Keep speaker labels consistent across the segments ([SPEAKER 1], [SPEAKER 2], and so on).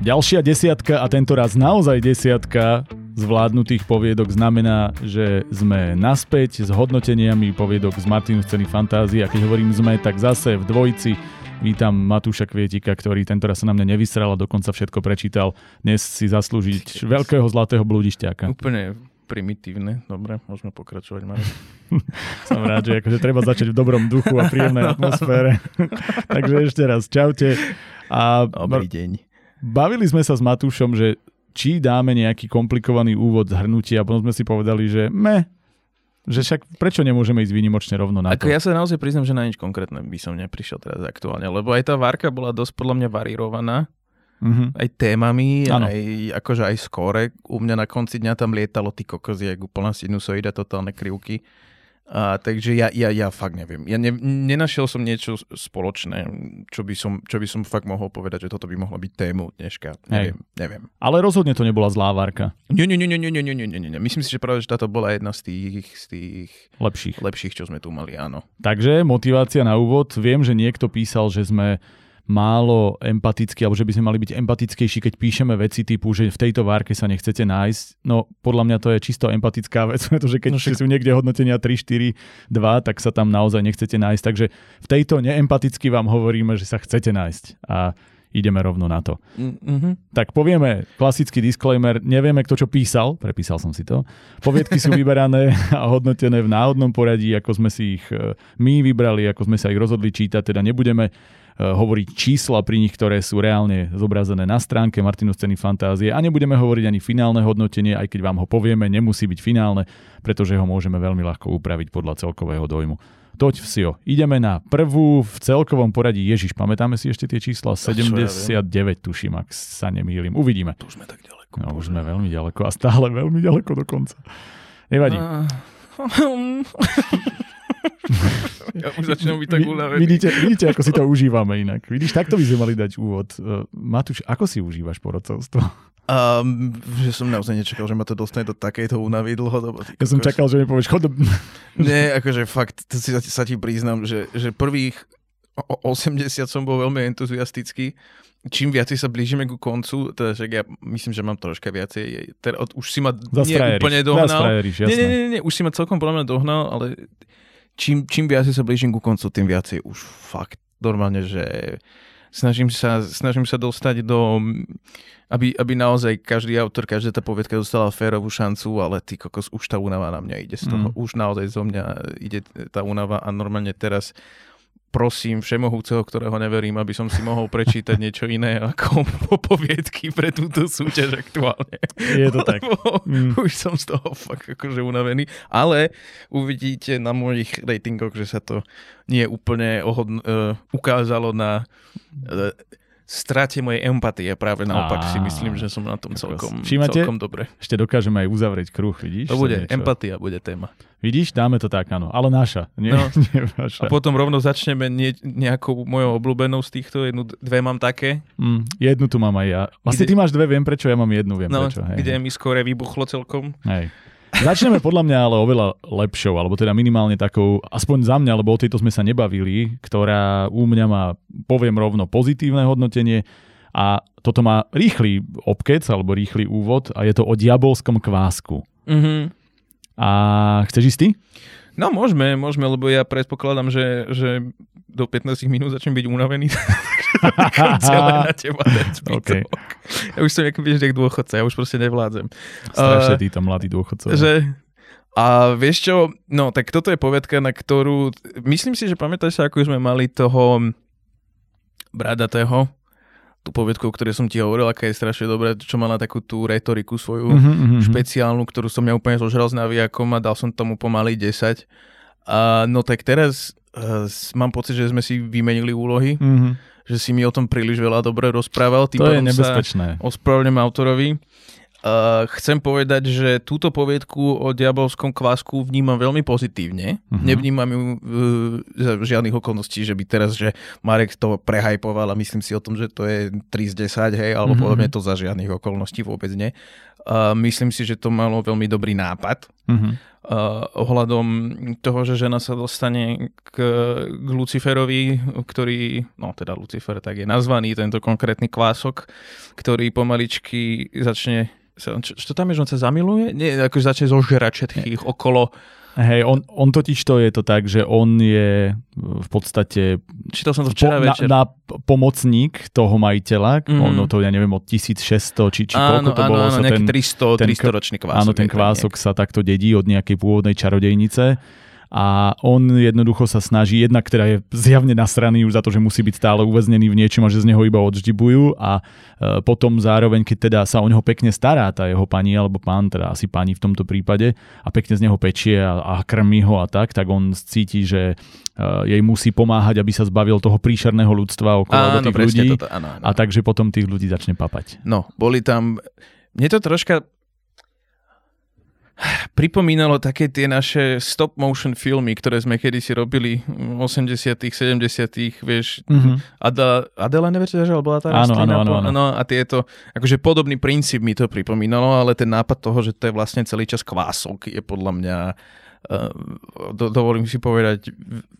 [SPEAKER 1] Ďalšia desiatka a tento raz naozaj desiatka zvládnutých poviedok znamená, že sme naspäť s hodnoteniami poviedok z Martinu scény fantázie a keď hovorím sme, tak zase v dvojici Vítam Matúša Kvietika, ktorý tento raz sa na mňa nevysral a dokonca všetko prečítal. Dnes si zaslúžiť veľkého zlatého blúdišťáka.
[SPEAKER 2] Úplne primitívne. Dobre, môžeme pokračovať, Marek.
[SPEAKER 1] Som rád, že akože treba začať v dobrom duchu a príjemnej atmosfére. Takže ešte raz, čaute.
[SPEAKER 2] A Dobrý deň.
[SPEAKER 1] Bavili sme sa s Matúšom, že či dáme nejaký komplikovaný úvod zhrnutia a potom sme si povedali, že me, že však prečo nemôžeme ísť výnimočne rovno na
[SPEAKER 2] Ako to? ja sa naozaj priznam, že na nič konkrétne by som neprišiel teraz aktuálne, lebo aj tá várka bola dosť podľa mňa varírovaná. Mm-hmm. Aj témami, ano. aj, akože aj skore. U mňa na konci dňa tam lietalo ty kokos, jak úplná sinusoida, totálne krivky. A, takže ja, ja, ja fakt neviem. Ja ne, nenašiel som niečo spoločné, čo by, som, čo by som fakt mohol povedať, že toto by mohlo byť tému dneška. Neviem, Hej. neviem.
[SPEAKER 1] Ale rozhodne to nebola zlá varka.
[SPEAKER 2] Nie, nie, nie, nie, nie, nie, nie, nie, nie. Myslím si, že práve, že táto bola jedna z tých, z tých
[SPEAKER 1] lepších.
[SPEAKER 2] lepších, čo sme tu mali, áno.
[SPEAKER 1] Takže motivácia na úvod. Viem, že niekto písal, že sme málo empatický, alebo že by sme mali byť empatickejší, keď píšeme veci typu, že v tejto várke sa nechcete nájsť. No podľa mňa to je čisto empatická vec, pretože keď no, sú niekde hodnotenia 3, 4, 2, tak sa tam naozaj nechcete nájsť. Takže v tejto neempaticky vám hovoríme, že sa chcete nájsť. A ideme rovno na to. Mm-hmm. Tak povieme klasický disclaimer, nevieme, kto čo písal, prepísal som si to. Poviedky sú vyberané a hodnotené v náhodnom poradí, ako sme si ich e, my vybrali, ako sme sa ich rozhodli čítať, teda nebudeme Eh, hovoriť čísla pri nich, ktoré sú reálne zobrazené na stránke Martinu Scény Fantázie a nebudeme hovoriť ani finálne hodnotenie, aj keď vám ho povieme, nemusí byť finálne, pretože ho môžeme veľmi ľahko upraviť podľa celkového dojmu. Toť vsio. Ideme na prvú v celkovom poradí. Ježiš, pamätáme si ešte tie čísla? 79 tuším, ak sa nemýlim. Uvidíme.
[SPEAKER 2] To už sme tak ďaleko.
[SPEAKER 1] No, už sme veľmi ďaleko a stále veľmi ďaleko dokonca. Nevadí.
[SPEAKER 2] ja už začínam byť tak unavený.
[SPEAKER 1] Vidíte, vidíte, ako si to užívame inak. Vidíš, takto by sme mali dať úvod. Uh, Matúš, ako si užívaš porodcovstvo?
[SPEAKER 2] Um, že som naozaj nečakal, že ma to dostane do takejto únavy dlhodobo.
[SPEAKER 1] Ja som čakal, že mi povieš, chod
[SPEAKER 2] Nie, akože fakt, to si, sa ti priznám, že, že prvých 80 som bol veľmi entuziastický. Čím viacej sa blížime ku koncu, teda že ja myslím, že mám troška viacej. Teda, už si ma
[SPEAKER 1] nie úplne dohnal. Nie,
[SPEAKER 2] nie, nie, nie, už si ma celkom podľa mňa dohnal, ale čím, čím viacej sa blížim ku koncu, tým viacej už fakt normálne, že snažím sa, snažím sa dostať do, aby, aby naozaj každý autor, každá tá povedka dostala férovú šancu, ale ty kokos, už tá únava na mňa ide z toho, mm. už naozaj zo mňa ide tá únava a normálne teraz prosím všemohúceho, ktorého neverím, aby som si mohol prečítať niečo iné ako poviedky pre túto súťaž aktuálne.
[SPEAKER 1] Je to tak.
[SPEAKER 2] Mm. Už som z toho fakt akože unavený. Ale uvidíte na mojich ratingoch, že sa to nie úplne ohodn- uh, ukázalo na uh, strate mojej empatie. Práve naopak si myslím, že som na tom celkom, Všímate? celkom dobre.
[SPEAKER 1] Ešte dokážeme aj uzavrieť kruh, vidíš?
[SPEAKER 2] To bude, niečo. empatia bude téma.
[SPEAKER 1] Vidíš, dáme to tak, áno. Ale naša, nie, no. nie vaša.
[SPEAKER 2] A potom rovno začneme nie, nejakou mojou obľúbenou z týchto. Jednu, dve mám také.
[SPEAKER 1] Mm, jednu tu mám aj ja. Vlastne kde... ty máš dve, viem prečo, ja mám jednu, viem
[SPEAKER 2] no,
[SPEAKER 1] prečo. Hej,
[SPEAKER 2] kde mi skore vybuchlo celkom.
[SPEAKER 1] Hej. Začneme podľa mňa ale oveľa lepšou, alebo teda minimálne takou, aspoň za mňa, lebo o tejto sme sa nebavili, ktorá u mňa má, poviem rovno, pozitívne hodnotenie a toto má rýchly obkec alebo rýchly úvod a je to o diabolskom kvásku. Mm-hmm. A chceš ísť ty?
[SPEAKER 2] No môžeme, môžeme, lebo ja predpokladám, že, že do 15 minút začnem byť unavený. celé na teba okay. Ja už som jak vieš, dôchodca, ja už proste nevládzem.
[SPEAKER 1] Strašne uh, títo mladí dôchodcovia.
[SPEAKER 2] Že, a vieš čo, no tak toto je povedka, na ktorú, myslím si, že pamätáš sa, ako sme mali toho bradatého, tú povedku, o ktorej som ti hovoril, aká je strašne dobrá, čo mala takú tú retoriku svoju mm-hmm, špeciálnu, ktorú som ja úplne zožral s navijakom a dal som tomu pomaly 10. A, no tak teraz uh, mám pocit, že sme si vymenili úlohy, mm-hmm. že si mi o tom príliš veľa dobre rozprával.
[SPEAKER 1] Tým to je nebezpečné.
[SPEAKER 2] Ospravedlňujem autorovi. Uh, chcem povedať, že túto poviedku o diabolskom kvásku vnímam veľmi pozitívne. Uh-huh. Nevnímam ju uh, za žiadnych okolností, že by teraz, že Marek to prehajpoval a myslím si o tom, že to je 3 z 10, hej, alebo uh-huh. podľa mňa to za žiadnych okolností vôbec nie. Uh, myslím si, že to malo veľmi dobrý nápad. Uh-huh. uh, ohľadom toho, že žena sa dostane k, k Luciferovi, ktorý, no teda Lucifer tak je nazvaný, tento konkrétny kvások, ktorý pomaličky začne čo, čo tam je, že on sa zamiluje? Nie, ako začne zožerať všetkých okolo
[SPEAKER 1] Hej, on, on totiž to je to tak, že on je v podstate
[SPEAKER 2] Čítal som to včera
[SPEAKER 1] po,
[SPEAKER 2] večer.
[SPEAKER 1] Na, na pomocník toho majiteľa, mm. ono to ja neviem od 1600 či, či
[SPEAKER 2] áno,
[SPEAKER 1] koľko to
[SPEAKER 2] áno,
[SPEAKER 1] bolo.
[SPEAKER 2] Áno,
[SPEAKER 1] sa
[SPEAKER 2] nejaký
[SPEAKER 1] ten,
[SPEAKER 2] 300,
[SPEAKER 1] ten,
[SPEAKER 2] 300 ročný kvások.
[SPEAKER 1] Áno, ten kvások sa takto dedí od nejakej pôvodnej čarodejnice a on jednoducho sa snaží, jednak teda je zjavne nasraný už za to, že musí byť stále uväznený v niečom a že z neho iba odždibujú a e, potom zároveň, keď teda sa o neho pekne stará tá jeho pani alebo pán, teda asi pani v tomto prípade a pekne z neho pečie a, a krmí ho a tak, tak on cíti, že e, jej musí pomáhať, aby sa zbavil toho príšerného ľudstva okolo
[SPEAKER 2] áno,
[SPEAKER 1] tých ľudí
[SPEAKER 2] toto, áno, áno.
[SPEAKER 1] a takže potom tých ľudí začne papať.
[SPEAKER 2] No, boli tam... Mne to troška pripomínalo také tie naše stop motion filmy, ktoré sme kedysi robili v 80 70 vieš, mm-hmm. Ada, Adela Neverťaža, bola tá
[SPEAKER 1] áno, áno, áno,
[SPEAKER 2] áno. a tieto, akože podobný princíp mi to pripomínalo, ale ten nápad toho, že to je vlastne celý čas kvások, je podľa mňa, uh, do, dovolím si povedať,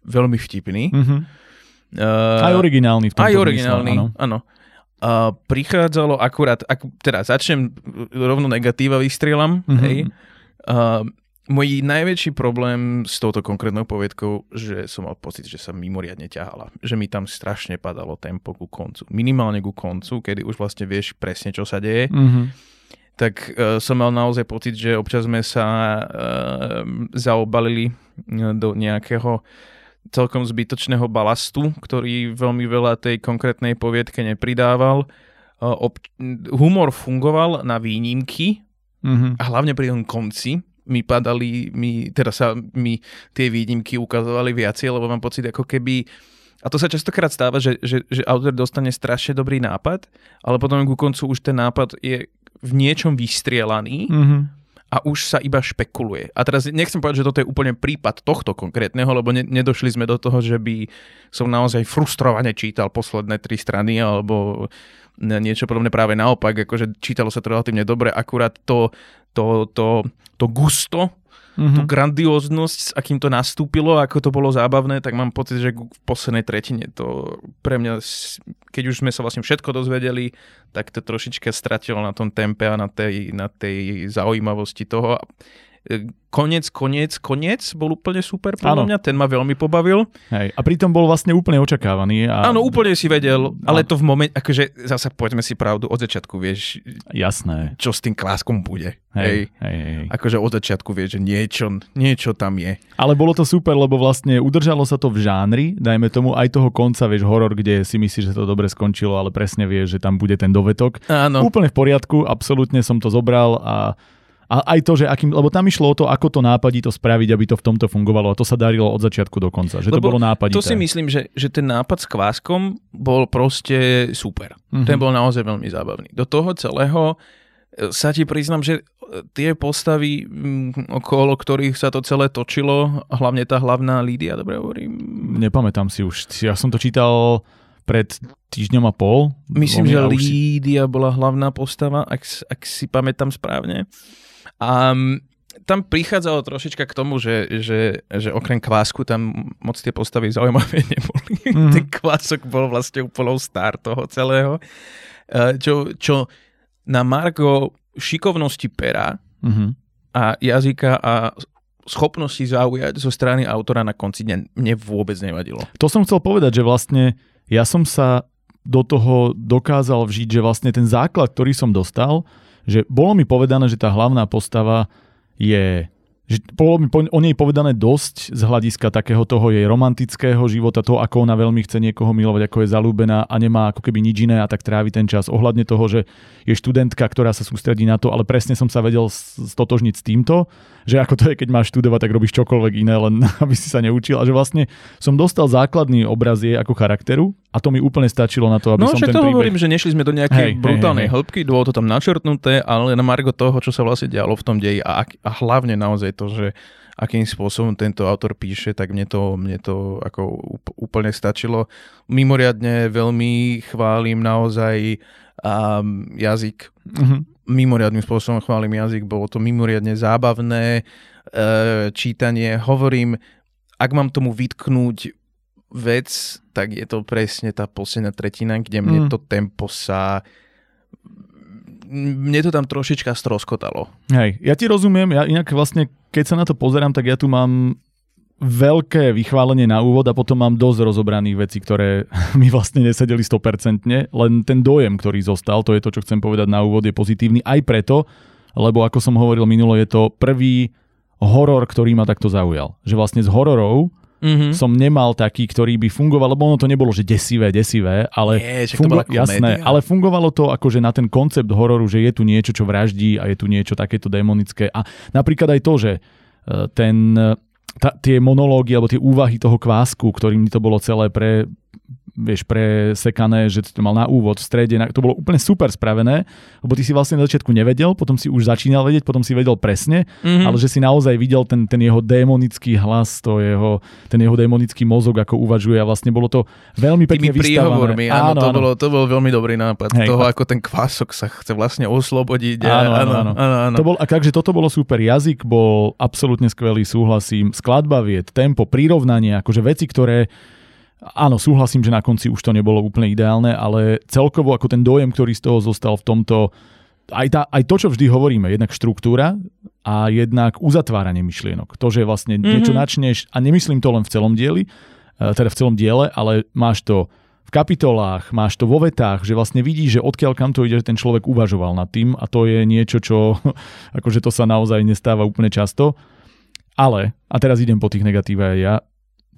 [SPEAKER 2] veľmi vtipný.
[SPEAKER 1] Mm-hmm. Uh, aj originálny v tomto
[SPEAKER 2] Aj originálny, áno. áno. Uh, prichádzalo akurát, ak, teda začnem rovno negatíva vystrieľam, mm-hmm. hej, Uh, môj najväčší problém s touto konkrétnou poviedkou, že som mal pocit, že sa mimoriadne ťahala. Že mi tam strašne padalo tempo ku koncu. Minimálne ku koncu, kedy už vlastne vieš presne, čo sa deje. Mm-hmm. Tak uh, som mal naozaj pocit, že občas sme sa uh, zaobalili do nejakého celkom zbytočného balastu, ktorý veľmi veľa tej konkrétnej poviedke nepridával. Uh, ob- humor fungoval na výnimky, Mm-hmm. A hlavne pri tom konci mi padali, mi, teda sa mi tie výnimky ukazovali viacej, lebo mám pocit, ako keby a to sa častokrát stáva, že, že, že autor dostane strašne dobrý nápad, ale potom ku koncu už ten nápad je v niečom vystrielaný mm-hmm. A už sa iba špekuluje. A teraz nechcem povedať, že toto je úplne prípad tohto konkrétneho, lebo ne, nedošli sme do toho, že by som naozaj frustrovane čítal posledné tri strany alebo niečo podobné práve naopak, akože čítalo sa to relatívne dobre, akurát to, to, to, to gusto, mm-hmm. tú grandióznosť, s akým to nastúpilo, ako to bolo zábavné, tak mám pocit, že v poslednej tretine to pre mňa, keď už sme sa vlastne všetko dozvedeli, tak to trošička stratilo na tom tempe a na tej, na tej zaujímavosti toho Konec, konec, konec bol úplne super podľa mňa, ten ma veľmi pobavil.
[SPEAKER 1] Hej, a pritom bol vlastne úplne očakávaný. A...
[SPEAKER 2] Áno, úplne si vedel, ale to v momente, akože zase poďme si pravdu, od začiatku vieš,
[SPEAKER 1] Jasné.
[SPEAKER 2] čo s tým kláskom bude.
[SPEAKER 1] Hej, hej, hej.
[SPEAKER 2] Akože od začiatku vieš, že niečo, niečo tam je.
[SPEAKER 1] Ale bolo to super, lebo vlastne udržalo sa to v žánri, dajme tomu aj toho konca, vieš, horor, kde si myslíš, že to dobre skončilo, ale presne vieš, že tam bude ten dovetok.
[SPEAKER 2] Áno.
[SPEAKER 1] Úplne v poriadku, absolútne som to zobral a a aj to, že akým, lebo tam išlo o to, ako to nápadí to spraviť, aby to v tomto fungovalo a to sa darilo od začiatku do konca, že lebo to bolo nápadité.
[SPEAKER 2] To si myslím, že, že ten nápad s kváskom bol proste super. Mm-hmm. Ten bol naozaj veľmi zábavný. Do toho celého e, sa ti priznam, že e, tie postavy, okolo ktorých sa to celé točilo, hlavne tá hlavná Lídia, dobre hovorím?
[SPEAKER 1] Nepamätám si už. Ja som to čítal pred týždňom a pol.
[SPEAKER 2] Myslím, že Lídia bola hlavná postava, ak, ak si pamätám správne. A tam prichádzalo trošička k tomu, že, že, že okrem kvásku tam moc tie postavy zaujímavé neboli. Mm-hmm. Ten kvások bol vlastne úplnou star toho celého. E, čo, čo na Margo šikovnosti pera mm-hmm. a jazyka a schopnosti zaujať zo strany autora na konci dňa mne vôbec nevadilo.
[SPEAKER 1] To som chcel povedať, že vlastne ja som sa do toho dokázal vžiť, že vlastne ten základ, ktorý som dostal, že bolo mi povedané, že tá hlavná postava je že bolo mi o nej povedané dosť z hľadiska takého toho jej romantického života, to, ako ona veľmi chce niekoho milovať, ako je zalúbená a nemá ako keby nič iné a tak trávi ten čas. Ohľadne toho, že je študentka, ktorá sa sústredí na to, ale presne som sa vedel stotožniť s týmto, že ako to je, keď máš študovať, tak robíš čokoľvek iné, len aby si sa neučil. A že vlastne som dostal základný obraz jej ako charakteru a to mi úplne stačilo na to, aby
[SPEAKER 2] no,
[SPEAKER 1] som ten
[SPEAKER 2] to
[SPEAKER 1] príbeh...
[SPEAKER 2] hovorím, že nešli sme do nejakej hej, brutálnej hej, hej. hĺbky, bolo to tam načrtnuté, ale na margo toho, čo sa vlastne dialo v tom deji a, a hlavne naozaj to, že akým spôsobom tento autor píše, tak mne to, mne to ako úplne stačilo. Mimoriadne veľmi chválim naozaj um, jazyk. Mm-hmm. mimoriadným spôsobom chválim jazyk, bolo to mimoriadne zábavné e, čítanie. Hovorím, ak mám tomu vytknúť vec, tak je to presne tá posledná tretina, kde mne mm. to tempo sa mne to tam trošička stroskotalo.
[SPEAKER 1] Hej, ja ti rozumiem, ja inak vlastne, keď sa na to pozerám, tak ja tu mám veľké vychválenie na úvod a potom mám dosť rozobraných vecí, ktoré mi vlastne nesedeli 100%, len ten dojem, ktorý zostal, to je to, čo chcem povedať na úvod, je pozitívny aj preto, lebo ako som hovoril minulo, je to prvý horor, ktorý ma takto zaujal. Že vlastne z hororov mm-hmm. som nemal taký, ktorý by fungoval, lebo ono to nebolo, že desivé, desivé, ale,
[SPEAKER 2] Nie, fungo-
[SPEAKER 1] jasné, ale fungovalo to akože na ten koncept hororu, že je tu niečo, čo vraždí a je tu niečo takéto demonické. A napríklad aj to, že e, ten, e, ta, tie monológy alebo tie úvahy toho kvásku, ktorým to bolo celé pre, vieš, presekané, že to mal na úvod, v strede, to bolo úplne super spravené, lebo ty si vlastne na začiatku nevedel, potom si už začínal vedieť, potom si vedel presne, mm-hmm. ale že si naozaj videl ten, ten jeho démonický hlas, to jeho, ten jeho démonický mozog, ako uvažuje a vlastne bolo to veľmi pekne
[SPEAKER 2] Tými príhovormi, áno, áno, to, áno. Bolo, to bol veľmi dobrý nápad Hej, toho, ako ten kvások sa chce vlastne oslobodiť.
[SPEAKER 1] Áno, áno, áno. áno, áno. To bol, a takže toto bolo super, jazyk bol absolútne skvelý, súhlasím, skladba vied, tempo, prirovnanie, akože veci, ktoré Áno, súhlasím, že na konci už to nebolo úplne ideálne, ale celkovo ako ten dojem, ktorý z toho zostal v tomto, aj, tá, aj to, čo vždy hovoríme, jednak štruktúra a jednak uzatváranie myšlienok. To, že vlastne mm-hmm. niečo načneš, a nemyslím to len v celom dieli, e, teda v celom diele, ale máš to v kapitolách, máš to vo vetách, že vlastne vidíš, že odkiaľ kam to ide, že ten človek uvažoval nad tým a to je niečo, čo akože to sa naozaj nestáva úplne často. Ale, a teraz idem po tých negatíve aj ja,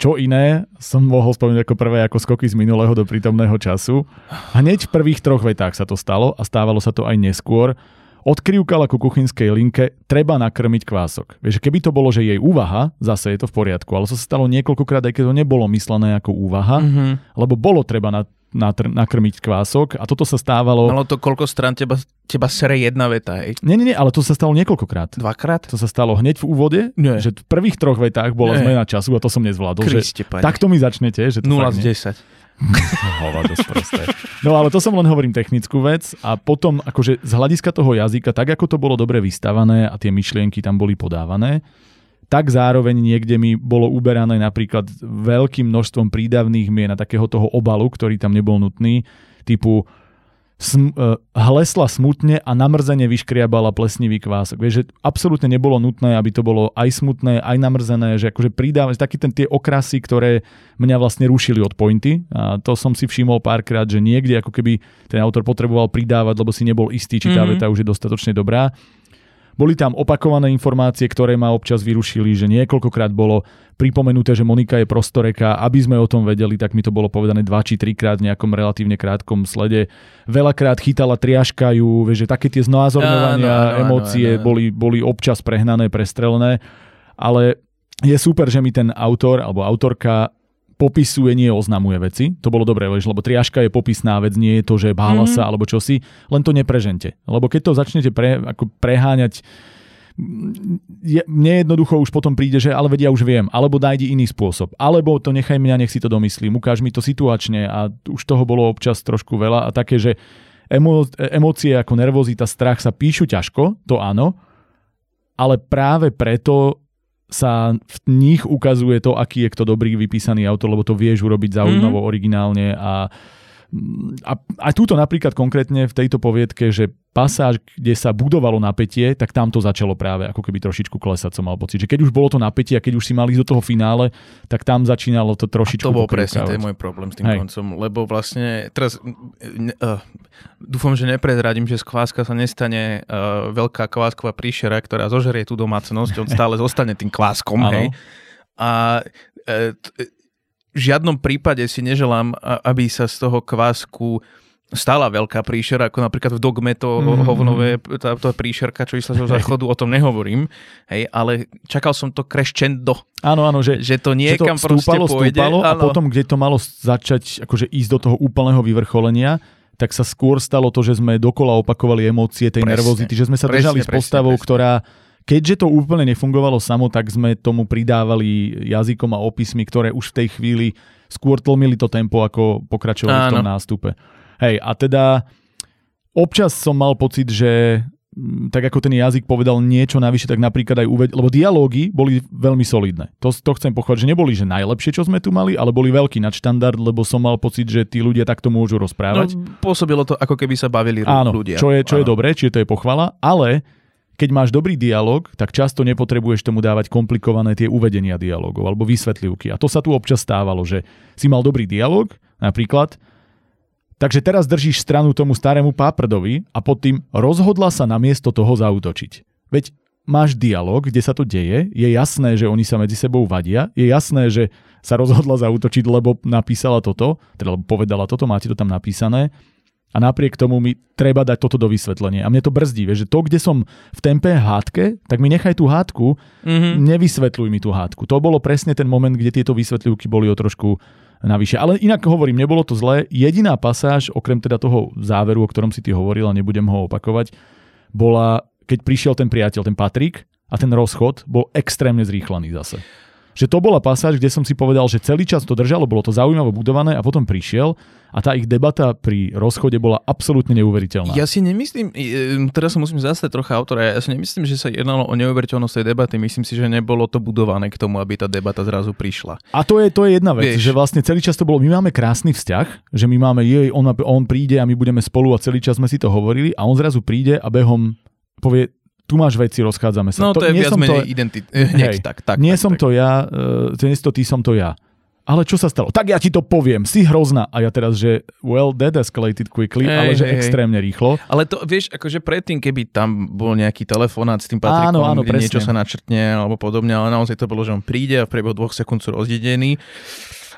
[SPEAKER 1] čo iné som mohol spomenúť ako prvé ako skoky z minulého do prítomného času. Hneď v prvých troch vetách sa to stalo a stávalo sa to aj neskôr. Od krivkala ku kuchynskej linke treba nakrmiť kvások. Vieš, keby to bolo, že jej úvaha, zase je to v poriadku, ale to sa stalo niekoľkokrát, aj keď to nebolo myslené ako úvaha, mm-hmm. lebo bolo treba na natr- nakrmiť kvások a toto sa stávalo...
[SPEAKER 2] Malo to koľko strán teba, teba sere jedna veta, hej?
[SPEAKER 1] Nie, nie, nie, ale to sa stalo niekoľkokrát.
[SPEAKER 2] Dvakrát?
[SPEAKER 1] To sa stalo hneď v úvode, nie. že v prvých troch vetách bola nie. zmena času a to som nezvládol. Kriste, že takto mi začnete. Že to
[SPEAKER 2] 0 z 10.
[SPEAKER 1] no ale to som len hovorím technickú vec a potom akože z hľadiska toho jazyka, tak ako to bolo dobre vystavané a tie myšlienky tam boli podávané, tak zároveň niekde mi bolo uberané napríklad veľkým množstvom prídavných mien a takého toho obalu, ktorý tam nebol nutný, typu sm- uh, hlesla smutne a namrzene vyškriabala plesnivý kvások. Vieš, že absolútne nebolo nutné, aby to bolo aj smutné, aj namrzené, že akože pridávať taký ten tie okrasy, ktoré mňa vlastne rušili od pointy. A to som si všimol párkrát, že niekde ako keby ten autor potreboval pridávať, lebo si nebol istý, či tá mm-hmm. veta už je dostatočne dobrá. Boli tam opakované informácie, ktoré ma občas vyrušili, že niekoľkokrát bolo pripomenuté, že Monika je prostoreka. Aby sme o tom vedeli, tak mi to bolo povedané dva či trikrát v nejakom relatívne krátkom slede. Veľakrát chytala triaškajú, že také tie znázorňovania, emócie Boli, boli občas prehnané, prestrelené. Ale je super, že mi ten autor alebo autorka popisuje, nie oznamuje veci. To bolo dobré, lebo triaška je popisná vec, nie je to, že bála mm-hmm. sa alebo čosi, len to neprežente. Lebo keď to začnete pre, ako preháňať je, mne jednoducho už potom príde, že ale vedia, už viem, alebo nájdi iný spôsob, alebo to nechaj mňa, nech si to domyslím, ukáž mi to situačne a už toho bolo občas trošku veľa a také, že emo, emócie ako nervozita, strach sa píšu ťažko, to áno, ale práve preto sa v nich ukazuje to, aký je kto dobrý vypísaný autor, lebo to vieš urobiť zaujímavo, mm-hmm. originálne a a, a túto napríklad konkrétne v tejto poviedke, že pasáž, kde sa budovalo napätie, tak tam to začalo práve ako keby trošičku klesať, som mal pocit. Že keď už bolo to napätie a keď už si mali ísť do toho finále, tak tam začínalo to trošičku
[SPEAKER 2] a to bol presne, je môj problém s tým Hej. koncom, lebo vlastne teraz uh, dúfam, že neprezradím, že z kváska sa nestane uh, veľká kvásková príšera, ktorá zožerie tú domácnosť, on stále zostane tým kváskom, hej. A v žiadnom prípade si neželám, aby sa z toho kvásku stala veľká príšera, ako napríklad v Dogme to mm-hmm. hovnové, tá, tá príšerka, čo išla zo záchodu, o tom nehovorím, hej, ale čakal som to crescendo.
[SPEAKER 1] Áno, áno, že,
[SPEAKER 2] že to niekam že to stúpalo, proste pôjde.
[SPEAKER 1] Stúpalo, a potom, kde to malo začať akože ísť do toho úplného vyvrcholenia, tak sa skôr stalo to, že sme dokola opakovali emócie tej presne, nervozity, že sme sa presne, držali presne, s postavou, presne. ktorá Keďže to úplne nefungovalo samo, tak sme tomu pridávali jazykom a opismi, ktoré už v tej chvíli skôr tlmili to tempo, ako pokračovali Áno. v tom nástupe. Hej, a teda občas som mal pocit, že mm, tak ako ten jazyk povedal niečo navyše, tak napríklad aj uvedel, lebo dialógy boli veľmi solidné. To, to chcem pochváliť, že neboli že najlepšie, čo sme tu mali, ale boli veľký nadštandard, lebo som mal pocit, že tí ľudia takto môžu rozprávať.
[SPEAKER 2] No, pôsobilo to, ako keby sa bavili
[SPEAKER 1] Áno,
[SPEAKER 2] ľudia.
[SPEAKER 1] čo je, čo je
[SPEAKER 2] Áno.
[SPEAKER 1] dobré, čiže to je pochvala, ale keď máš dobrý dialog, tak často nepotrebuješ tomu dávať komplikované tie uvedenia dialogov alebo vysvetlivky. A to sa tu občas stávalo, že si mal dobrý dialog, napríklad, takže teraz držíš stranu tomu starému páprdovi a pod tým rozhodla sa namiesto toho zautočiť. Veď máš dialog, kde sa to deje, je jasné, že oni sa medzi sebou vadia, je jasné, že sa rozhodla zautočiť, lebo napísala toto, teda lebo povedala toto, máte to tam napísané, a napriek tomu mi treba dať toto do vysvetlenia. A mne to brzdí, vieš, že to, kde som v tempe hádke, tak mi nechaj tú hádku,
[SPEAKER 2] Mhm.
[SPEAKER 1] nevysvetľuj mi tú hádku. To bolo presne ten moment, kde tieto vysvetľivky boli o trošku navyše. Ale inak hovorím, nebolo to zlé. Jediná pasáž, okrem teda toho záveru, o ktorom si ty hovoril a nebudem ho opakovať, bola, keď prišiel ten priateľ, ten Patrik a ten rozchod bol extrémne zrýchlený zase. Že to bola pasáž, kde som si povedal, že celý čas to držalo, bolo to zaujímavé budované a potom prišiel a tá ich debata pri rozchode bola absolútne neuveriteľná.
[SPEAKER 2] Ja si nemyslím, e, teraz sa musím zastať trocha autora, ja si nemyslím, že sa jednalo o neuveriteľnosť tej debaty, myslím si, že nebolo to budované k tomu, aby tá debata zrazu prišla.
[SPEAKER 1] A to je, to je jedna vec,
[SPEAKER 2] Vieš.
[SPEAKER 1] že vlastne celý čas to bolo, my máme krásny vzťah, že my máme, jej, on, on príde a my budeme spolu a celý čas sme si to hovorili a on zrazu príde a behom povie, tu máš veci, rozchádzame sa.
[SPEAKER 2] No to, je
[SPEAKER 1] nie
[SPEAKER 2] viac menej
[SPEAKER 1] to,
[SPEAKER 2] identi- hneď
[SPEAKER 1] Hej,
[SPEAKER 2] tak, tak.
[SPEAKER 1] nie
[SPEAKER 2] tak,
[SPEAKER 1] som
[SPEAKER 2] tak.
[SPEAKER 1] to ja, uh, nie to ty, som to ja. Ale čo sa stalo? Tak ja ti to poviem, si hrozná. A ja teraz, že well, that escalated quickly,
[SPEAKER 2] Hej,
[SPEAKER 1] ale že
[SPEAKER 2] hej.
[SPEAKER 1] extrémne rýchlo.
[SPEAKER 2] Ale to, vieš, akože predtým, keby tam bol nejaký telefonát s tým Patrikom,
[SPEAKER 1] Áno, áno,
[SPEAKER 2] kde
[SPEAKER 1] presne.
[SPEAKER 2] niečo sa načrtne alebo podobne, ale naozaj to bolo, že on príde a v priebehu dvoch sekúnd sú rozdedení.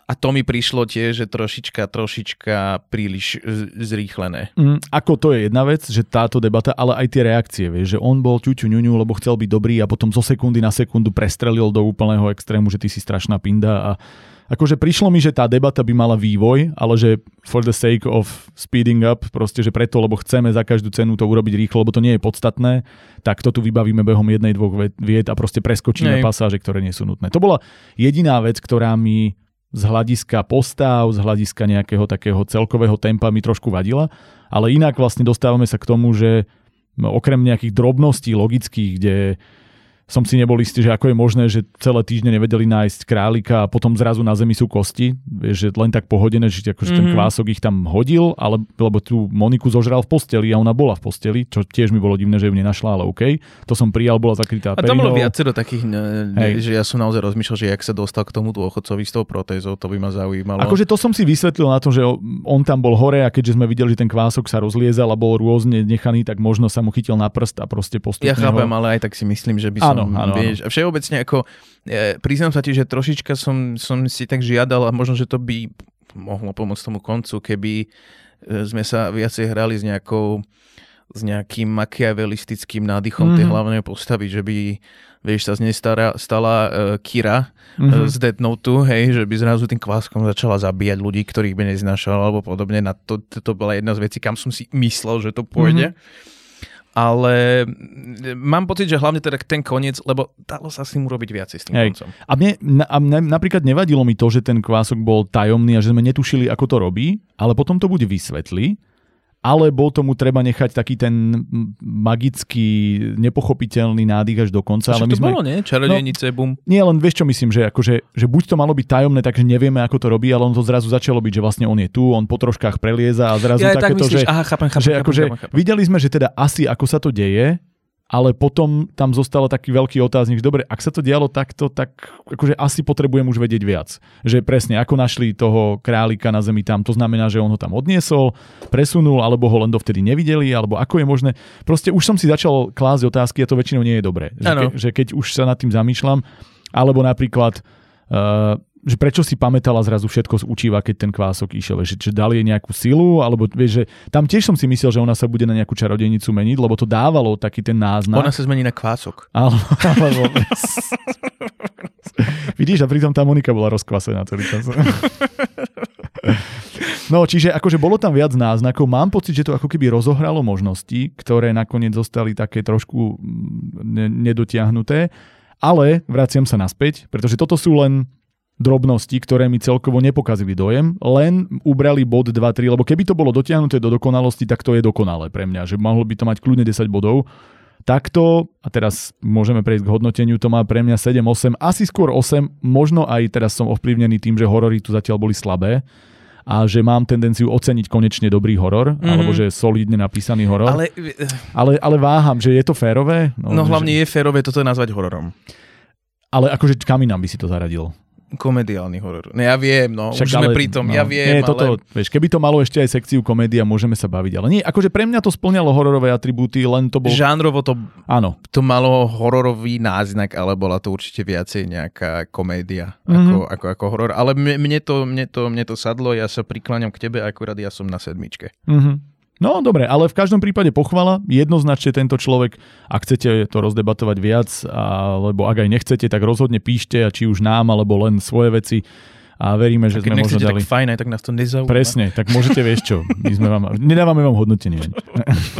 [SPEAKER 2] A to mi prišlo tiež, že trošička, trošička príliš z- zrýchlené.
[SPEAKER 1] Mm, ako to je jedna vec, že táto debata, ale aj tie reakcie, vieš, že on bol ťuťu ňuňu, lebo chcel byť dobrý a potom zo sekundy na sekundu prestrelil do úplného extrému, že ty si strašná pinda a akože prišlo mi, že tá debata by mala vývoj, ale že for the sake of speeding up, proste, že preto, lebo chceme za každú cenu to urobiť rýchlo, lebo to nie je podstatné, tak to tu vybavíme behom jednej, dvoch viet a proste preskočíme
[SPEAKER 2] Nej.
[SPEAKER 1] pasáže, ktoré nie sú nutné. To bola jediná vec, ktorá mi z hľadiska postav, z hľadiska nejakého takého celkového tempa mi trošku vadila, ale inak vlastne dostávame sa k tomu, že okrem nejakých drobností logických, kde som si nebol istý, že ako je možné, že celé týždne nevedeli nájsť králika a potom zrazu na zemi sú kosti, že len tak pohodené, že akože ten
[SPEAKER 2] Mhm.
[SPEAKER 1] kvások ich tam hodil, ale, lebo tú Moniku zožral v posteli a ona bola v posteli, čo tiež mi bolo divné, že ju nenašla, ale OK. To som prijal, bola zakrytá
[SPEAKER 2] A tam bolo viacero takých, ne,
[SPEAKER 1] Hej.
[SPEAKER 2] že ja som naozaj rozmýšľal, že jak sa dostal k tomu dôchodcovi s tou protézou, to by ma zaujímalo.
[SPEAKER 1] Akože to som si vysvetlil na to, že on tam bol hore a keďže sme videli, že ten kvások sa rozliezal a bol rôzne nechaný, tak možno sa mu chytil na prst a proste postupne
[SPEAKER 2] Ja chápem,
[SPEAKER 1] ho...
[SPEAKER 2] ale aj tak si myslím, že by som,
[SPEAKER 1] Áno, áno,
[SPEAKER 2] vieš, a všeobecne ako, e, priznám sa ti, že trošička som, som si tak žiadal a možno, že to by mohlo pomôcť tomu koncu, keby e, sme sa viacej hrali s nejakou s nejakým makiavelistickým nádychom mm-hmm. tej
[SPEAKER 1] Mhm.
[SPEAKER 2] hlavnej postavy, že by vieš, sa z nej stara, stala uh, Kira
[SPEAKER 1] Mhm.
[SPEAKER 2] mm-hmm. z Dead Note, hej, že by zrazu tým kváskom začala zabíjať ľudí, ktorých by neznášala alebo podobne. Na to, to, to bola jedna z vecí, kam som si myslel, že to pôjde. Mm-hmm ale mám pocit, že hlavne teda ten koniec, lebo dalo sa s tým urobiť viacej s tým
[SPEAKER 1] Hej.
[SPEAKER 2] koncom.
[SPEAKER 1] A mne, na, a mne napríklad nevadilo mi to, že ten kvások bol tajomný a že sme netušili, ako to robí, ale potom to buď vysvetli, alebo tomu treba nechať taký ten magický, nepochopiteľný nádych až do konca.
[SPEAKER 2] Ale
[SPEAKER 1] my
[SPEAKER 2] to
[SPEAKER 1] sme,
[SPEAKER 2] bolo, nie? Čarodejnice, no, bum.
[SPEAKER 1] Nie, len vieš čo myslím, že, akože, že buď to malo byť tajomné, takže nevieme, ako to robí, ale on to zrazu začalo byť, že vlastne on je tu, on po troškách prelieza a zrazu
[SPEAKER 2] Ja aj tak
[SPEAKER 1] takéto,
[SPEAKER 2] myslíš,
[SPEAKER 1] že,
[SPEAKER 2] aha, chápem, chápem,
[SPEAKER 1] že
[SPEAKER 2] chápem,
[SPEAKER 1] akože
[SPEAKER 2] chápem, chápem.
[SPEAKER 1] videli sme, že teda asi ako sa to deje, ale potom tam zostal taký veľký otáznik, že dobre, ak sa to dialo takto, tak akože asi potrebujem už vedieť viac. Že presne, ako našli toho králika na zemi tam, to znamená, že on ho tam odniesol, presunul, alebo ho len dovtedy nevideli, alebo ako je možné. Proste už som si začal klásť otázky a to väčšinou nie je dobré. Že, ke, že keď už sa nad tým zamýšľam, alebo napríklad uh, že prečo si pamätala zrazu všetko z učiva, keď ten kvások išiel, že, že dali jej nejakú silu, alebo vieš, že tam tiež som si myslel, že ona sa bude na nejakú čarodejnicu meniť, lebo to dávalo taký ten náznak.
[SPEAKER 2] Ona sa zmení na kvások.
[SPEAKER 1] Alebo, alebo... Vidíš, a pritom tá Monika bola rozkvasená celý čas. No, čiže akože bolo tam viac náznakov. Mám pocit, že to ako keby rozohralo možnosti, ktoré nakoniec zostali také trošku mm, ne- nedotiahnuté. Ale vraciam sa naspäť, pretože toto sú len drobnosti, ktoré mi celkovo nepokazili dojem, len ubrali bod 2-3, lebo keby to bolo dotiahnuté do dokonalosti, tak to je dokonalé pre mňa, že mohlo by to mať kľudne 10 bodov. Takto, a teraz môžeme prejsť k hodnoteniu, to má pre mňa 7-8, asi skôr 8, možno aj teraz som ovplyvnený tým, že horory tu zatiaľ boli slabé a že mám tendenciu oceniť konečne dobrý horor, mm-hmm. alebo že solidne napísaný horor.
[SPEAKER 2] Ale,
[SPEAKER 1] ale, ale váham, že je to férové?
[SPEAKER 2] No, no hlavne že... je férové toto nazvať hororom.
[SPEAKER 1] Ale akože kam inám by si to zaradil?
[SPEAKER 2] Komediálny horor. No ja viem, no, Však, už ale, sme pri tom, no, ja viem,
[SPEAKER 1] nie, toto, ale... vieš, keby to malo ešte aj sekciu komédia, môžeme sa baviť, ale nie, akože pre mňa to splňalo hororové atribúty, len to bolo...
[SPEAKER 2] Žánrovo to,
[SPEAKER 1] Áno.
[SPEAKER 2] to malo hororový náznak, ale bola to určite viacej nejaká komédia mm-hmm. ako, ako, ako horor, ale mne, mne, to, mne, to, mne to sadlo, ja sa prikláňam k tebe, akurát ja som na sedmičke.
[SPEAKER 1] Mm-hmm. No dobre, ale v každom prípade pochvala. Jednoznačne tento človek, ak chcete to rozdebatovať viac, alebo ak aj nechcete, tak rozhodne píšte, a či už nám, alebo len svoje veci. A veríme, že sme možno dali...
[SPEAKER 2] tak fajn, aj tak nás to nezaujíma.
[SPEAKER 1] Presne, tak môžete vieš čo. My sme vám... Nedávame vám hodnotenie.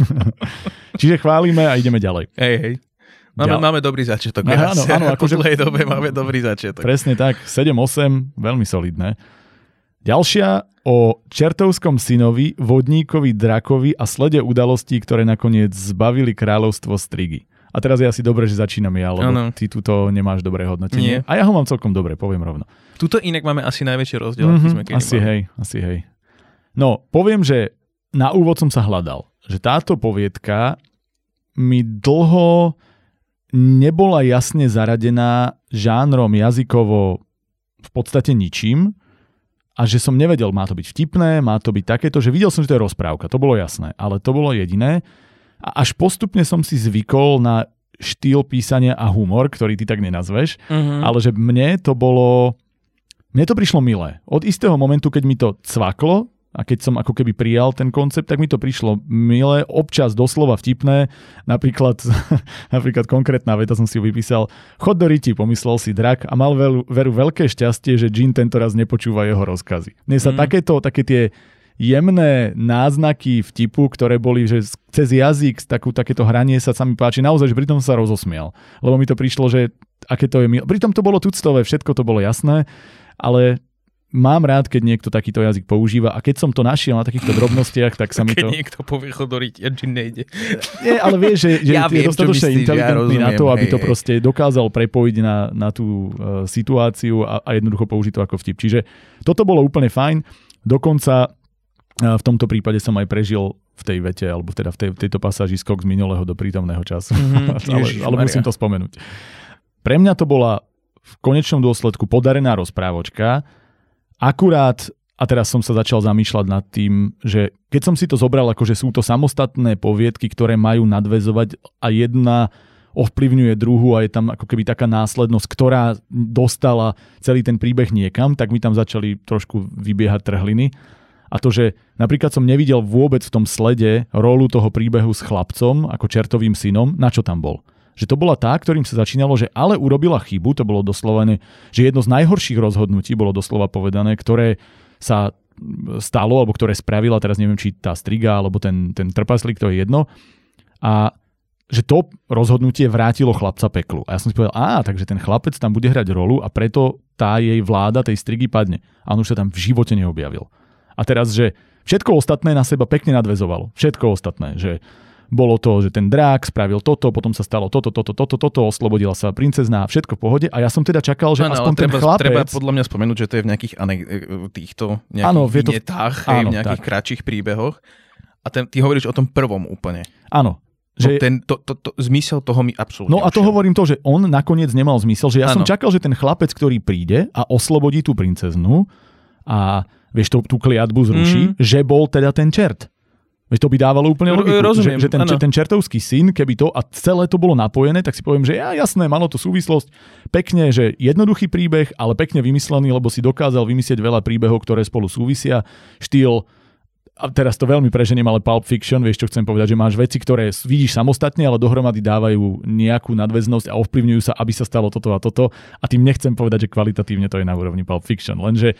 [SPEAKER 1] Čiže chválime a ideme ďalej.
[SPEAKER 2] Hej, hej. Máme, máme dobrý začiatok. Aha, áno, áno, akože... Po dobe máme dobrý začiatok.
[SPEAKER 1] Presne tak, 7-8, veľmi solidné. Ďalšia o čertovskom synovi, vodníkovi, drakovi a slede udalostí, ktoré nakoniec zbavili kráľovstvo Strigy. A teraz je asi dobre, že začínam ja, lebo ano. ty túto nemáš dobré hodnotenie. Nie. A ja ho mám celkom dobre, poviem rovno.
[SPEAKER 2] Tuto inak máme asi najväčší rozdiel,
[SPEAKER 1] mm-hmm, sme Asi mali. hej, asi hej. No, poviem, že na úvod som sa hľadal, že táto poviedka mi dlho nebola jasne zaradená žánrom jazykovo v podstate ničím, a že som nevedel, má to byť vtipné, má to byť takéto, že videl som, že to je rozprávka, to bolo jasné, ale to bolo jediné. A až postupne som si zvykol na štýl písania a humor, ktorý ty tak nenazveš, uh-huh. ale že mne to bolo, mne to prišlo milé. Od istého momentu, keď mi to cvaklo, a keď som ako keby prijal ten koncept, tak mi to prišlo milé, občas doslova vtipné, napríklad, napríklad konkrétna veta som si vypísal, chod do riti, pomyslel si drak a mal veru, veru veľké šťastie, že Jean tento raz nepočúva jeho rozkazy. Mne sa mm. takéto, také tie jemné náznaky vtipu, ktoré boli, že cez jazyk, takú, takéto hranie sa sa mi páči. Naozaj, že pritom sa rozosmial. Lebo mi to prišlo, že aké to je milé. Pritom to bolo tuctové, všetko to bolo jasné, ale mám rád, keď niekto takýto jazyk používa a keď som to našiel na takýchto drobnostiach, tak sa mi to...
[SPEAKER 2] Keď niekto povie chodoriť, ja či nejde.
[SPEAKER 1] Nie, ale vieš, že, že ja je dostatočne inteligentný ja na to, aby hej, to proste dokázal prepojiť na, na tú uh, situáciu a, a jednoducho použiť to ako vtip. Čiže toto bolo úplne fajn. Dokonca uh, v tomto prípade som aj prežil v tej vete, alebo teda v tej, tejto pasáži skok z minulého do prítomného času. Mm-hmm, ale, ale musím to spomenúť. Pre mňa to bola v konečnom dôsledku podarená rozprávočka, Akurát, a teraz som sa začal zamýšľať nad tým, že keď som si to zobral, ako sú to samostatné poviedky, ktoré majú nadvezovať a jedna ovplyvňuje druhú a je tam ako keby taká následnosť, ktorá dostala celý ten príbeh niekam, tak mi tam začali trošku vybiehať trhliny. A to, že napríklad som nevidel vôbec v tom slede rolu toho príbehu s chlapcom ako čertovým synom, na čo tam bol že to bola tá, ktorým sa začínalo, že ale urobila chybu, to bolo doslova, že jedno z najhorších rozhodnutí bolo doslova povedané, ktoré sa stalo, alebo ktoré spravila, teraz neviem, či tá striga, alebo ten, ten trpaslík, to je jedno. A že to rozhodnutie vrátilo chlapca peklu. A ja som si povedal, á, takže ten chlapec tam bude hrať rolu a preto tá jej vláda tej strigy padne. A on už sa tam v živote neobjavil. A teraz, že všetko ostatné na seba pekne nadvezovalo. Všetko ostatné. Že bolo to, že ten drák spravil toto, potom sa stalo toto, toto, toto, toto, oslobodila sa princezná, všetko v pohode a ja som teda čakal, že ano, aspoň ten
[SPEAKER 2] treba,
[SPEAKER 1] chlapec...
[SPEAKER 2] Treba podľa mňa spomenúť, že to je v nejakých anek- týchto nejakých ano, vinetách, to... ano, v nejakých tak. kratších príbehoch a ten, ty hovoríš o tom prvom úplne.
[SPEAKER 1] Áno,
[SPEAKER 2] no že... No ten, to, to, to, zmysel toho mi absolútne
[SPEAKER 1] No a to hovorím to, že on nakoniec nemal zmysel, že ja ano. som čakal, že ten chlapec, ktorý príde a oslobodí tú princeznu a vieš, tú, tú kliatbu zruší, mm. že bol teda ten čert. Veď to by dávalo úplne logiku,
[SPEAKER 2] Rozumiem,
[SPEAKER 1] že, že ten, že ten čertovský syn, keby to a celé to bolo napojené, tak si poviem, že ja jasné, malo to súvislosť, pekne, že jednoduchý príbeh, ale pekne vymyslený, lebo si dokázal vymyslieť veľa príbehov, ktoré spolu súvisia. Štýl, a teraz to veľmi preženiem, ale Pulp Fiction, vieš čo chcem povedať, že máš veci, ktoré vidíš samostatne, ale dohromady dávajú nejakú nadväznosť a ovplyvňujú sa, aby sa stalo toto a toto. A tým nechcem povedať, že kvalitatívne to je na úrovni Pulp Fiction, lenže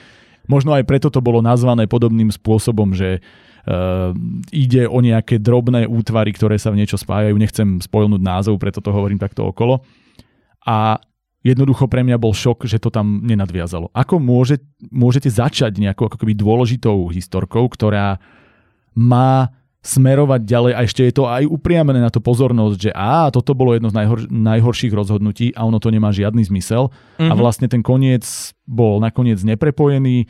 [SPEAKER 1] možno aj preto to bolo nazvané podobným spôsobom, že ide o nejaké drobné útvary, ktoré sa v niečo spájajú. Nechcem spojnúť názov, preto to hovorím takto okolo. A jednoducho pre mňa bol šok, že to tam nenadviazalo. Ako môže, môžete začať nejakou ako keby dôležitou historkou, ktorá má smerovať ďalej a ešte je to aj upriamené na to pozornosť, že á, toto bolo jedno z najhor, najhorších rozhodnutí a ono to nemá žiadny zmysel mm-hmm. a mhm. vlastne ten koniec bol nakoniec neprepojený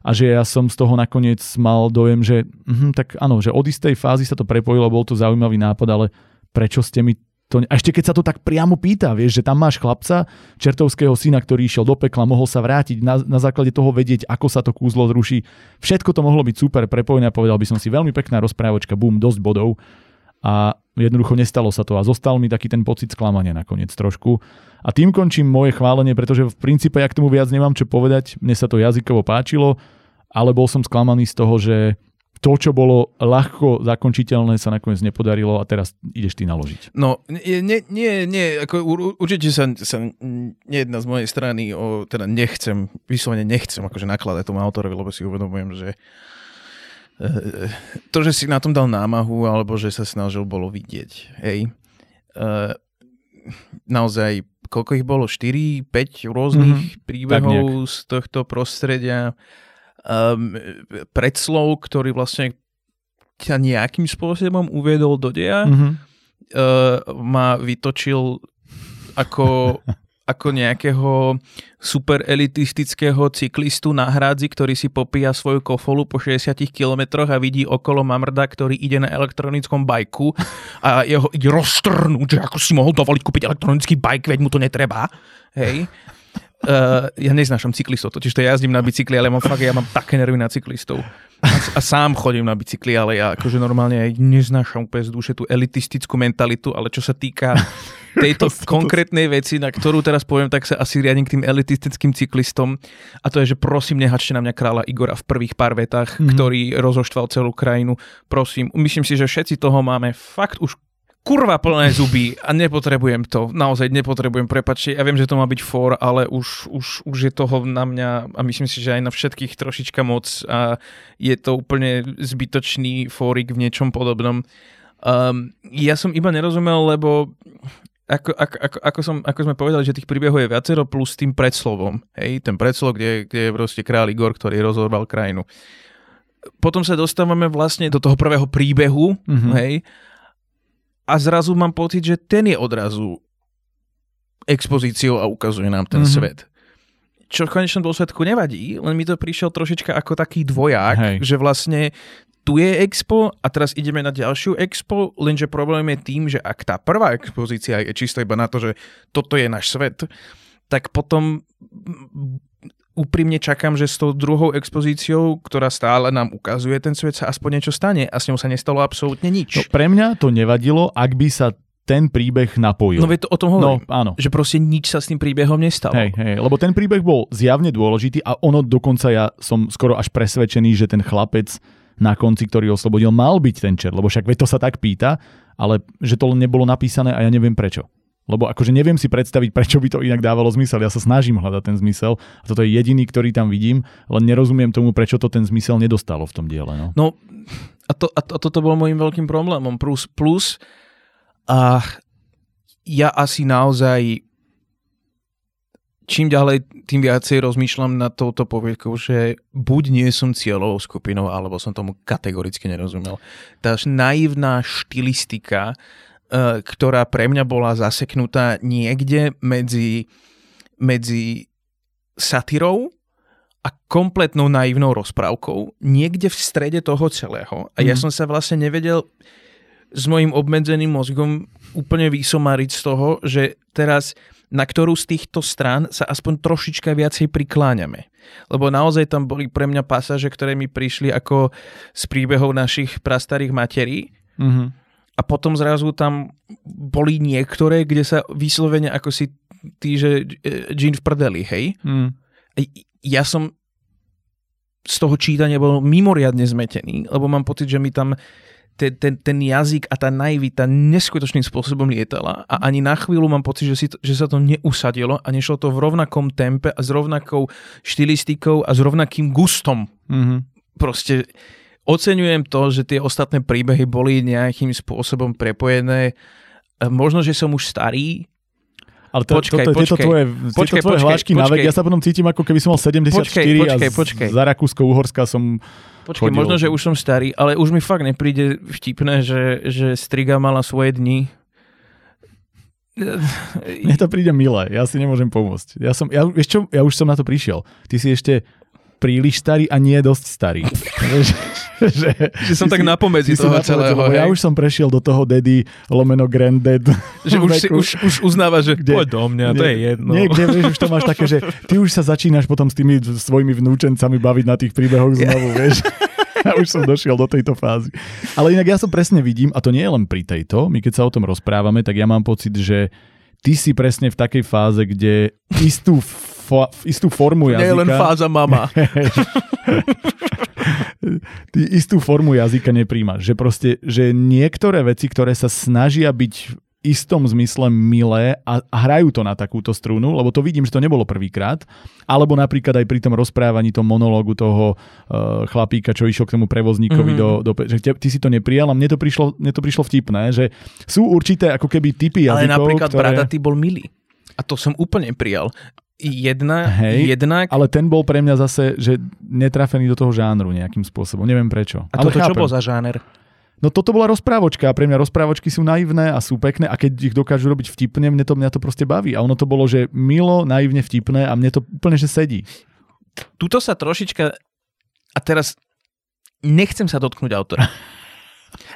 [SPEAKER 1] a že ja som z toho nakoniec mal dojem, že mm, tak áno, že od istej fázy sa to prepojilo, bol to zaujímavý nápad, ale prečo ste mi to, a ešte keď sa to tak priamo pýta, vieš, že tam máš chlapca, čertovského syna, ktorý išiel do pekla, mohol sa vrátiť, na, na základe toho vedieť, ako sa to kúzlo zruší. Všetko to mohlo byť super prepojené a povedal by som si, veľmi pekná rozprávočka, bum, dosť bodov. A jednoducho nestalo sa to a zostal mi taký ten pocit sklamania nakoniec trošku. A tým končím moje chválenie, pretože v princípe ja k tomu viac nemám čo povedať. Mne sa to jazykovo páčilo, ale bol som sklamaný z toho, že to, čo bolo ľahko zakončiteľné, sa nakoniec nepodarilo a teraz ideš ty naložiť.
[SPEAKER 2] No, nie, nie, nie ako určite sa, sa nejedna z mojej strany, o, teda nechcem, vyslovene nechcem akože nakladať tomu autorovi, lebo si uvedomujem, že to, že si na tom dal námahu, alebo že sa snažil, bolo vidieť. Hej. E, naozaj, koľko ich bolo? 4, 5 rôznych mm-hmm. príbehov z tohto prostredia um, predslov, ktorý vlastne ťa nejakým spôsobom uviedol do deja, mm-hmm. uh, ma vytočil ako, ako nejakého super elitistického cyklistu na hrádzi, ktorý si popíja svoju kofolu po 60 kilometroch a vidí okolo mamrda, ktorý ide na elektronickom bajku a jeho ide roztrhnúť, že ako si mohol dovoliť kúpiť elektronický bajk, veď mu to netreba. Hej. Uh, ja neznášam cyklistov, totiž to ja jazdím na bicykli, ale mám fakt, ja mám také nervy na cyklistov. A, a sám chodím na bicykli, ale ja akože normálne aj neznášam úplne z duše tú elitistickú mentalitu, ale čo sa týka tejto konkrétnej veci, na ktorú teraz poviem, tak sa asi riadím k tým elitistickým cyklistom. A to je, že prosím, nehačte na mňa kráľa Igora v prvých pár vetách, mm-hmm. ktorý rozoštval celú krajinu. Prosím, myslím si, že všetci toho máme fakt už kurva plné zuby a nepotrebujem to. Naozaj nepotrebujem, prepačte. Ja viem, že to má byť for, ale už, už, už je toho na mňa a myslím si, že aj na všetkých trošička moc a je to úplne zbytočný fórik v niečom podobnom. Um, ja som iba nerozumel, lebo ako, ako, ako, ako, som, ako sme povedali, že tých príbehov je viacero plus tým predslovom. Hej, ten predslov, kde, kde je proste kráľ Igor, ktorý rozhodoval krajinu. Potom sa dostávame vlastne do toho prvého príbehu, mm-hmm. hej, a zrazu mám pocit, že ten je odrazu expozíciou a ukazuje nám ten mm-hmm. svet. Čo v konečnom dôsledku nevadí, len mi to prišiel trošička ako taký dvoják, Hej. že vlastne tu je expo a teraz ideme na ďalšiu expo, lenže problém je tým, že ak tá prvá expozícia je čisto iba na to, že toto je náš svet, tak potom úprimne čakám, že s tou druhou expozíciou, ktorá stále nám ukazuje ten svet, sa aspoň niečo stane a s ňou sa nestalo absolútne nič.
[SPEAKER 1] No, pre mňa to nevadilo, ak by sa ten príbeh napojil.
[SPEAKER 2] No veď to o tom hovorím.
[SPEAKER 1] No, áno.
[SPEAKER 2] Že proste nič sa s tým príbehom nestalo.
[SPEAKER 1] Hej, hej, lebo ten príbeh bol zjavne dôležitý a ono dokonca ja som skoro až presvedčený, že ten chlapec na konci, ktorý oslobodil, mal byť ten čer, lebo však veď to sa tak pýta, ale že to nebolo napísané a ja neviem prečo. Lebo akože neviem si predstaviť, prečo by to inak dávalo zmysel. Ja sa snažím hľadať ten zmysel a toto je jediný, ktorý tam vidím, len nerozumiem tomu, prečo to ten zmysel nedostalo v tom diele. No,
[SPEAKER 2] no a, to, a, to, a toto bol môjim veľkým problémom. Plus, plus a ja asi naozaj čím ďalej, tým viacej rozmýšľam nad touto poviedkou, že buď nie som cieľovou skupinou, alebo som tomu kategoricky nerozumel. Tá naivná štilistika ktorá pre mňa bola zaseknutá niekde medzi, medzi satyrou a kompletnou naivnou rozprávkou, niekde v strede toho celého. A ja mm. som sa vlastne nevedel s mojim obmedzeným mozgom úplne vysomariť z toho, že teraz na ktorú z týchto strán sa aspoň trošička viacej prikláňame. Lebo naozaj tam boli pre mňa pasáže, ktoré mi prišli ako z príbehov našich prastarých materí, mm-hmm a potom zrazu tam boli niektoré, kde sa vyslovene ako si tí, že Jean v prdeli, hej? Mm. Ja som z toho čítania bol mimoriadne zmetený, lebo mám pocit, že mi tam ten, ten, ten jazyk a tá naivita neskutočným spôsobom lietala a ani na chvíľu mám pocit, že, si to, že sa to neusadilo a nešlo to v rovnakom tempe a s rovnakou štilistikou a s rovnakým gustom. Mm-hmm. Proste Oceňujem to, že tie ostatné príbehy boli nejakým spôsobom prepojené. E, možno, že som už starý,
[SPEAKER 1] Ale to,
[SPEAKER 2] Počkaj,
[SPEAKER 1] toto, tieto
[SPEAKER 2] počkaj.
[SPEAKER 1] tvoje,
[SPEAKER 2] Počkaj,
[SPEAKER 1] tieto tvoje
[SPEAKER 2] počkaj,
[SPEAKER 1] hlášky na vek,
[SPEAKER 2] počkaj.
[SPEAKER 1] ja sa potom cítim ako keby som mal 74
[SPEAKER 2] Počkaj,
[SPEAKER 1] a
[SPEAKER 2] počkaj,
[SPEAKER 1] z-
[SPEAKER 2] počkaj.
[SPEAKER 1] za Rakúsko-Uhorska som...
[SPEAKER 2] Počkej,
[SPEAKER 1] chodil.
[SPEAKER 2] možno, že už som starý, ale už mi fakt nepríde vtipné, že, že Striga mala svoje dni.
[SPEAKER 1] Mne to príde milé, ja si nemôžem pomôcť. Ja, som, ja, čo, ja už som na to prišiel. Ty si ešte príliš starý a nie dosť starý. Že,
[SPEAKER 2] Že som
[SPEAKER 1] ty
[SPEAKER 2] tak
[SPEAKER 1] si-
[SPEAKER 2] napomedzi
[SPEAKER 1] si
[SPEAKER 2] toho celého,
[SPEAKER 1] lebo Ja už som prešiel do toho daddy lomeno granddad.
[SPEAKER 2] Že už, si, už, už uznáva, že
[SPEAKER 1] Kde-
[SPEAKER 2] poď do mňa, to je jedno.
[SPEAKER 1] Nie, kde, vieš, už to máš také, že ty už sa začínaš potom s tými svojimi vnúčencami baviť na tých príbehoch znovu, vieš. Ja už som došiel do tejto fázy. Ale inak ja som presne vidím, a to nie je len pri tejto, my keď sa o tom rozprávame, tak ja mám pocit, že ty si presne v takej fáze, kde istú, fa- istú formu jazyka...
[SPEAKER 2] Nie len fáza mama.
[SPEAKER 1] ty istú formu jazyka nepríjmaš. Že proste, že niektoré veci, ktoré sa snažia byť istom zmysle milé a, a hrajú to na takúto strunu, lebo to vidím, že to nebolo prvýkrát, alebo napríklad aj pri tom rozprávaní, tom monológu toho uh, chlapíka, čo išiel k tomu prevozníkovi
[SPEAKER 2] Mhm.
[SPEAKER 1] mm-hmm. do, do... Že te, ty si to neprijal a mne to prišlo, mne to prišlo vtipné, že sú určité ako keby typy
[SPEAKER 2] Ale
[SPEAKER 1] jazykov,
[SPEAKER 2] napríklad
[SPEAKER 1] ktoré...
[SPEAKER 2] Bradatý bol milý. A to som úplne prijal. Jedna,
[SPEAKER 1] Hej,
[SPEAKER 2] jednak...
[SPEAKER 1] Ale ten bol pre mňa zase, že netrafený do toho žánru nejakým spôsobom. Neviem prečo.
[SPEAKER 2] A
[SPEAKER 1] ale
[SPEAKER 2] toto čo
[SPEAKER 1] chápem.
[SPEAKER 2] bol za žáner?
[SPEAKER 1] No toto bola rozprávočka a pre mňa rozprávočky sú naivné a sú pekné a keď ich dokážu robiť vtipne, mne to, mňa to proste baví. A ono to bolo, že milo, naivne vtipné a mne to úplne, že sedí.
[SPEAKER 2] Tuto sa trošička... A teraz nechcem sa dotknúť autora.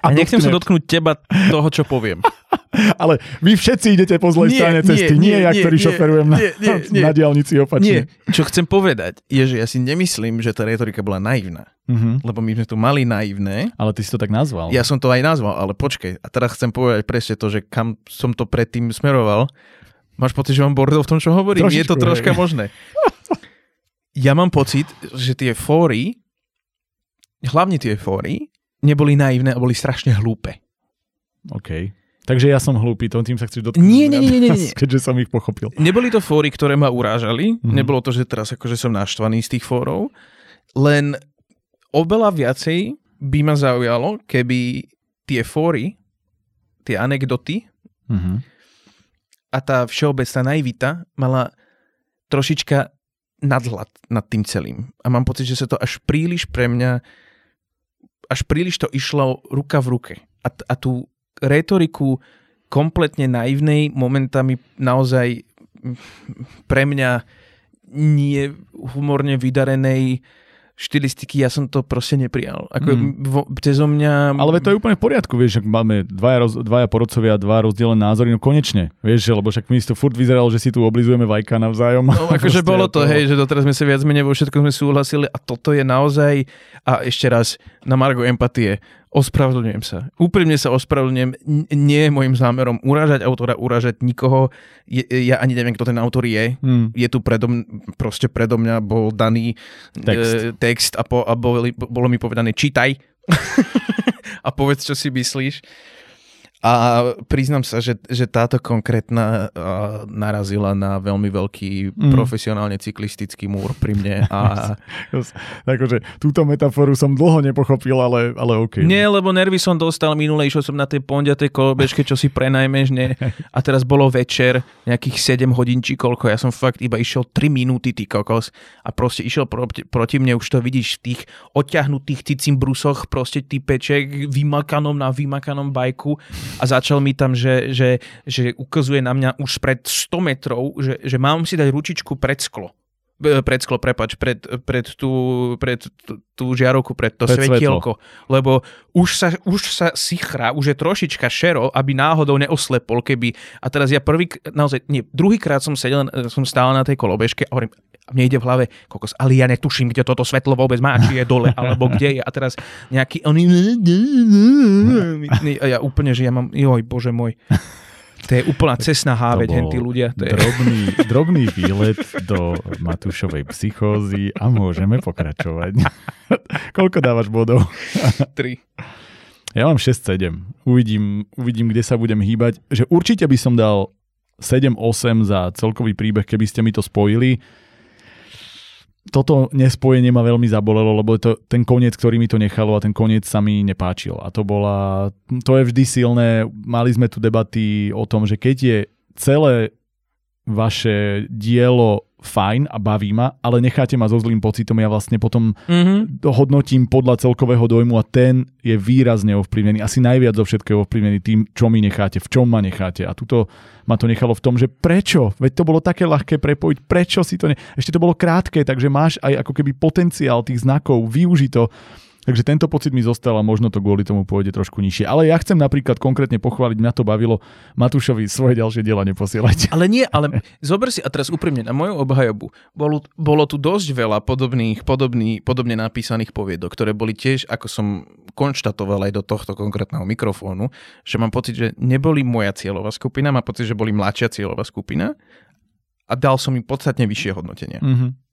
[SPEAKER 2] A, nechcem sa
[SPEAKER 1] dotknem.
[SPEAKER 2] dotknúť teba toho, čo poviem.
[SPEAKER 1] Ale vy všetci idete po zlej
[SPEAKER 2] Nie,
[SPEAKER 1] strane
[SPEAKER 2] nie,
[SPEAKER 1] cesty, nie,
[SPEAKER 2] nie,
[SPEAKER 1] ja,
[SPEAKER 2] nie,
[SPEAKER 1] ktorý
[SPEAKER 2] nie,
[SPEAKER 1] šoferujem na,
[SPEAKER 2] nie, nie, nie.
[SPEAKER 1] na diálnici
[SPEAKER 2] Nie,
[SPEAKER 1] opačne.
[SPEAKER 2] čo chcem povedať, je, že ja si nemyslím, že tá retorika bola naivná.
[SPEAKER 1] Mhm.
[SPEAKER 2] Lebo my sme tu mali naivné.
[SPEAKER 1] Ale ty si to tak nazval.
[SPEAKER 2] Ja som to aj nazval, ale počkej. A teraz chcem povedať presne to, že kam som to predtým smeroval. Máš pocit, že mám bordel v tom, čo hovorím? je to
[SPEAKER 1] Trošičku,
[SPEAKER 2] troška
[SPEAKER 1] hej.
[SPEAKER 2] možné. Ja mám pocit, že tie fóry, hlavne tie fóry, neboli naivné a boli strašne hlúpe.
[SPEAKER 1] OK. Takže ja som hlúpy, to tým sa chceš dotknúť.
[SPEAKER 2] Nie, nie, nie, nie, nie.
[SPEAKER 1] Keďže som ich pochopil.
[SPEAKER 2] Neboli to fóry, ktoré ma urážali.
[SPEAKER 1] Mhm.
[SPEAKER 2] Nebolo to, že teraz akože som naštvaný z tých fórov. Len oveľa viacej by ma zaujalo, keby tie fóry, tie anekdoty
[SPEAKER 1] Mhm.
[SPEAKER 2] a tá všeobecná naivita mala trošička nadhľad nad tým celým. A mám pocit, že sa to až príliš pre mňa až príliš to išlo ruka v ruke. A, t- a tú retoriku kompletne naivnej, momentami naozaj pre mňa nie humorne vydarenej štilistiky, ja som to proste neprijal. Ako
[SPEAKER 1] Mm.
[SPEAKER 2] vo, mňa...
[SPEAKER 1] Ale to je úplne v poriadku, vieš, ak máme dvaja, roz, dvaja porodcovia, dva rozdielené názory, no konečne, vieš, lebo však mi to furt vyzeralo, že si tu oblizujeme vajka navzájom.
[SPEAKER 2] No, akože bolo to, hej, že doteraz sme sa viac menej vo všetkom sme súhlasili a toto je naozaj, a ešte raz, na Margo empatie, ospravedlňujem sa. Úprimne sa ospravedlňujem, N- nie je môjim zámerom uražať autora, uražať nikoho, je, ja ani neviem, kto ten autor je,
[SPEAKER 1] Hmm.
[SPEAKER 2] je tu predo, m- proste predo mňa bol daný
[SPEAKER 1] Text.
[SPEAKER 2] E, text a, po, a boli, bolo mi povedané čítaj a povedz, čo si myslíš. A priznám sa, že, že táto konkrétna a, narazila na veľmi veľký
[SPEAKER 1] Mm.
[SPEAKER 2] profesionálne cyklistický múr pri mne a
[SPEAKER 1] Takže túto metaforu som dlho nepochopil, ale, ale OK.
[SPEAKER 2] nie, lebo nervy som dostal minule, išiel som na tej pondiatej kolobežke, čo si prenajmeš, nie? A teraz bolo večer, nejakých 7 hodín či koľko, ja som fakt iba išiel 3 minúty, ty kokos, a proste išiel proti, proti mne, už to vidíš v tých odťahnutých cicím brusoch, proste typeček vymakanom na vymakanom bajku a začal mi tam, že, že, že ukazuje na mňa už pred 100 metrov, že, že mám si dať ručičku pred sklo. Pred sklo, prepač, pred, pred, tú, pred tú, žiarovku, pred to
[SPEAKER 1] Pred
[SPEAKER 2] svetielko. Lebo už sa, už sa sichrá, už je trošička šero, aby náhodou neoslepol, keby... A teraz ja prvý, naozaj, nie, druhýkrát som sedel, som stál na tej kolobežke a hovorím, mne ide v hlave, kokos, ale ja netuším, kde toto svetlo vôbec má, či je dole, alebo kde je. A teraz nejaký... Oni, a ja úplne, že ja mám... Joj, bože môj. To je úplná cestná háveď,
[SPEAKER 1] bol
[SPEAKER 2] hen tí ľudia. To je...
[SPEAKER 1] drobný, drobný výlet do Matúšovej psychózy a môžeme pokračovať. Koľko dávaš bodov?
[SPEAKER 2] Tri.
[SPEAKER 1] Ja mám 6-7. Uvidím, uvidím, kde sa budem hýbať. Že určite by som dal 7-8 za celkový príbeh, keby ste mi to spojili. Toto nespojenie ma veľmi zabolelo, lebo to ten koniec, ktorý mi to nechalo a ten koniec sa mi nepáčil. A to bola, to je vždy silné. Mali sme tu debaty o tom, že keď je celé vaše dielo fajn a baví ma, ale necháte ma so zlým pocitom, ja vlastne potom
[SPEAKER 2] Mm-hmm.
[SPEAKER 1] hodnotím podľa celkového dojmu a ten je výrazne ovplyvnený, asi najviac zo všetkého ovplyvnený tým, čo mi necháte, v čom ma necháte. A tuto ma to nechalo v tom, že prečo? Veď to bolo také ľahké prepojiť, prečo si to ne... Ešte to bolo krátke, takže máš aj ako keby potenciál tých znakov, využi to. Takže tento pocit mi zostal a možno to kvôli tomu pôjde trošku nižšie. Ale ja chcem napríklad konkrétne pochváliť, mňa to bavilo Matúšovi svoje ďalšie diela neposielajte.
[SPEAKER 2] Ale nie, ale zober si, a teraz úprimne, na moju obhajobu, bolo, bolo tu dosť veľa podobných, podobný, podobne napísaných poviedok, ktoré boli tiež, ako som konštatoval aj do tohto konkrétneho mikrofónu, že mám pocit, že neboli moja cieľová skupina, mám pocit, že boli mladšia cieľová skupina a dal som im podstatne vyššie hodnotenia.
[SPEAKER 1] Mhm.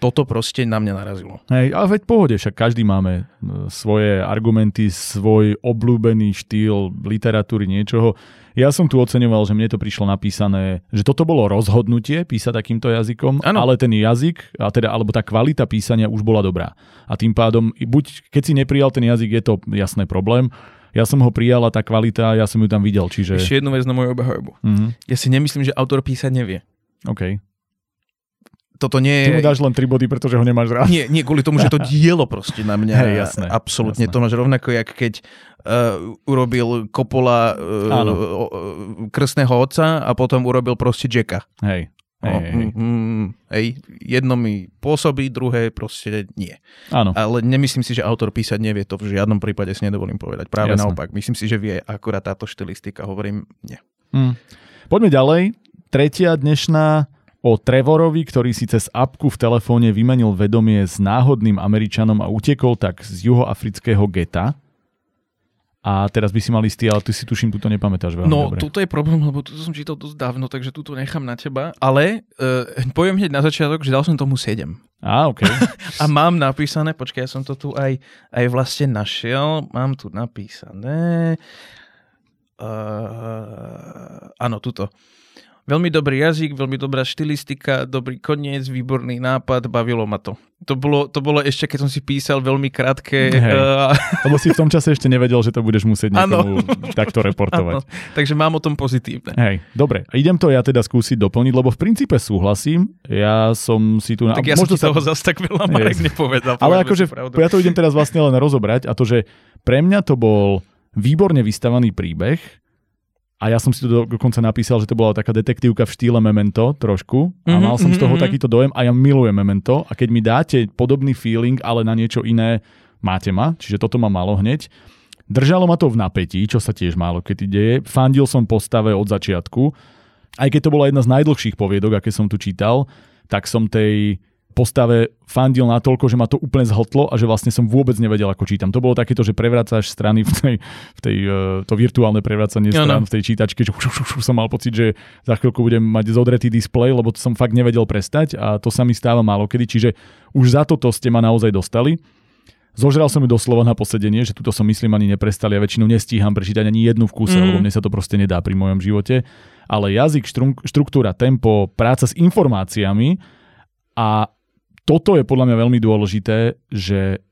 [SPEAKER 2] Toto proste na mňa narazilo.
[SPEAKER 1] Hej, ale veď pohode, však každý máme e, svoje argumenty, svoj obľúbený štýl literatúry, niečoho. Ja som tu oceňoval, že mne to prišlo napísané, že toto bolo rozhodnutie písať takýmto jazykom,
[SPEAKER 2] Áno.
[SPEAKER 1] ale ten jazyk, a teda, alebo tá kvalita písania už bola dobrá. A tým pádom, buď keď si neprijal ten jazyk, je to jasný problém. Ja som ho prijal a tá kvalita, ja som ju tam videl, čiže...
[SPEAKER 2] Ešte jednu vec na moju obhajobu.
[SPEAKER 1] Mhm,
[SPEAKER 2] Ja si nemyslím, že autor písať nevie.
[SPEAKER 1] OK.
[SPEAKER 2] Toto nie
[SPEAKER 1] Ty mu
[SPEAKER 2] je...
[SPEAKER 1] dáš len 3 body, pretože ho nemáš rád.
[SPEAKER 2] Nie, nie kvôli tomu, že to dielo proste na mňa.
[SPEAKER 1] Hej, jasné,
[SPEAKER 2] Absolútne.
[SPEAKER 1] jasné.
[SPEAKER 2] To máš rovnako, jak keď uh, urobil Coppola
[SPEAKER 1] Áno.
[SPEAKER 2] uh, uh, krstného otca a potom urobil proste Jacka.
[SPEAKER 1] Hej. Hej, hej, hej.
[SPEAKER 2] mm, mm, hej, jedno mi pôsobí, druhé proste nie.
[SPEAKER 1] Áno.
[SPEAKER 2] Ale nemyslím si, že autor písať nevie, to v žiadnom prípade si nedovolím povedať. Práve
[SPEAKER 1] Jasné.
[SPEAKER 2] naopak. Myslím si, že vie akurát táto štilistika. Hovorím, nie.
[SPEAKER 1] Mm. Poďme ďalej. Tretia dnešná o Trevorovi, ktorý si cez apku v telefóne vymenil vedomie s náhodným Američanom a utekol tak z juhoafrického geta. A teraz by si mal istý, ale ty si tuším, tuto nepamätáš veľmi
[SPEAKER 2] No,
[SPEAKER 1] dobre.
[SPEAKER 2] tuto je problém, lebo tu som čítal dosť dávno, takže tuto nechám na teba. Ale uh, poviem hneď na začiatok, že dal som tomu 7.
[SPEAKER 1] Á, OK.
[SPEAKER 2] A mám napísané, počkaj, ja som to tu aj, aj vlastne našiel, mám tu napísané, uh, áno, tuto. Veľmi dobrý jazyk, veľmi dobrá štilistika, dobrý koniec, výborný nápad, bavilo ma to. To bolo, to bolo ešte, keď som si písal veľmi krátke.
[SPEAKER 1] Hej.
[SPEAKER 2] Uh,
[SPEAKER 1] Lebo si v tom čase ešte nevedel, že to budeš musieť niekomu takto reportovať.
[SPEAKER 2] áno, takže mám o tom pozitívne.
[SPEAKER 1] Hej, dobre. Idem to ja teda skúsiť doplniť, lebo v princípe súhlasím. Ja som si tu...
[SPEAKER 2] Tak ja som ti toho zase tak veľa Marek nepovedal.
[SPEAKER 1] Ale akože ja to idem teraz vlastne len rozobrať a to, že pre mňa to bol výborne vystavaný príbeh a ja som si to do- dokonca napísal, že to bola taká detektívka v štýle Memento trošku a
[SPEAKER 2] Mhm,
[SPEAKER 1] mal som z
[SPEAKER 2] mhm,
[SPEAKER 1] toho
[SPEAKER 2] mhm.
[SPEAKER 1] takýto dojem a ja milujem Memento a keď mi dáte podobný feeling, ale na niečo iné, máte ma, čiže toto ma malo hneď. Držalo ma to v napätí, čo sa tiež málo kedy deje. Fandil som postave od začiatku. Aj keď to bola jedna z najdlhších poviedok, aké som tu čítal, tak som tej postave fandil natoľko, že ma to úplne zhltlo a že vlastne som vôbec nevedel, ako čítam. To bolo takéto, že prevracaš strany v tej, v tej uh, to virtuálne prevracanie
[SPEAKER 2] Áno.
[SPEAKER 1] strán v tej čítačke, že už, už, už som mal pocit, že za chvíľku budem mať zodretý displej, lebo to som fakt nevedel prestať a to sa mi stáva málo kedy, čiže už za toto ste ma naozaj dostali. Zožral som ju doslova na posedenie, že tuto som myslím ani neprestali a väčšinou nestíham prečítať ani jednu v kúse,
[SPEAKER 2] Mm.
[SPEAKER 1] lebo mne sa to proste nedá pri mojom živote. Ale jazyk, štru- štruktúra, tempo, práca s informáciami a toto je podľa mňa veľmi dôležité, že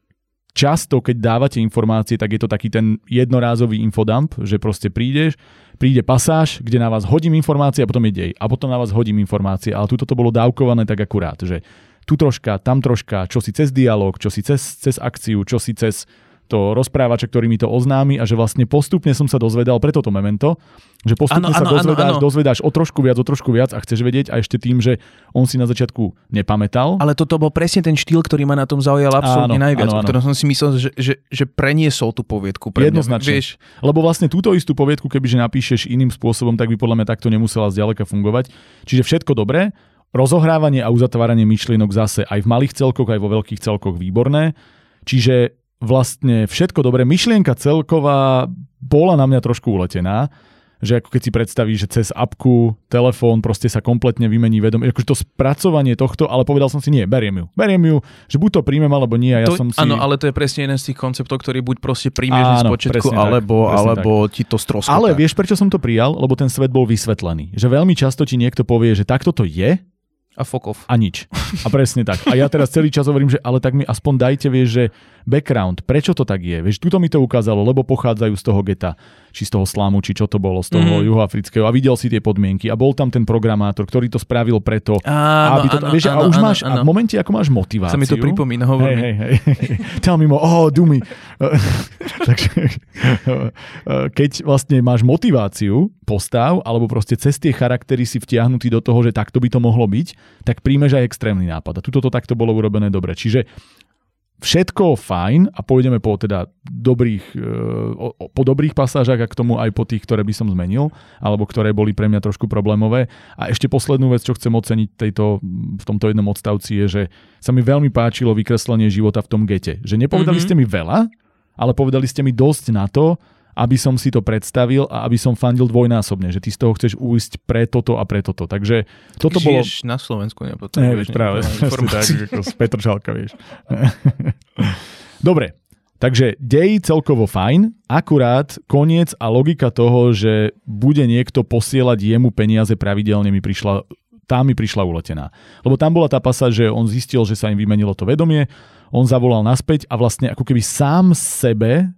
[SPEAKER 1] často, keď dávate informácie, tak je to taký ten jednorázový infodump, že proste prídeš, príde pasáž, kde na vás hodím informácie a potom je dej. A potom na vás hodím informácie. Ale tuto to bolo dávkované tak akurát, že tu troška, tam troška, čo si cez dialog, čo si cez, cez akciu, čo si cez to rozprávača, ktorý mi to oznámi a že vlastne postupne som sa dozvedal, preto to memento, že postupne
[SPEAKER 2] Áno,
[SPEAKER 1] sa
[SPEAKER 2] áno,
[SPEAKER 1] dozvedáš,
[SPEAKER 2] áno.
[SPEAKER 1] dozvedáš o trošku viac, o trošku viac a chceš vedieť a ešte tým, že on si na začiatku nepamätal.
[SPEAKER 2] Ale toto bol presne ten štýl, ktorý ma na tom zaujal absolútne
[SPEAKER 1] Áno,
[SPEAKER 2] najviac,
[SPEAKER 1] áno,
[SPEAKER 2] o ktorom som si myslel, že, že, že preniesol tú poviedku pre
[SPEAKER 1] Jednoznačne.
[SPEAKER 2] mňa. Vieš,
[SPEAKER 1] Lebo vlastne túto istú poviedku, kebyže napíšeš iným spôsobom, tak by podľa mňa takto nemusela zďaleka fungovať. Čiže všetko dobré, rozohrávanie a uzatváranie myšlienok zase aj v malých celkoch, aj vo veľkých celkoch výborné. Čiže vlastne všetko dobré. Myšlienka celková bola na mňa trošku uletená, že ako keď si predstavíš, že cez apku, telefón proste sa kompletne vymení vedomie, akože to spracovanie tohto, ale povedal som si nie, beriem ju. Beriem ju, že buď to príjmem, alebo nie. A ja
[SPEAKER 2] to,
[SPEAKER 1] som si...
[SPEAKER 2] Áno, ale to je presne jeden z tých konceptov, ktorý buď proste príjmeš z počiatku,
[SPEAKER 1] presne tak,
[SPEAKER 2] alebo, alebo ti to stroskotá.
[SPEAKER 1] Ale vieš, prečo som to prijal? Lebo ten svet bol vysvetlený. Že veľmi často ti niekto povie, že takto to je
[SPEAKER 2] A fokov.
[SPEAKER 1] A nič. A presne tak. A ja teraz celý čas hovorím, že ale tak mi aspoň dajte, vieš, že background, prečo to tak je. Vieš, tuto mi to ukázalo, lebo pochádzajú z toho geta, či z toho slámu, či čo to bolo, z toho mm. juhoafrického. A videl si tie podmienky. A bol tam ten programátor, ktorý to spravil preto,
[SPEAKER 2] áno,
[SPEAKER 1] aby to,
[SPEAKER 2] áno,
[SPEAKER 1] vieš,
[SPEAKER 2] áno,
[SPEAKER 1] a už
[SPEAKER 2] áno,
[SPEAKER 1] máš,
[SPEAKER 2] áno.
[SPEAKER 1] a v momente, ako máš motiváciu.
[SPEAKER 2] Sa mi to pripomína, hovor
[SPEAKER 1] Hej,
[SPEAKER 2] mi.
[SPEAKER 1] hej, hej. Tell me more. Oh, do me. Takže keď vlastne máš motiváciu, postav, alebo proste cez tie charaktery si vtiahnutý do toho, že takto by to mohlo byť, tak príjmeš aj extrémny nápad. A tuto to takto bolo urobené dobre. Čiže všetko fajn a pôjdeme po teda dobrých, e, po dobrých pasážach a k tomu aj po tých, ktoré by som zmenil, alebo ktoré boli pre mňa trošku problémové. A ešte poslednú vec, čo chcem oceniť tejto, v tomto jednom odstavci je, že sa mi veľmi páčilo vykreslenie života v tom gete. Že nepovedali mm-hmm. ste mi veľa, ale povedali ste mi dosť na to, aby som si to predstavil a aby som fandil dvojnásobne, že ty z toho chceš újsť pre toto a pre toto. Takže toto bolo...
[SPEAKER 2] Na Slovensku,
[SPEAKER 1] Ne,
[SPEAKER 2] nepotrebuješ
[SPEAKER 1] práve,
[SPEAKER 2] nejakú
[SPEAKER 1] presne tak, ako z Petržalka, vieš. Dobre, takže dej celkovo fajn, akurát koniec a logika toho, že bude niekto posielať jemu peniaze pravidelne mi prišla tá mi prišla uletená. Lebo tam bola tá pasáž, že on zistil, že sa im vymenilo to vedomie, on zavolal naspäť a vlastne ako keby sám sebe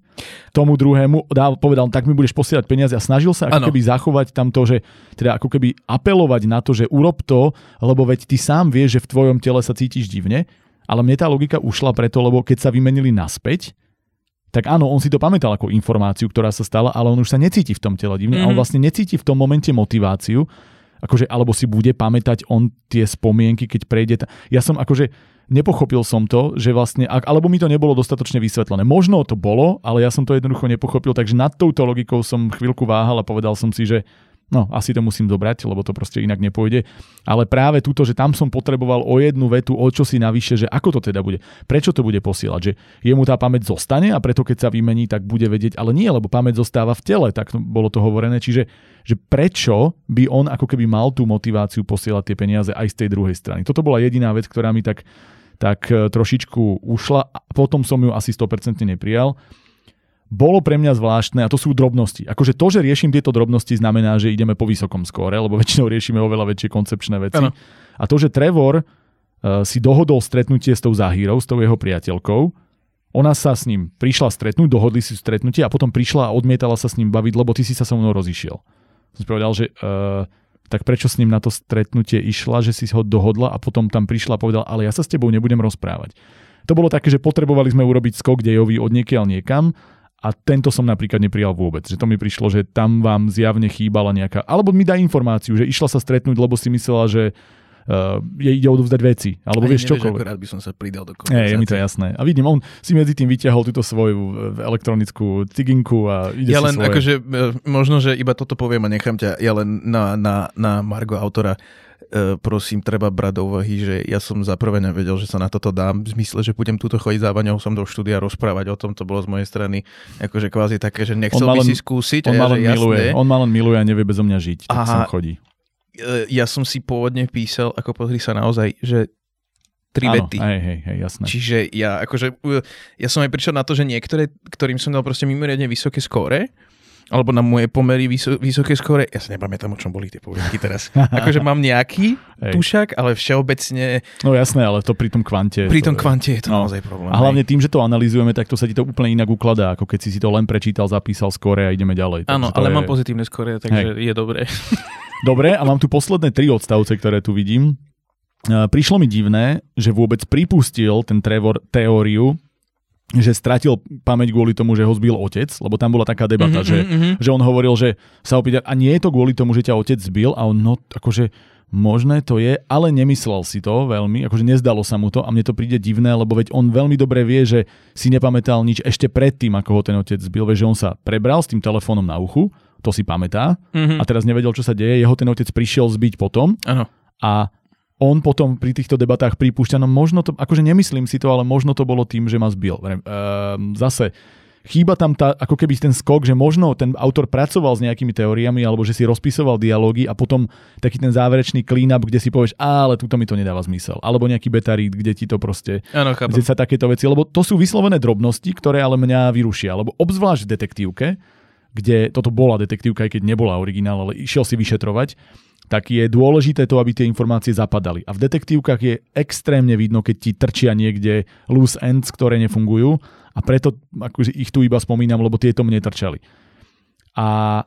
[SPEAKER 1] tomu druhému dal, povedal, tak mi budeš posielať peniaze a snažil sa ako
[SPEAKER 2] Áno.
[SPEAKER 1] keby zachovať tam to, že teda ako keby apelovať na to, že urob to, lebo veď ty sám vieš, že v tvojom tele sa cítiš divne, ale mne tá logika ušla preto, lebo keď sa vymenili naspäť, tak áno, on si to pamätal ako informáciu, ktorá sa stala, ale on už sa necíti v tom tele divne mm-hmm. a on
[SPEAKER 2] Mhm.
[SPEAKER 1] vlastne necíti v tom momente motiváciu, akože, alebo si bude pamätať on tie spomienky, keď prejde. Ta... Ja som akože, nepochopil som to, že vlastne, alebo mi to nebolo dostatočne vysvetlené. Možno to bolo, ale ja som to jednoducho nepochopil, takže nad touto logikou som chvíľku váhal a povedal som si, že no, asi to musím dobrať, lebo to proste inak nepôjde. Ale práve túto, že tam som potreboval o jednu vetu, o čo si navyše, že ako to teda bude, prečo to bude posielať, že jemu tá pamäť zostane a preto keď sa vymení, tak bude vedieť, ale nie, lebo pamäť zostáva v tele, tak bolo to hovorené, čiže že prečo by on ako keby mal tú motiváciu posielať tie peniaze aj z tej druhej strany. Toto bola jediná vec, ktorá mi tak, tak e, trošičku ušla a potom som ju asi 100% neprijal bolo pre mňa zvláštne, a to sú drobnosti. Akože to, že riešim tieto drobnosti, znamená, že ideme po vysokom skóre, lebo väčšinou riešime oveľa väčšie koncepčné veci.
[SPEAKER 2] Áno.
[SPEAKER 1] A to, že Trevor uh, si dohodol stretnutie s tou Zahírou, s tou jeho priateľkou, ona sa s ním prišla stretnúť, dohodli si stretnutie a potom prišla a odmietala sa s ním baviť, lebo ty si sa so mnou rozišiel. Som si povedal, že uh, tak prečo s ním na to stretnutie išla, že si ho dohodla a potom tam prišla a povedala, ale ja sa s tebou nebudem rozprávať. To bolo také, že potrebovali sme urobiť skok dejový od niekiaľ niekam a tento som napríklad neprijal vôbec. Že to mi prišlo, že tam vám zjavne chýbala nejaká... Alebo mi dá informáciu, že išla sa stretnúť, lebo si myslela, že uh, jej ide odovzdať veci. Alebo
[SPEAKER 2] Ani
[SPEAKER 1] vieš
[SPEAKER 2] nevieš,
[SPEAKER 1] čokoľvek.
[SPEAKER 2] ako rád by som sa pridal do
[SPEAKER 1] Nie, je mi to
[SPEAKER 2] konverzácie.
[SPEAKER 1] jasné. A vidím, on si medzi tým vyťahol túto svoju e, elektronickú ciginku a ide
[SPEAKER 2] Ja len
[SPEAKER 1] svoje.
[SPEAKER 2] akože, e, možno, že iba toto poviem a nechám ťa, ja len na, na, na Margo autora prosím, treba brať do úvahy, že ja som za prvé nevedel, že sa na toto dám, v zmysle, že budem túto chodiť za Vaňou som do štúdia rozprávať o tom, to bolo z mojej strany akože kvázi také, že nechcel
[SPEAKER 1] ma
[SPEAKER 2] by
[SPEAKER 1] len-
[SPEAKER 2] si skúsiť
[SPEAKER 1] on
[SPEAKER 2] ja,
[SPEAKER 1] ma len
[SPEAKER 2] jasné.
[SPEAKER 1] miluje. On ma len miluje a nevie bezo mňa žiť. Tak
[SPEAKER 2] Aha.
[SPEAKER 1] som chodí.
[SPEAKER 2] E, ja som si pôvodne písal, ako pozri sa naozaj, že tri
[SPEAKER 1] Áno,
[SPEAKER 2] vety.
[SPEAKER 1] hej, hej, hej, jasné.
[SPEAKER 2] Čiže ja akože, uh, ja som aj prišiel na to, že niektoré, ktorým som dal proste mimoriadne vysoké skóre, alebo na moje pomery vyso, vysoké skóre, ja sa nepamätám, o čom boli tie poviedky teraz. akože mám nejaký
[SPEAKER 1] Hej.
[SPEAKER 2] tušak, ale všeobecne
[SPEAKER 1] No jasné, ale to pri tom kvante.
[SPEAKER 2] pri
[SPEAKER 1] to
[SPEAKER 2] tom
[SPEAKER 1] je-
[SPEAKER 2] kvante je to
[SPEAKER 1] No.
[SPEAKER 2] naozaj problém.
[SPEAKER 1] A hlavne tým, že to analýzujeme, tak to sa ti to úplne inak ukladá, ako keď si si to len prečítal, zapísal skore a ideme ďalej.
[SPEAKER 2] Áno,
[SPEAKER 1] to
[SPEAKER 2] ale
[SPEAKER 1] je...
[SPEAKER 2] mám pozitívne skóre, takže je dobré.
[SPEAKER 1] Dobre, a mám tu posledné tri odstavce, ktoré tu vidím. E, Prišlo mi divné, že vôbec pripustil ten Trevor teóriu, že stratil pamäť kvôli tomu, že ho zbil otec, lebo tam bola taká debata,
[SPEAKER 2] Mhm,
[SPEAKER 1] že,
[SPEAKER 2] mhm, mhm.
[SPEAKER 1] že on hovoril, že sa opýta, a nie je to kvôli tomu, že ťa otec zbil, a on, no, akože možné to je, ale nemyslel si to veľmi, akože nezdalo sa mu to a mne to príde divné, lebo veď on veľmi dobre vie, že si nepamätal nič ešte predtým, ako ho ten otec zbil, veď, že on sa prebral s tým telefónom na uchu, to si pamätá,
[SPEAKER 2] Mhm.
[SPEAKER 1] a teraz nevedel, čo sa deje, jeho ten otec prišiel zbiť potom
[SPEAKER 2] Áno.
[SPEAKER 1] a on potom pri týchto debatách pripúšťa, no možno to, akože nemyslím si to, ale možno to bolo tým, že ma zbil. Ehm, zase, chýba tam tá, ako keby ten skok, že možno ten autor pracoval s nejakými teóriami, alebo že si rozpisoval dialógy a potom taký ten záverečný clean-up, kde si povieš, "Á, ale tuto mi to nedáva zmysel. Alebo nejaký beta read, kde ti to proste
[SPEAKER 2] chápem.
[SPEAKER 1] kde sa takéto veci, lebo to sú vyslovené drobnosti, ktoré ale mňa vyrušia, lebo obzvlášť v detektívke, kde toto bola detektívka, aj keď nebola originál, ale išiel si vyšetrovať, tak je dôležité to, aby tie informácie zapadali. A v detektívkach je extrémne vidno, keď ti trčia niekde loose ends, ktoré nefungujú a preto akože ich tu iba spomínam, lebo tieto mne trčali. A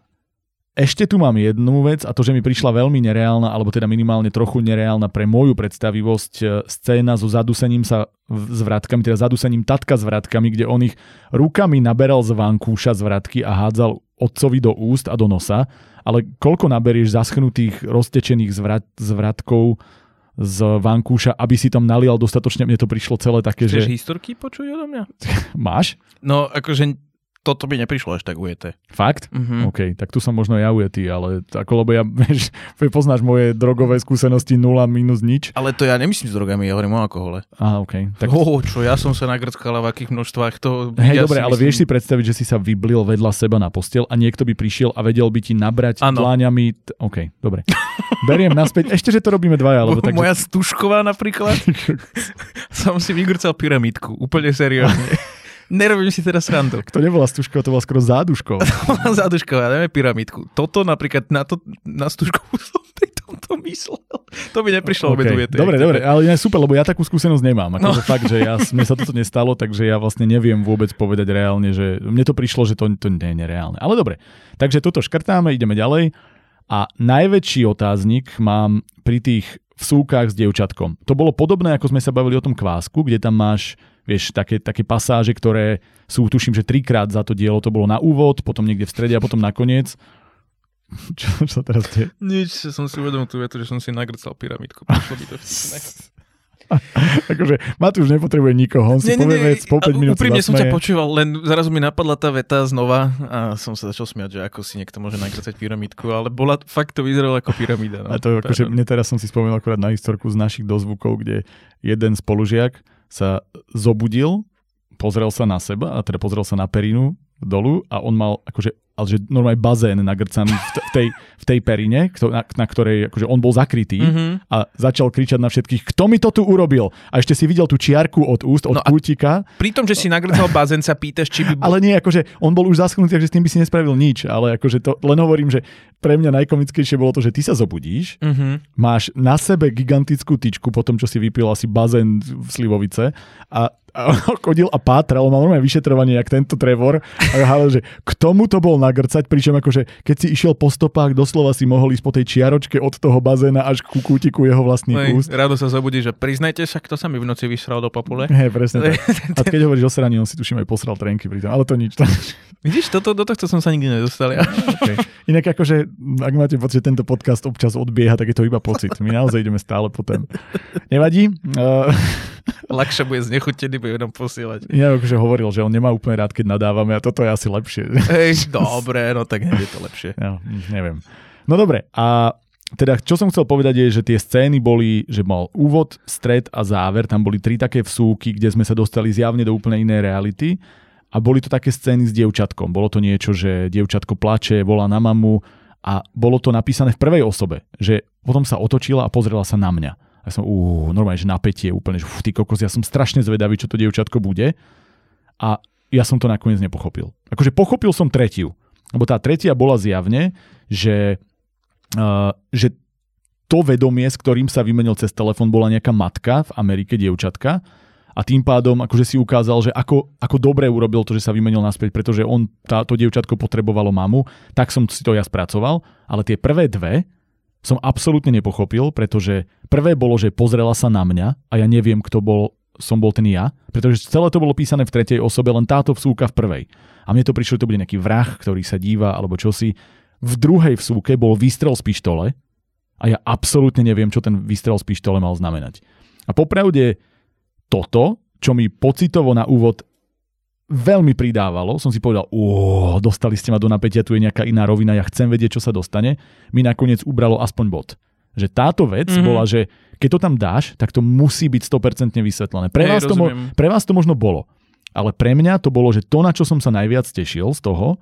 [SPEAKER 1] ešte tu mám jednu vec a to, že mi prišla veľmi nereálna, alebo teda minimálne trochu nereálna pre moju predstavivosť e, scéna so zadusením sa s vratkami, teda zadusením tatka s vratkami, kde on ich rukami naberal z vankúša z vratky a hádzal otcovi do úst a do nosa, ale koľko naberieš zaschnutých, roztečených zvrat, zvratkov z vankúša, aby si tam nalial dostatočne, mne to prišlo celé také,
[SPEAKER 2] Chceš
[SPEAKER 1] že...
[SPEAKER 2] historky počuť odo mňa?
[SPEAKER 1] Máš?
[SPEAKER 2] No, akože toto by neprišlo až tak ujete.
[SPEAKER 1] Fakt?
[SPEAKER 2] Mhm.
[SPEAKER 1] OK, tak tu som možno ja ujetý, ale ako lebo ja, vieš, poznáš moje drogové skúsenosti 0 minus nič.
[SPEAKER 2] Ale to ja nemyslím s drogami, ja hovorím o alkohole.
[SPEAKER 1] Á, OK.
[SPEAKER 2] Tak... Oh, čo, ja som sa nagrckala v akých množstvách, to...
[SPEAKER 1] Hej,
[SPEAKER 2] ja
[SPEAKER 1] dobre, ale
[SPEAKER 2] myslím...
[SPEAKER 1] vieš si predstaviť, že si sa vyblil vedľa seba na postel a niekto by prišiel a vedel by ti nabrať
[SPEAKER 2] Áno.
[SPEAKER 1] dláňami... T- OK, dobre. Beriem naspäť. Ešte, že to robíme dvaja, lebo tak...
[SPEAKER 2] Moja stužková napríklad, som si vygrcal pyramidku, úplne seriózne. Nerobím si teraz srandu.
[SPEAKER 1] To nebola stužková, to bola skoro.
[SPEAKER 2] Zádušková, dáme pyramidku. Toto napríklad na, to, na stužkovú som pri tomto myslel. To by neprišlo vôbec
[SPEAKER 1] OK,
[SPEAKER 2] ujete.
[SPEAKER 1] Dobre, dobre, ale je super, lebo ja takú skúsenosť nemám. Akože
[SPEAKER 2] No.
[SPEAKER 1] fakt, že ja, mne sa toto nestalo, takže ja vlastne neviem vôbec povedať reálne, že mne to prišlo, že to, to nie je nereálne. Ale dobre, takže toto škrtáme, ideme ďalej. A najväčší otáznik mám pri tých vsúkach s dievčatkom. To bolo podobné, ako sme sa bavili o tom kvásku, kde tam máš, vieš, také, také pasáže, ktoré sú, tuším, že trikrát za to dielo. To bolo na úvod, potom niekde v strede a potom nakoniec. Čo, čo sa teraz deje?
[SPEAKER 2] Nič, som si uvedomil tú vetu, že som si nagrcal pyramidku. Prišlo by to vtipné.
[SPEAKER 1] Akože Matúš nepotrebuje nikoho, on si povie vec, po 5
[SPEAKER 2] a
[SPEAKER 1] minút
[SPEAKER 2] Úprimne som ťa počúval, len zrazu mi napadla tá veta znova a som sa začal smiať, že ako si niekto môže nagrcať pyramidku, ale bola, fakt to vyzeralo ako pyramída. No.
[SPEAKER 1] A to akože, mne teraz som si spomenul akorát na historku z našich dozvukov, kde jeden spolužiak sa zobudil, pozrel sa na seba, a teda pozrel sa na perinu dolu a on mal akože ale že normálne bazén nagrcaný v, t- v, tej, v tej perine, kto- na, na ktorej akože on bol zakrytý
[SPEAKER 2] Mhm.
[SPEAKER 1] a začal kričať na všetkých, kto mi to tu urobil? A ešte si videl tú čiarku od úst, od
[SPEAKER 2] No a-
[SPEAKER 1] kútika,
[SPEAKER 2] Pri tom, že si nagrcal bazén, sa pýtaš, či by...
[SPEAKER 1] ale nie, akože on bol už zaschnutý, takže s tým by si nespravil nič, ale akože to, len hovorím, že pre mňa najkomickejšie bolo to, že ty sa zobudíš,
[SPEAKER 2] Mhm.
[SPEAKER 1] máš na sebe gigantickú tyčku po tom, čo si vypil asi bazén v Slivovice a, a chodil a pátral, on mal normálne vyšetrovanie, jak tento Trevor a hádal, že k tomu to bol nagrcať, pričom akože keď si išiel po stopách, doslova si mohol ísť po tej čiaročke od toho bazéna až ku kútiku jeho vlastných
[SPEAKER 2] Hej,
[SPEAKER 1] úst.
[SPEAKER 2] Rado sa zobudí, že priznajte sa, kto sa mi v noci vysral do papule.
[SPEAKER 1] Hej, presne tak. A keď hovoríš o sraní, on si tuším aj posral trenky pri tom, ale to nič.
[SPEAKER 2] Vidíš, toto, do tohto som sa nikdy nedostal. Ja.
[SPEAKER 1] Okay. Inak akože, ak máte pocit, že tento podcast občas odbieha, tak je to iba pocit. My naozaj ideme stále po tém. Nevadí? Uh,
[SPEAKER 2] Ľahšie bude znechutený, bude nám posielať.
[SPEAKER 1] ja akože hovoril, že on nemá úplne rád, keď nadávame a toto je asi lepšie.
[SPEAKER 2] Hej, dobre, no tak je to lepšie.
[SPEAKER 1] Ja, neviem. No dobre, a teda čo som chcel povedať je, že tie scény boli, že mal úvod, stred a záver, tam boli tri také vsúky, kde sme sa dostali zjavne do úplne inej reality a boli to také scény s dievčatkom. Bolo to niečo, že dievčatko plače, volá na mamu a bolo to napísané v prvej osobe, že potom sa otočila a pozrela sa na mňa. A som, uh, normálne, že napätie úplne, že fú, ty kokos, ja som strašne zvedavý, čo to dievčatko bude. A ja som to nakoniec nepochopil. Akože pochopil som tretiu. Lebo tá tretia bola zjavne, že, uh, že to vedomie, s ktorým sa vymenil cez telefón, bola nejaká matka v Amerike, dievčatka. A tým pádom akože si ukázal, že ako, ako dobre urobil to, že sa vymenil naspäť, pretože on, táto dievčatko potrebovalo mamu, tak som si to ja spracoval. Ale tie prvé dve som absolútne nepochopil, pretože prvé bolo, že pozrela sa na mňa a ja neviem, kto bol, som bol ten ja, pretože celé to bolo písané v tretej osobe, len táto vsúka v prvej. A mne to prišlo, že to bude nejaký vrah, ktorý sa díva alebo čosi. V druhej vsúke bol výstrel z pištole a ja absolútne neviem, čo ten výstrel z pištole mal znamenať. A popravde toto, čo mi pocitovo na úvod veľmi pridávalo, som si povedal, ó, dostali ste ma do napätia, tu je nejaká iná rovina, ja chcem vedieť, čo sa dostane, mi nakoniec ubralo aspoň bod. Že táto vec
[SPEAKER 2] Mhm.
[SPEAKER 1] mm-hmm. bola, že keď to tam dáš, tak to musí byť 100% vysvetlené. Pre,
[SPEAKER 2] Hej,
[SPEAKER 1] vás to mo- pre vás to možno bolo. Ale pre mňa to bolo, že to, na čo som sa najviac tešil z toho,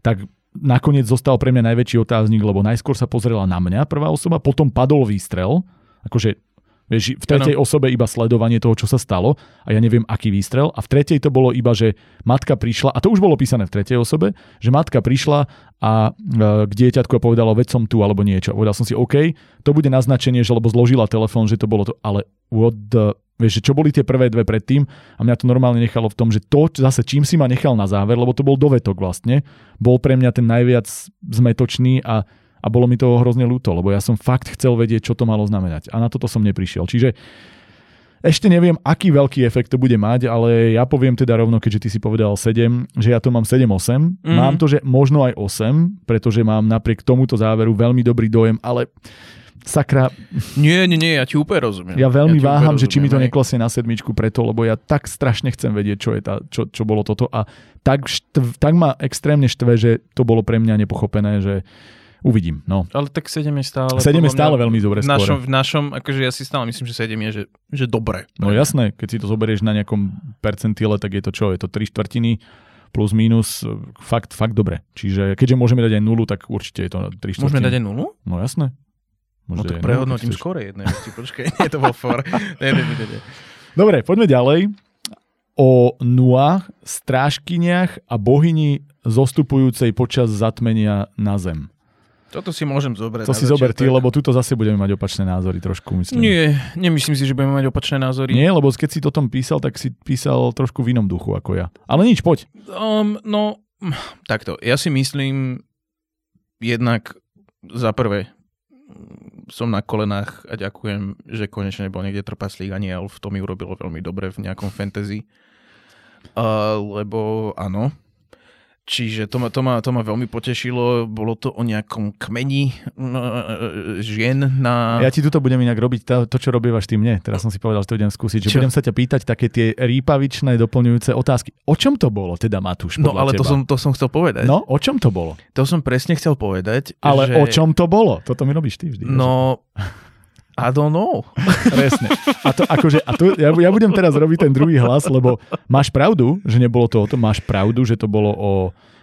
[SPEAKER 1] tak nakoniec zostal pre mňa najväčší otáznik, lebo najskôr sa pozrela na mňa prvá osoba, potom padol výstrel, akože Vieš, v tretej osobe iba sledovanie toho, čo sa stalo a ja neviem, aký výstrel. A v tretej to bolo iba, že matka prišla, a to už bolo písané v tretej osobe, že matka prišla a e, k dieťatku a povedala, veď som tu alebo niečo. Povedal som si, OK, to bude naznačenie, že lebo zložila telefón, že to bolo to, ale what the, vieš, že čo boli tie prvé dve predtým a mňa to normálne nechalo v tom, že to zase čím si ma nechal na záver, lebo to bol dovetok vlastne, bol pre mňa ten najviac zmetočný a a bolo mi to hrozne ľúto, lebo ja som fakt chcel vedieť, čo to malo znamenať. A na toto som neprišiel. Čiže ešte neviem, aký veľký efekt to bude mať, ale ja poviem teda rovno, keďže ty si povedal 7, že ja to mám 7-8. Mm-hmm. Mám to, že možno aj 8, pretože mám napriek tomuto záveru veľmi dobrý dojem, ale sakra...
[SPEAKER 2] Nie, nie, nie, ja ti úplne rozumiem.
[SPEAKER 1] Ja veľmi ja váham, že či mi to neklasie na sedmičku preto, lebo ja tak strašne chcem vedieť, čo, je tá, čo, čo bolo toto a tak, štv, tak ma extrémne štve, že to bolo pre mňa nepochopené, že Uvidím, no.
[SPEAKER 2] Ale tak 7 je stále...
[SPEAKER 1] 7 je stále veľmi dobre
[SPEAKER 2] v našom, v našom, akože ja si stále myslím, že 7 je, že, že dobre.
[SPEAKER 1] No jasné, keď si to zoberieš na nejakom percentíle, tak je to čo? Je to 3 štvrtiny plus minus, fakt, fakt dobre. Čiže keďže môžeme dať aj nulu, tak určite je to 3 štvrtiny.
[SPEAKER 2] Môžeme dať aj nulu?
[SPEAKER 1] No jasné.
[SPEAKER 2] Môže no tak prehodnotím skôr jedné veci, počkaj, nie, to bol for. nie, nie, nie, nie.
[SPEAKER 1] Dobre, poďme ďalej. O Nuach, strážkyniach a bohyni zostupujúcej počas zatmenia na zem.
[SPEAKER 2] Toto si môžem zobrať.
[SPEAKER 1] To si zober ty, lebo tuto zase budeme mať opačné názory trošku, myslím.
[SPEAKER 2] Nie, nemyslím si, že budeme mať opačné názory.
[SPEAKER 1] Nie, lebo keď si to tom písal, tak si písal trošku v inom duchu ako ja. Ale nič, poď.
[SPEAKER 2] Um, no, takto. Ja si myslím, jednak za prvé, som na kolenách a ďakujem, že konečne bol niekde trpaslík aniel. To mi urobilo veľmi dobre v nejakom fantasy. Uh, lebo áno, Čiže to ma, to, ma, to ma veľmi potešilo. Bolo to o nejakom kmeni žien na...
[SPEAKER 1] Ja ti tuto budem inak robiť to, to čo robívaš ty mne. Teraz som si povedal, že to idem skúsiť. Že čo? budem sa ťa pýtať také tie rýpavičné doplňujúce otázky. O čom to bolo teda, Matúš,
[SPEAKER 2] No ale
[SPEAKER 1] teba?
[SPEAKER 2] to som, to som chcel povedať.
[SPEAKER 1] No, o čom to bolo?
[SPEAKER 2] To som presne chcel povedať.
[SPEAKER 1] Ale
[SPEAKER 2] že...
[SPEAKER 1] o čom to bolo? Toto mi robíš ty vždy.
[SPEAKER 2] No... I don't know.
[SPEAKER 1] Presne. A to, akože, a to, ja, ja budem teraz robiť ten druhý hlas, lebo máš pravdu, že nebolo to o tom, máš pravdu, že to bolo o,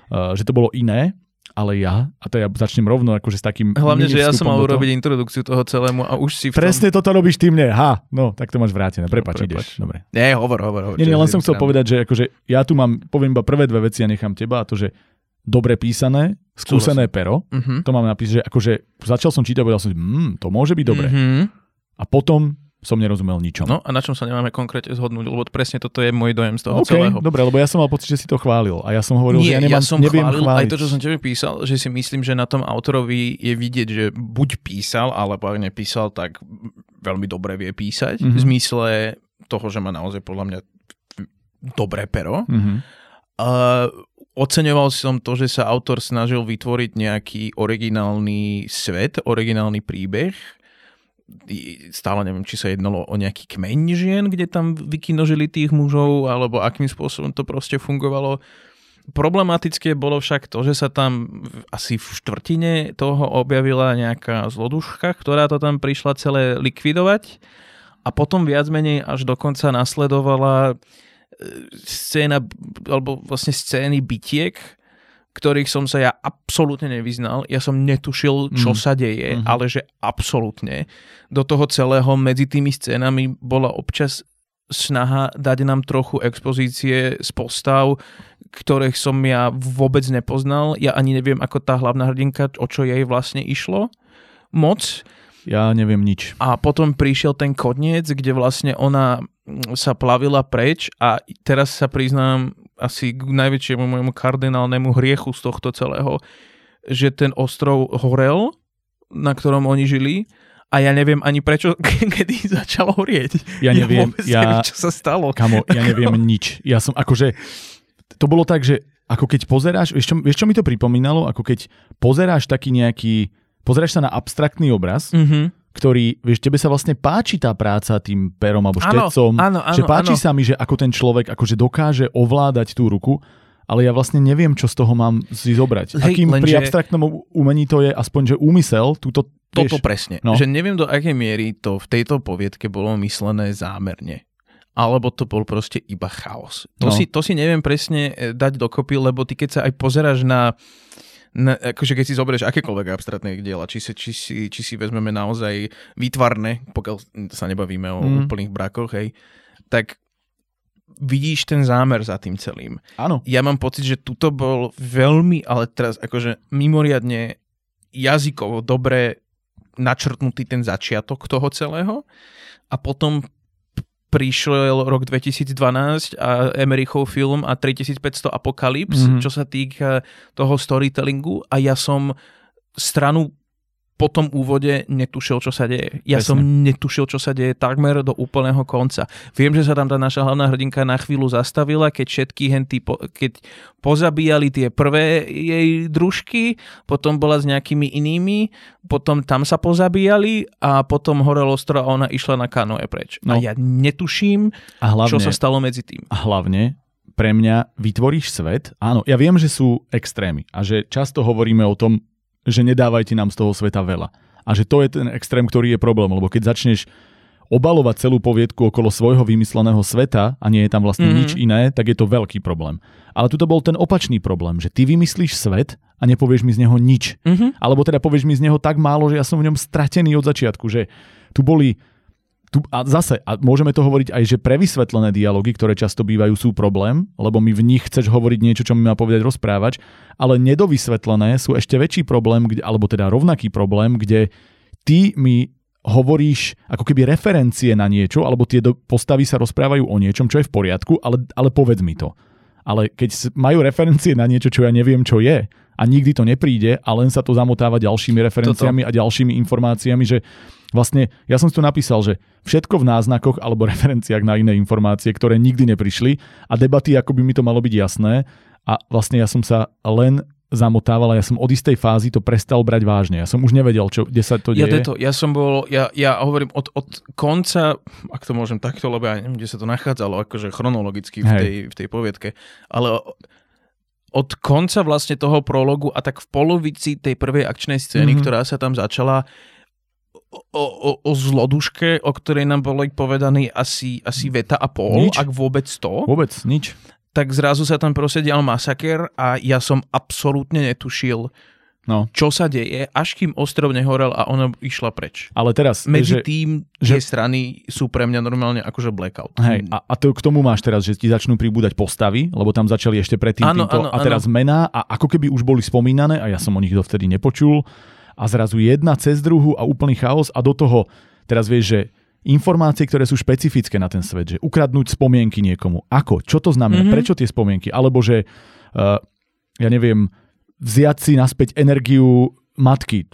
[SPEAKER 1] uh, že to bolo iné, ale ja, a to ja začnem rovno akože s takým
[SPEAKER 2] Hlavne, že ja som mal urobiť introdukciu toho celému a už si
[SPEAKER 1] v Presne tom... toto robíš ty mne, ha, no, tak to máš vrátené, prepač, no, ideš, dobre.
[SPEAKER 2] Nie, hovor, hovor, hovor.
[SPEAKER 1] Nie, nie, len som chcel povedať, že akože ja tu mám, poviem iba prvé dve veci a nechám teba a to, že dobre písané, skúsené pero, uh-huh. to mám napísať, že akože začal som čítať a povedal som si, mm, to môže byť dobre. Uh-huh. A potom som nerozumel ničom.
[SPEAKER 2] No a na čom sa nemáme konkrétne zhodnúť, lebo presne toto je môj dojem z toho
[SPEAKER 1] okay,
[SPEAKER 2] celého.
[SPEAKER 1] Dobre, lebo ja som mal pocit, že si to chválil a ja som hovoril,
[SPEAKER 2] Nie,
[SPEAKER 1] že ja, nemám,
[SPEAKER 2] ja som
[SPEAKER 1] neviem
[SPEAKER 2] chválil
[SPEAKER 1] chváliť.
[SPEAKER 2] aj to, čo som tebe písal, že si myslím, že na tom autorovi je vidieť, že buď písal, alebo ak nepísal, tak veľmi dobre vie písať. Mm-hmm. V zmysle toho, že má naozaj podľa mňa dobré pero. Mm-hmm. Uh, oceňoval som to, že sa autor snažil vytvoriť nejaký originálny svet, originálny príbeh stále neviem, či sa jednalo o nejaký kmeň žien, kde tam vykinožili tých mužov, alebo akým spôsobom to proste fungovalo. Problematické bolo však to, že sa tam asi v štvrtine toho objavila nejaká zloduška, ktorá to tam prišla celé likvidovať a potom viac menej až dokonca nasledovala scéna, alebo vlastne scény bytiek, ktorých som sa ja absolútne nevyznal. Ja som netušil, čo mm. sa deje, mm. ale že absolútne. Do toho celého medzi tými scénami bola občas snaha dať nám trochu expozície z postav, ktorých som ja vôbec nepoznal. Ja ani neviem, ako tá hlavná hrdinka, o čo jej vlastne išlo moc.
[SPEAKER 1] Ja neviem nič.
[SPEAKER 2] A potom prišiel ten koniec, kde vlastne ona sa plavila preč a teraz sa priznám, asi k najväčšiemu môjmu kardinálnemu hriechu z tohto celého, že ten ostrov horel, na ktorom oni žili a ja neviem ani prečo, kedy začal horieť.
[SPEAKER 1] Ja neviem,
[SPEAKER 2] ja, neviem, čo sa stalo.
[SPEAKER 1] Kamo, ja neviem nič. Ja som akože, to bolo tak, že ako keď pozeráš, vieš čo, vieš čo mi to pripomínalo? Ako keď pozeráš taký nejaký, pozeráš sa na abstraktný obraz, mm-hmm ktorý, vieš, tebe sa vlastne páči tá práca tým perom alebo štetcom,
[SPEAKER 2] áno, áno,
[SPEAKER 1] že páči
[SPEAKER 2] áno.
[SPEAKER 1] sa mi, že ako ten človek akože dokáže ovládať tú ruku, ale ja vlastne neviem, čo z toho mám si zobrať. Hej, Akým lenže... pri abstraktnom umení to je aspoň, že úmysel, túto
[SPEAKER 2] Toto vieš, presne. No. Že neviem, do akej miery to v tejto poviedke bolo myslené zámerne alebo to bol proste iba chaos. To, no. si, to si neviem presne eh, dať dokopy, lebo ty keď sa aj pozeráš na na, akože keď si zoberieš akékoľvek abstraktné diela, či si, či, si, či si vezmeme naozaj výtvarné, pokiaľ sa nebavíme o mm. úplných brakoch, hej, tak vidíš ten zámer za tým celým.
[SPEAKER 1] Áno.
[SPEAKER 2] Ja mám pocit, že tuto bol veľmi, ale teraz akože mimoriadne jazykovo dobre načrtnutý ten začiatok toho celého a potom prišiel rok 2012 a Emerichov film a 3500 Apocalypse, mm-hmm. čo sa týka toho storytellingu a ja som stranu po tom úvode netušil, čo sa deje. Ja Presne. som netušil, čo sa deje takmer do úplného konca. Viem, že sa tam tá naša hlavná hrdinka na chvíľu zastavila, keď všetky henty, po, keď pozabíjali tie prvé jej družky, potom bola s nejakými inými, potom tam sa pozabíjali a potom horel ostro a ona išla na kanoe preč. No. A ja netuším, a hlavne, čo sa stalo medzi tým.
[SPEAKER 1] A hlavne, pre mňa vytvoríš svet, áno, ja viem, že sú extrémy a že často hovoríme o tom, že nedávajte nám z toho sveta veľa. A že to je ten extrém, ktorý je problém, lebo keď začneš obalovať celú poviedku okolo svojho vymysleného sveta a nie je tam vlastne mm. nič iné, tak je to veľký problém. Ale tu to bol ten opačný problém, že ty vymyslíš svet a nepovieš mi z neho nič. Mm-hmm. Alebo teda povieš mi z neho tak málo, že ja som v ňom stratený od začiatku, že tu boli tu, a zase, a môžeme to hovoriť aj, že prevysvetlené dialógy, ktoré často bývajú, sú problém, lebo mi v nich chceš hovoriť niečo, čo mi má povedať rozprávač, ale nedovysvetlené sú ešte väčší problém, kde, alebo teda rovnaký problém, kde ty mi hovoríš ako keby referencie na niečo, alebo tie do, postavy sa rozprávajú o niečom, čo je v poriadku, ale, ale povedz mi to. Ale keď majú referencie na niečo, čo ja neviem, čo je, a nikdy to nepríde a len sa to zamotáva ďalšími referenciami Toto. a ďalšími informáciami, že Vlastne ja som si tu napísal, že všetko v náznakoch alebo referenciách na iné informácie, ktoré nikdy neprišli a debaty, ako by mi to malo byť jasné a vlastne ja som sa len zamotával a ja som od istej fázy to prestal brať vážne. Ja som už nevedel, čo, kde sa to deje.
[SPEAKER 2] Ja, to, ja som bol, ja, ja hovorím od, od konca, ak to môžem takto, lebo ja neviem, kde sa to nachádzalo, akože chronologicky v tej, v tej poviedke, ale od konca vlastne toho prologu a tak v polovici tej prvej akčnej scény, mm-hmm. ktorá sa tam začala, o, o, o zloduške, o ktorej nám bolo povedaný asi, asi veta a pol, nič. ak vôbec to.
[SPEAKER 1] Vôbec nič.
[SPEAKER 2] Tak zrazu sa tam prosedial masaker a ja som absolútne netušil, no. čo sa deje, až kým ostrov nehorel a ona išla preč.
[SPEAKER 1] Ale teraz...
[SPEAKER 2] Medzi že, tým že... strany sú pre mňa normálne akože blackout.
[SPEAKER 1] Hej, a, a to, k tomu máš teraz, že ti začnú pribúdať postavy, lebo tam začali ešte predtým ano, týmto, ano, a teraz ano. mená a ako keby už boli spomínané a ja som o nich dovtedy nepočul a zrazu jedna cez druhu a úplný chaos a do toho teraz vieš, že informácie, ktoré sú špecifické na ten svet, že ukradnúť spomienky niekomu. Ako? Čo to znamená? Mm-hmm. Prečo tie spomienky? Alebo že, uh, ja neviem, vziať si naspäť energiu matky,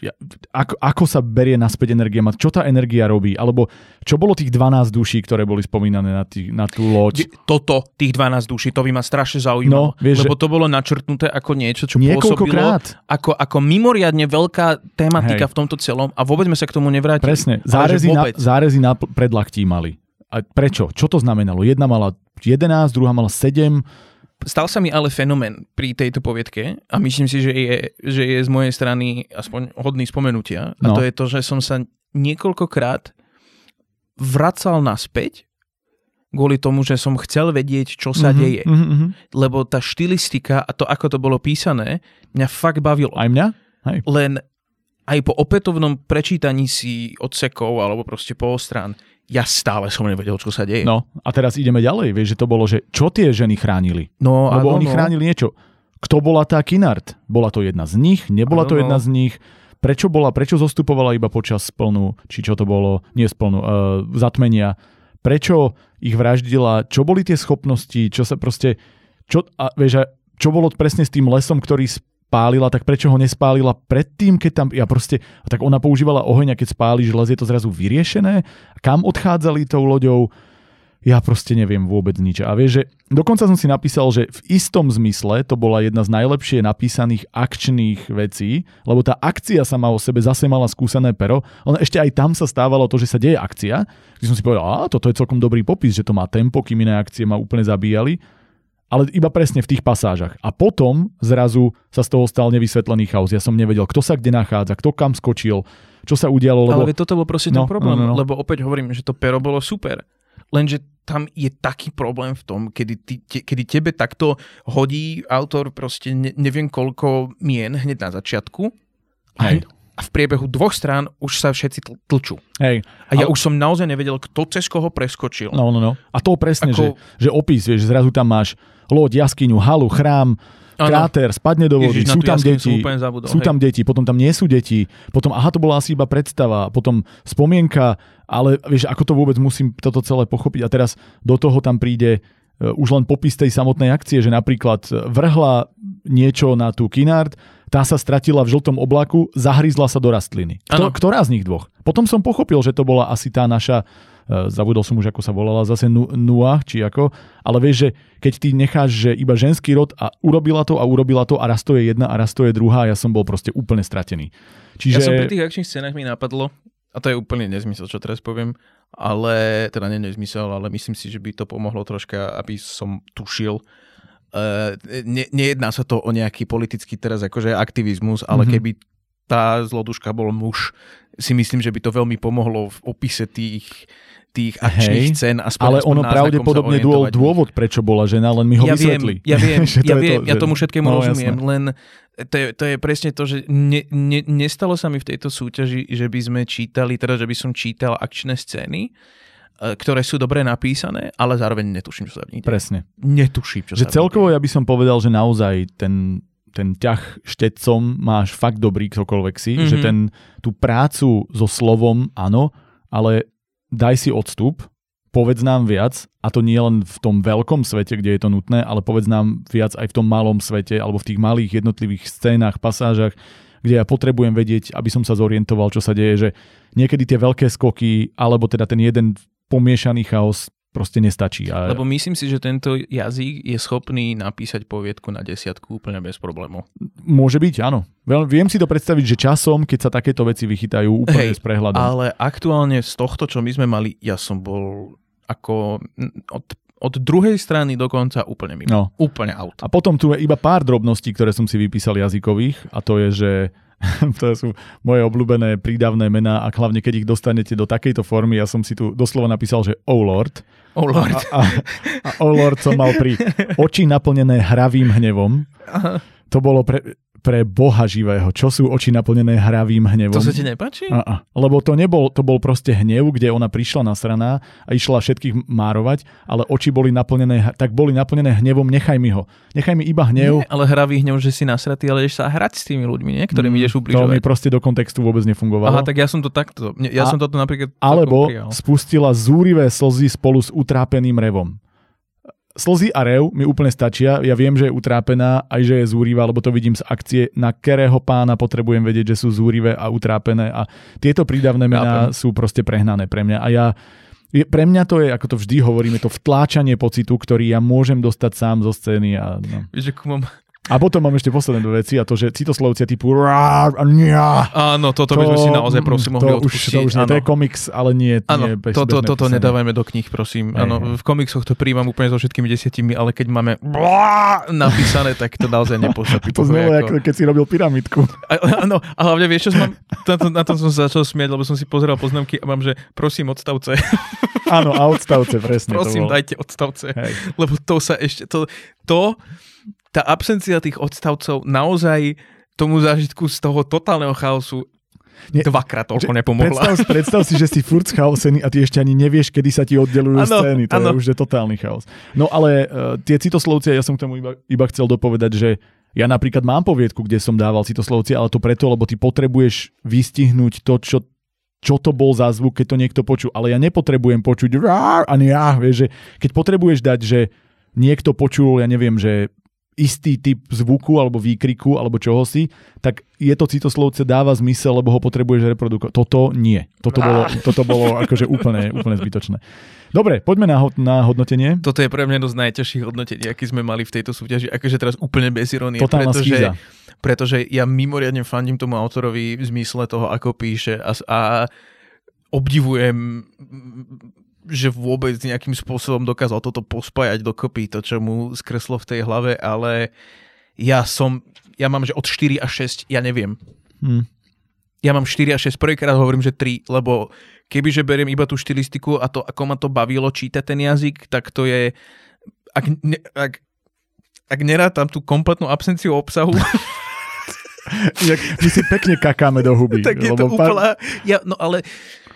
[SPEAKER 1] ako, ako sa berie naspäť energia matky, čo tá energia robí, alebo čo bolo tých 12 duší, ktoré boli spomínané na, tý, na tú loď.
[SPEAKER 2] Toto, tých 12 duší, to by ma strašne zaujímalo, no, vieš, lebo to bolo načrtnuté ako niečo, čo pôsobilo ako, ako mimoriadne veľká tematika Hej. v tomto celom a vôbec sme sa k tomu nevrátili.
[SPEAKER 1] Presne, zárezy, na, zárezy na predlaktí mali. A prečo? Čo to znamenalo? Jedna mala 11, druhá mala 7,
[SPEAKER 2] Stal sa mi ale fenomén pri tejto poviedke a myslím si, že je, že je z mojej strany aspoň hodný spomenutia. A no. to je to, že som sa niekoľkokrát vracal naspäť kvôli tomu, že som chcel vedieť, čo sa mm-hmm, deje. Mm-hmm. Lebo tá štilistika a to, ako to bolo písané, mňa fakt bavilo.
[SPEAKER 1] Aj mňa?
[SPEAKER 2] Hej. Len aj po opätovnom prečítaní si odsekov alebo proste strán ja stále som nevedel, čo sa deje.
[SPEAKER 1] No a teraz ideme ďalej, vieš, že to bolo, že čo tie ženy chránili?
[SPEAKER 2] No,
[SPEAKER 1] Lebo
[SPEAKER 2] ano,
[SPEAKER 1] oni
[SPEAKER 2] no.
[SPEAKER 1] chránili niečo. Kto bola tá Kinart? Bola to jedna z nich? Nebola ano, to jedna no. z nich? Prečo bola, prečo zostupovala iba počas splnú, či čo to bolo, nie splnú, uh, zatmenia? Prečo ich vraždila? Čo boli tie schopnosti? Čo sa proste, čo, a vieš, čo bolo presne s tým lesom, ktorý pálila, tak prečo ho nespálila predtým, keď tam, ja proste, tak ona používala oheň a keď spáli želez, je to zrazu vyriešené? Kam odchádzali tou loďou? Ja proste neviem vôbec nič. A vieš, že dokonca som si napísal, že v istom zmysle to bola jedna z najlepšie napísaných akčných vecí, lebo tá akcia sama o sebe zase mala skúsené pero. On ešte aj tam sa stávalo to, že sa deje akcia. Keď som si povedal, a toto je celkom dobrý popis, že to má tempo, kým iné akcie ma úplne zabíjali ale iba presne v tých pasážach. A potom zrazu sa z toho stal nevysvetlený chaos. Ja som nevedel, kto sa kde nachádza, kto kam skočil, čo sa udialo. Lebo...
[SPEAKER 2] Ale toto bol proste no, ten problém, no, no, no. lebo opäť hovorím, že to pero bolo super. lenže tam je taký problém v tom, kedy, ty, te, kedy tebe takto hodí autor proste ne, neviem koľko mien hneď na začiatku
[SPEAKER 1] Hej.
[SPEAKER 2] A v priebehu dvoch strán už sa všetci tl- tlčú.
[SPEAKER 1] Hej.
[SPEAKER 2] A ja
[SPEAKER 1] Ale-
[SPEAKER 2] už som naozaj nevedel, kto cez koho preskočil.
[SPEAKER 1] No, no, no. A to presne,
[SPEAKER 2] Ako-
[SPEAKER 1] že, že opis, vieš, zrazu tam máš loď, jaskyňu, halu, chrám, kráter, spadne do vody,
[SPEAKER 2] Ježiš,
[SPEAKER 1] sú tam deti,
[SPEAKER 2] zabudol,
[SPEAKER 1] sú
[SPEAKER 2] hej.
[SPEAKER 1] tam deti, potom tam nie sú deti, potom aha, to bola asi iba predstava, potom spomienka, ale vieš, ako to vôbec musím toto celé pochopiť a teraz do toho tam príde e, už len popis tej samotnej akcie, že napríklad e, vrhla niečo na tú kinard, tá sa stratila v žltom oblaku, zahryzla sa do rastliny. Kto, ktorá z nich dvoch? Potom som pochopil, že to bola asi tá naša e, zabudol som už, ako sa volala, zase Nu- Nua, či ako, ale vieš, že keď ty necháš, že iba ženský rod a urobila to a urobila to a raz to je jedna a raz to je druhá, ja som bol proste úplne stratený. Čiže...
[SPEAKER 2] Ja som pri tých akčných scénach mi napadlo, a to je úplne nezmysel, čo teraz poviem, ale teda nie nezmysel, ale myslím si, že by to pomohlo troška, aby som tušil. Uh, ne, nejedná sa to o nejaký politický teraz akože aktivizmus, ale
[SPEAKER 1] Mhm.
[SPEAKER 2] mm-hmm. keby tá zloduška bol muž, si myslím, že by to veľmi pomohlo v opise tých, tých akčných
[SPEAKER 1] Hej,
[SPEAKER 2] scén. Aspoň,
[SPEAKER 1] ale
[SPEAKER 2] aspoň
[SPEAKER 1] ono pravdepodobne
[SPEAKER 2] orientovať.
[SPEAKER 1] dôvod, prečo bola žena, len mi ho
[SPEAKER 2] ja
[SPEAKER 1] vysvetli.
[SPEAKER 2] Viem, ja viem,
[SPEAKER 1] Že to
[SPEAKER 2] ja, viem
[SPEAKER 1] to,
[SPEAKER 2] ja
[SPEAKER 1] že-
[SPEAKER 2] tomu všetkému
[SPEAKER 1] no,
[SPEAKER 2] rozumiem,
[SPEAKER 1] jasné.
[SPEAKER 2] len to je, to je presne to, že ne, ne, nestalo sa mi v tejto súťaži, že by sme čítali, teda že by som čítal akčné scény, ktoré sú dobre napísané, ale zároveň netuším, čo sa deje.
[SPEAKER 1] Presne.
[SPEAKER 2] Netuším, čo
[SPEAKER 1] Že
[SPEAKER 2] sa
[SPEAKER 1] celkovo ja by som povedal, že naozaj ten, ten ťah štecom máš fakt dobrý, ktokoľvek si,
[SPEAKER 2] Mhm.
[SPEAKER 1] že ten, tú prácu so slovom, áno, ale daj si odstup, povedz nám viac, a to nie len v tom veľkom svete, kde je to nutné, ale povedz nám viac aj v tom malom svete, alebo v tých malých jednotlivých scénach, pasážach, kde ja potrebujem vedieť, aby som sa zorientoval, čo sa deje, že niekedy tie veľké skoky, alebo teda ten jeden pomiešaný chaos proste nestačí. A...
[SPEAKER 2] Lebo myslím si, že tento jazyk je schopný napísať poviedku na desiatku úplne bez problémov.
[SPEAKER 1] Môže byť, áno. Viem si to predstaviť, že časom, keď sa takéto veci vychytajú úplne
[SPEAKER 2] Hej,
[SPEAKER 1] s prehľadom.
[SPEAKER 2] Ale aktuálne z tohto, čo my sme mali, ja som bol ako od, od druhej strany dokonca úplne mimo.
[SPEAKER 1] No.
[SPEAKER 2] Úplne out.
[SPEAKER 1] A potom tu je iba pár drobností, ktoré som si vypísal jazykových a to je, že to sú moje obľúbené prídavné mená a hlavne keď ich dostanete do takejto formy, ja som si tu doslova napísal, že Oh Lord.
[SPEAKER 2] Oh lord.
[SPEAKER 1] A, a, a Oh Lord som mal pri oči naplnené hravým hnevom. To bolo pre, pre boha živého. Čo sú oči naplnené hravým hnevom?
[SPEAKER 2] To sa ti nepáči?
[SPEAKER 1] A, a. Lebo to nebol, to bol proste hnev, kde ona prišla nasraná a išla všetkých márovať, ale oči boli naplnené, tak boli naplnené hnevom, nechaj mi ho. Nechaj mi iba hnev.
[SPEAKER 2] Nie, ale hravý hnev, že si nasratý, ale ideš sa hrať s tými ľuďmi, nie? ktorým
[SPEAKER 1] Mm,
[SPEAKER 2] ideš
[SPEAKER 1] To mi
[SPEAKER 2] ubližovať.
[SPEAKER 1] proste do kontextu vôbec nefungovalo.
[SPEAKER 2] Aha, tak ja som to takto. Ja
[SPEAKER 1] A-
[SPEAKER 2] som toto napríklad
[SPEAKER 1] Alebo spustila zúrivé slzy spolu s utrápeným revom. Slzy a rev mi úplne stačia. Ja viem, že je utrápená, aj že je zúrivá, lebo to vidím z akcie, na ktorého pána potrebujem vedieť, že sú zúrivé a utrápené. A tieto prídavné mená sú proste prehnané pre mňa. A ja je, pre mňa to je, ako to vždy hovoríme, to vtláčanie pocitu, ktorý ja môžem dostať sám zo scény. A, no.
[SPEAKER 2] Vieš, ku mám...
[SPEAKER 1] a potom mám ešte posledné dve veci a to, že citoslovcia typu rá, nia,
[SPEAKER 2] Áno, toto by sme si naozaj prosím mohli
[SPEAKER 1] to už,
[SPEAKER 2] odpustiť.
[SPEAKER 1] to už nie, to je komiks, ale nie,
[SPEAKER 2] Áno,
[SPEAKER 1] nie bez,
[SPEAKER 2] toto, toto nedávajme do kníh, prosím. Áno, v komiksoch to príjmam úplne so všetkými desiatimi, ale keď máme napísané, tak to naozaj nepôsobí.
[SPEAKER 1] To znelo, ako keď si robil pyramidku.
[SPEAKER 2] Áno, a hlavne vieš, čo som mám, na to, na to som sa začal smieť, lebo som si pozeral poznámky a mám, že prosím odstavce,
[SPEAKER 1] Áno, a odstavce, presne.
[SPEAKER 2] prosím
[SPEAKER 1] to
[SPEAKER 2] dajte odstavce,
[SPEAKER 1] Hej.
[SPEAKER 2] lebo to sa ešte, to, to, tá absencia tých odstavcov naozaj tomu zážitku z toho totálneho chaosu
[SPEAKER 1] Nie,
[SPEAKER 2] dvakrát toľko nepomohla.
[SPEAKER 1] Predstav, si- predstav si, že si furt chaosený a ty ešte ani nevieš, kedy sa ti oddelujú
[SPEAKER 2] Áno,
[SPEAKER 1] scény. To
[SPEAKER 2] áno.
[SPEAKER 1] je už že totálny chaos. No ale uh, tie citoslovcia, ja som k tomu iba, iba chcel dopovedať, že ja napríklad mám poviedku, kde som dával citoslovcie, ale to preto, lebo ty potrebuješ vystihnúť to, čo čo to bol za zvuk, keď to niekto počul. Ale ja nepotrebujem počuť rár a ja, vieš, že keď potrebuješ dať, že niekto počul, ja neviem, že istý typ zvuku alebo výkriku alebo čoho si, tak je to citoslovce dáva zmysel, lebo ho potrebuješ reprodukovať. Toto nie. Toto bolo, toto bolo akože úplne, úplne zbytočné. Dobre, poďme na, na hodnotenie.
[SPEAKER 2] Toto je pre mňa jedno z najťažších hodnotení, aký sme mali v tejto súťaži. Akože teraz úplne bez ironie.
[SPEAKER 1] Totálna
[SPEAKER 2] pretože,
[SPEAKER 1] schýza.
[SPEAKER 2] pretože ja mimoriadne fandím tomu autorovi v zmysle toho, ako píše a, a obdivujem že vôbec nejakým spôsobom dokázal toto pospájať dokopy, to, čo mu skreslo v tej hlave, ale ja som, ja mám, že od 4 až 6, ja neviem.
[SPEAKER 1] Hm.
[SPEAKER 2] Ja mám 4 až 6, prvýkrát hovorím, že 3, lebo kebyže beriem iba tú štilistiku a to, ako ma to bavilo čítať ten jazyk, tak to je... Ak, ne, ak, ak nerátam tú kompletnú absenciu obsahu,
[SPEAKER 1] my si pekne kakáme do huby.
[SPEAKER 2] tak je to úplná... Ja, no ale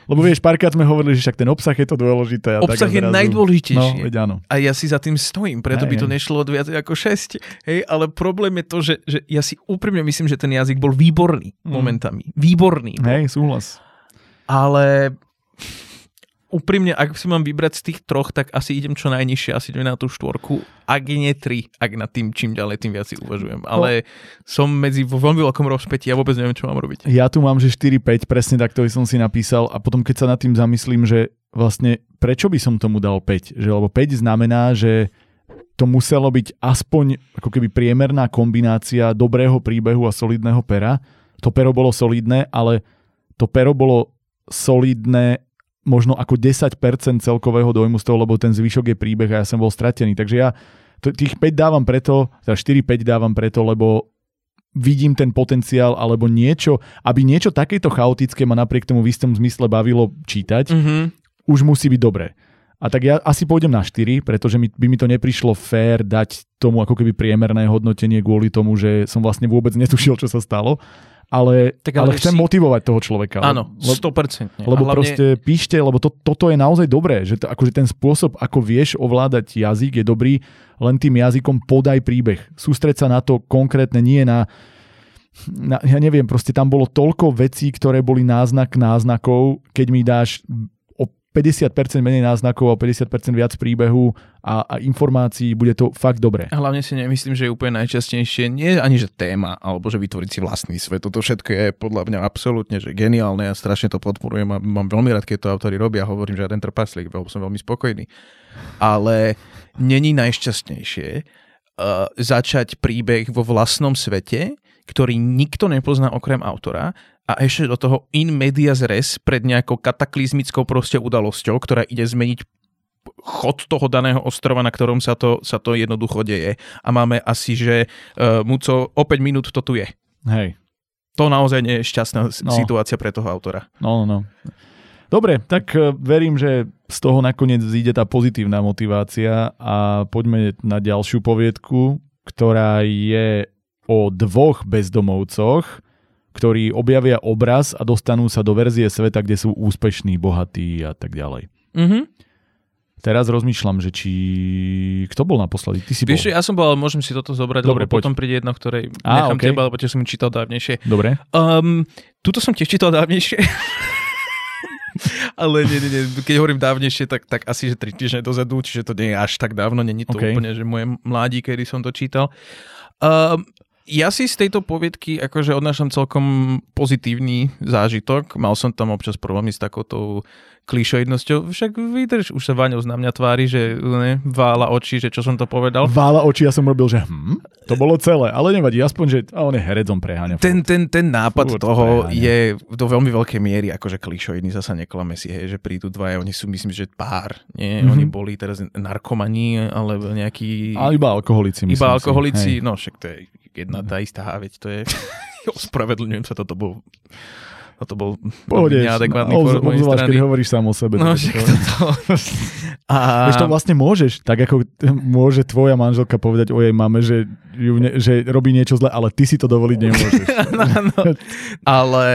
[SPEAKER 1] lebo vieš, párkrát sme hovorili, že však ten obsah je to dôležité. A
[SPEAKER 2] obsah
[SPEAKER 1] tak
[SPEAKER 2] je najdôležitejšie.
[SPEAKER 1] No, veď áno.
[SPEAKER 2] A ja si za tým stojím, preto hej, by to nešlo od viac ako 6. Hej, ale problém je to, že, že ja si úprimne myslím, že ten jazyk bol výborný mm. momentami. Výborný.
[SPEAKER 1] Bol. Hej, súhlas.
[SPEAKER 2] Ale úprimne, ak si mám vybrať z tých troch, tak asi idem čo najnižšie, asi idem na tú štvorku, ak nie tri, ak na tým čím ďalej, tým viac si uvažujem. Ale no. som medzi vo veľmi veľkom rozpetí a vôbec neviem, čo mám robiť.
[SPEAKER 1] Ja tu mám, že 4-5, presne takto som si napísal a potom keď sa nad tým zamyslím, že vlastne prečo by som tomu dal 5? Že, lebo 5 znamená, že to muselo byť aspoň ako keby priemerná kombinácia dobrého príbehu a solidného pera. To pero bolo solidné, ale to pero bolo solidné možno ako 10% celkového dojmu z toho, lebo ten zvyšok je príbeh a ja som bol stratený. Takže ja tých 5 dávam preto, teda 4-5 dávam preto, lebo vidím ten potenciál alebo niečo, aby niečo takéto chaotické ma napriek tomu v istom zmysle bavilo čítať, mm-hmm. už musí byť dobré. A tak ja asi pôjdem na 4, pretože mi, by mi to neprišlo fér dať tomu ako keby priemerné hodnotenie kvôli tomu, že som vlastne vôbec netušil, čo sa stalo ale, tak ale, ale chcem si... motivovať toho človeka.
[SPEAKER 2] Áno, 100%.
[SPEAKER 1] Lebo hlavne... proste píšte, lebo to, toto je naozaj dobré, že to, akože ten spôsob, ako vieš ovládať jazyk je dobrý, len tým jazykom podaj príbeh. Sústreď sa na to konkrétne, nie na na, ja neviem, proste tam bolo toľko vecí, ktoré boli náznak náznakov, keď mi dáš 50% menej náznakov a 50% viac príbehu a, a informácií, bude to fakt dobré.
[SPEAKER 2] Hlavne si nemyslím, že je úplne najčastejšie, nie ani že téma, alebo že vytvoriť si vlastný svet. Toto všetko je podľa mňa absolútne že geniálne a strašne to podporujem a mám veľmi rád, keď to autori robia. Hovorím, že ten trpaslík, som veľmi spokojný. Ale není najšťastnejšie uh, začať príbeh vo vlastnom svete, ktorý nikto nepozná okrem autora a ešte do toho in medias res pred nejakou kataklizmickou proste udalosťou, ktorá ide zmeniť chod toho daného ostrova, na ktorom sa to, sa to jednoducho deje. A máme asi, že uh, Muco, o 5 minút to tu je.
[SPEAKER 1] Hej.
[SPEAKER 2] To naozaj nie je šťastná no. situácia pre toho autora.
[SPEAKER 1] No, no, no. Dobre, tak uh, verím, že z toho nakoniec zíde tá pozitívna motivácia a poďme na ďalšiu poviedku, ktorá je o dvoch bezdomovcoch, ktorí objavia obraz a dostanú sa do verzie sveta, kde sú úspešní, bohatí a tak ďalej. Mm-hmm. Teraz rozmýšľam, že či... Kto bol naposledy? Ty si
[SPEAKER 2] Vieš,
[SPEAKER 1] bol.
[SPEAKER 2] ja som bol, ale môžem si toto zobrať, Dobre, lebo poď. potom príde jedno, ktoré
[SPEAKER 1] Á,
[SPEAKER 2] nechám
[SPEAKER 1] okay.
[SPEAKER 2] teba, lebo tiež som čítal dávnejšie.
[SPEAKER 1] Dobre.
[SPEAKER 2] Um, tuto som tiež čítal dávnejšie. ale nie, nie, nie. Keď hovorím dávnejšie, tak, tak asi, že tri týždne dozadu, čiže to nie je až tak dávno, není to okay. úplne, že moje mládí, kedy som to čítal. Um, ja si z tejto poviedky akože odnášam celkom pozitívny zážitok. Mal som tam občas problémy s takouto klišoidnosťou. Však vydrž, už sa Váňov na mňa tvári, že ne, vála oči, že čo som to povedal.
[SPEAKER 1] Vála oči, ja som robil, že hm, to bolo celé, ale nevadí, aspoň, že a on je herecom preháňa.
[SPEAKER 2] Ten, ten, ten nápad furt toho preháňa. je do veľmi veľkej miery akože klišoidný, zasa neklame si, hej, že prídu dvaja, oni sú myslím, že pár, nie, mm-hmm. oni boli teraz narkomani, alebo nejakí...
[SPEAKER 1] A iba alkoholici,
[SPEAKER 2] myslím Iba alkoholici, si, no však to je jedna tá istá, veď to je... Ospravedlňujem sa, toto bol to bol
[SPEAKER 1] Pohode, neadekvátny no, obzvlášť, keď hovoríš sám o sebe.
[SPEAKER 2] No, však to...
[SPEAKER 1] A... Vieš, to vlastne môžeš, tak ako môže tvoja manželka povedať o jej mame, že, ju ne, že robí niečo zle, ale ty si to dovoliť nemôžeš. no, no.
[SPEAKER 2] Ale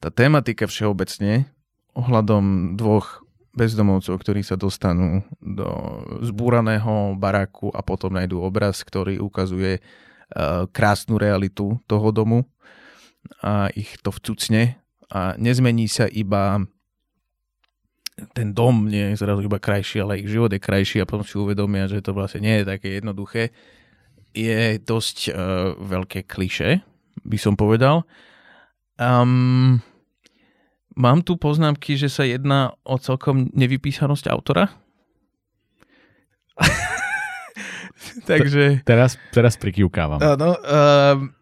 [SPEAKER 2] tá tematika všeobecne ohľadom dvoch bezdomovcov, ktorí sa dostanú do zbúraného baráku a potom nájdú obraz, ktorý ukazuje krásnu realitu toho domu a ich to vcucne a nezmení sa iba ten dom nie je zrazu iba krajší, ale ich život je krajší a potom si uvedomia, že to vlastne nie je také jednoduché. Je dosť uh, veľké kliše, by som povedal. Um, mám tu poznámky, že sa jedná o celkom nevypísanosť autora. Takže...
[SPEAKER 1] Teraz, teraz prikývkávam.
[SPEAKER 2] Áno. Um,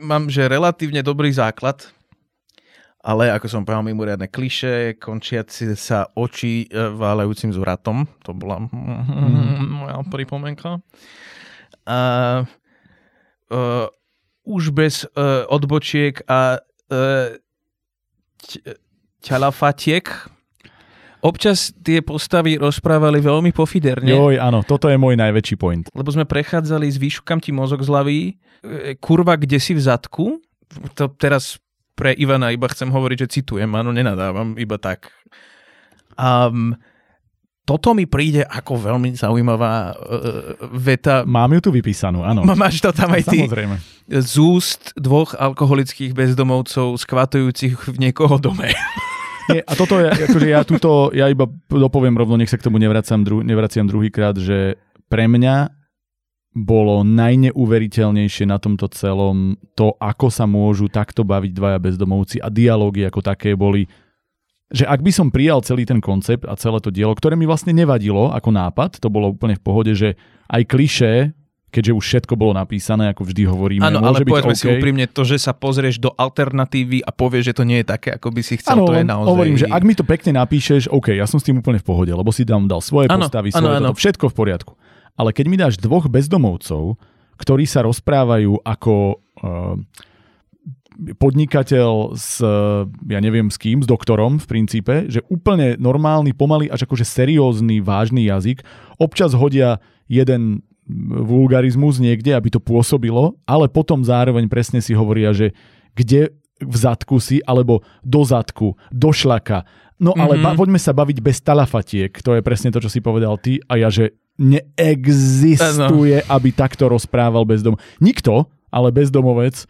[SPEAKER 2] mám, že relatívne dobrý základ, ale ako som povedal, mimoriadne kliše, končiaci sa oči e, válajúcim zvratom. To bola mm. moja pripomenka. A, uh, už bez uh, odbočiek a uh, ťalafatiek. Občas tie postavy rozprávali veľmi pofiderne.
[SPEAKER 1] Joj, áno, toto je môj najväčší point.
[SPEAKER 2] Lebo sme prechádzali z výšukam ti mozog z hlavy, e, kurva, kde si v zadku. To teraz pre Ivana iba chcem hovoriť, že citujem, áno, nenadávam, iba tak. Um, toto mi príde ako veľmi zaujímavá uh, veta.
[SPEAKER 1] Mám ju tu vypísanú, áno.
[SPEAKER 2] Máš to tam aj ty.
[SPEAKER 1] Samozrejme.
[SPEAKER 2] Z úst dvoch alkoholických bezdomovcov skvatujúcich v niekoho dome.
[SPEAKER 1] Nie, a toto je, akože ja túto, ja iba dopoviem rovno, nech sa k tomu nevracam, dru, nevraciam druhýkrát, že pre mňa bolo najneuveriteľnejšie na tomto celom to, ako sa môžu takto baviť dvaja bezdomovci a dialógy ako také boli že ak by som prijal celý ten koncept a celé to dielo, ktoré mi vlastne nevadilo ako nápad, to bolo úplne v pohode, že aj kliše, keďže už všetko bolo napísané, ako vždy hovoríme.
[SPEAKER 2] Áno,
[SPEAKER 1] ale
[SPEAKER 2] byť povedzme
[SPEAKER 1] okay.
[SPEAKER 2] si úprimne, to, že sa pozrieš do alternatívy a povieš, že to nie je také, ako by si chcel,
[SPEAKER 1] ano,
[SPEAKER 2] to je naozaj...
[SPEAKER 1] hovorím, že ak mi to pekne napíšeš, OK, ja som s tým úplne v pohode, lebo si tam dal svoje ano, postavy, svoje ano, toto, všetko v poriadku. Ale keď mi dáš dvoch bezdomovcov, ktorí sa rozprávajú ako... Uh, podnikateľ s, ja neviem s kým, s doktorom v princípe, že úplne normálny, pomalý, až akože seriózny, vážny jazyk. Občas hodia jeden vulgarizmus niekde, aby to pôsobilo, ale potom zároveň presne si hovoria, že kde v zadku si, alebo do zadku, do šlaka. No ale mm-hmm. ba- poďme sa baviť bez talafatiek. To je presne to, čo si povedal ty a ja, že neexistuje, ano. aby takto rozprával bezdom. Nikto, ale bezdomovec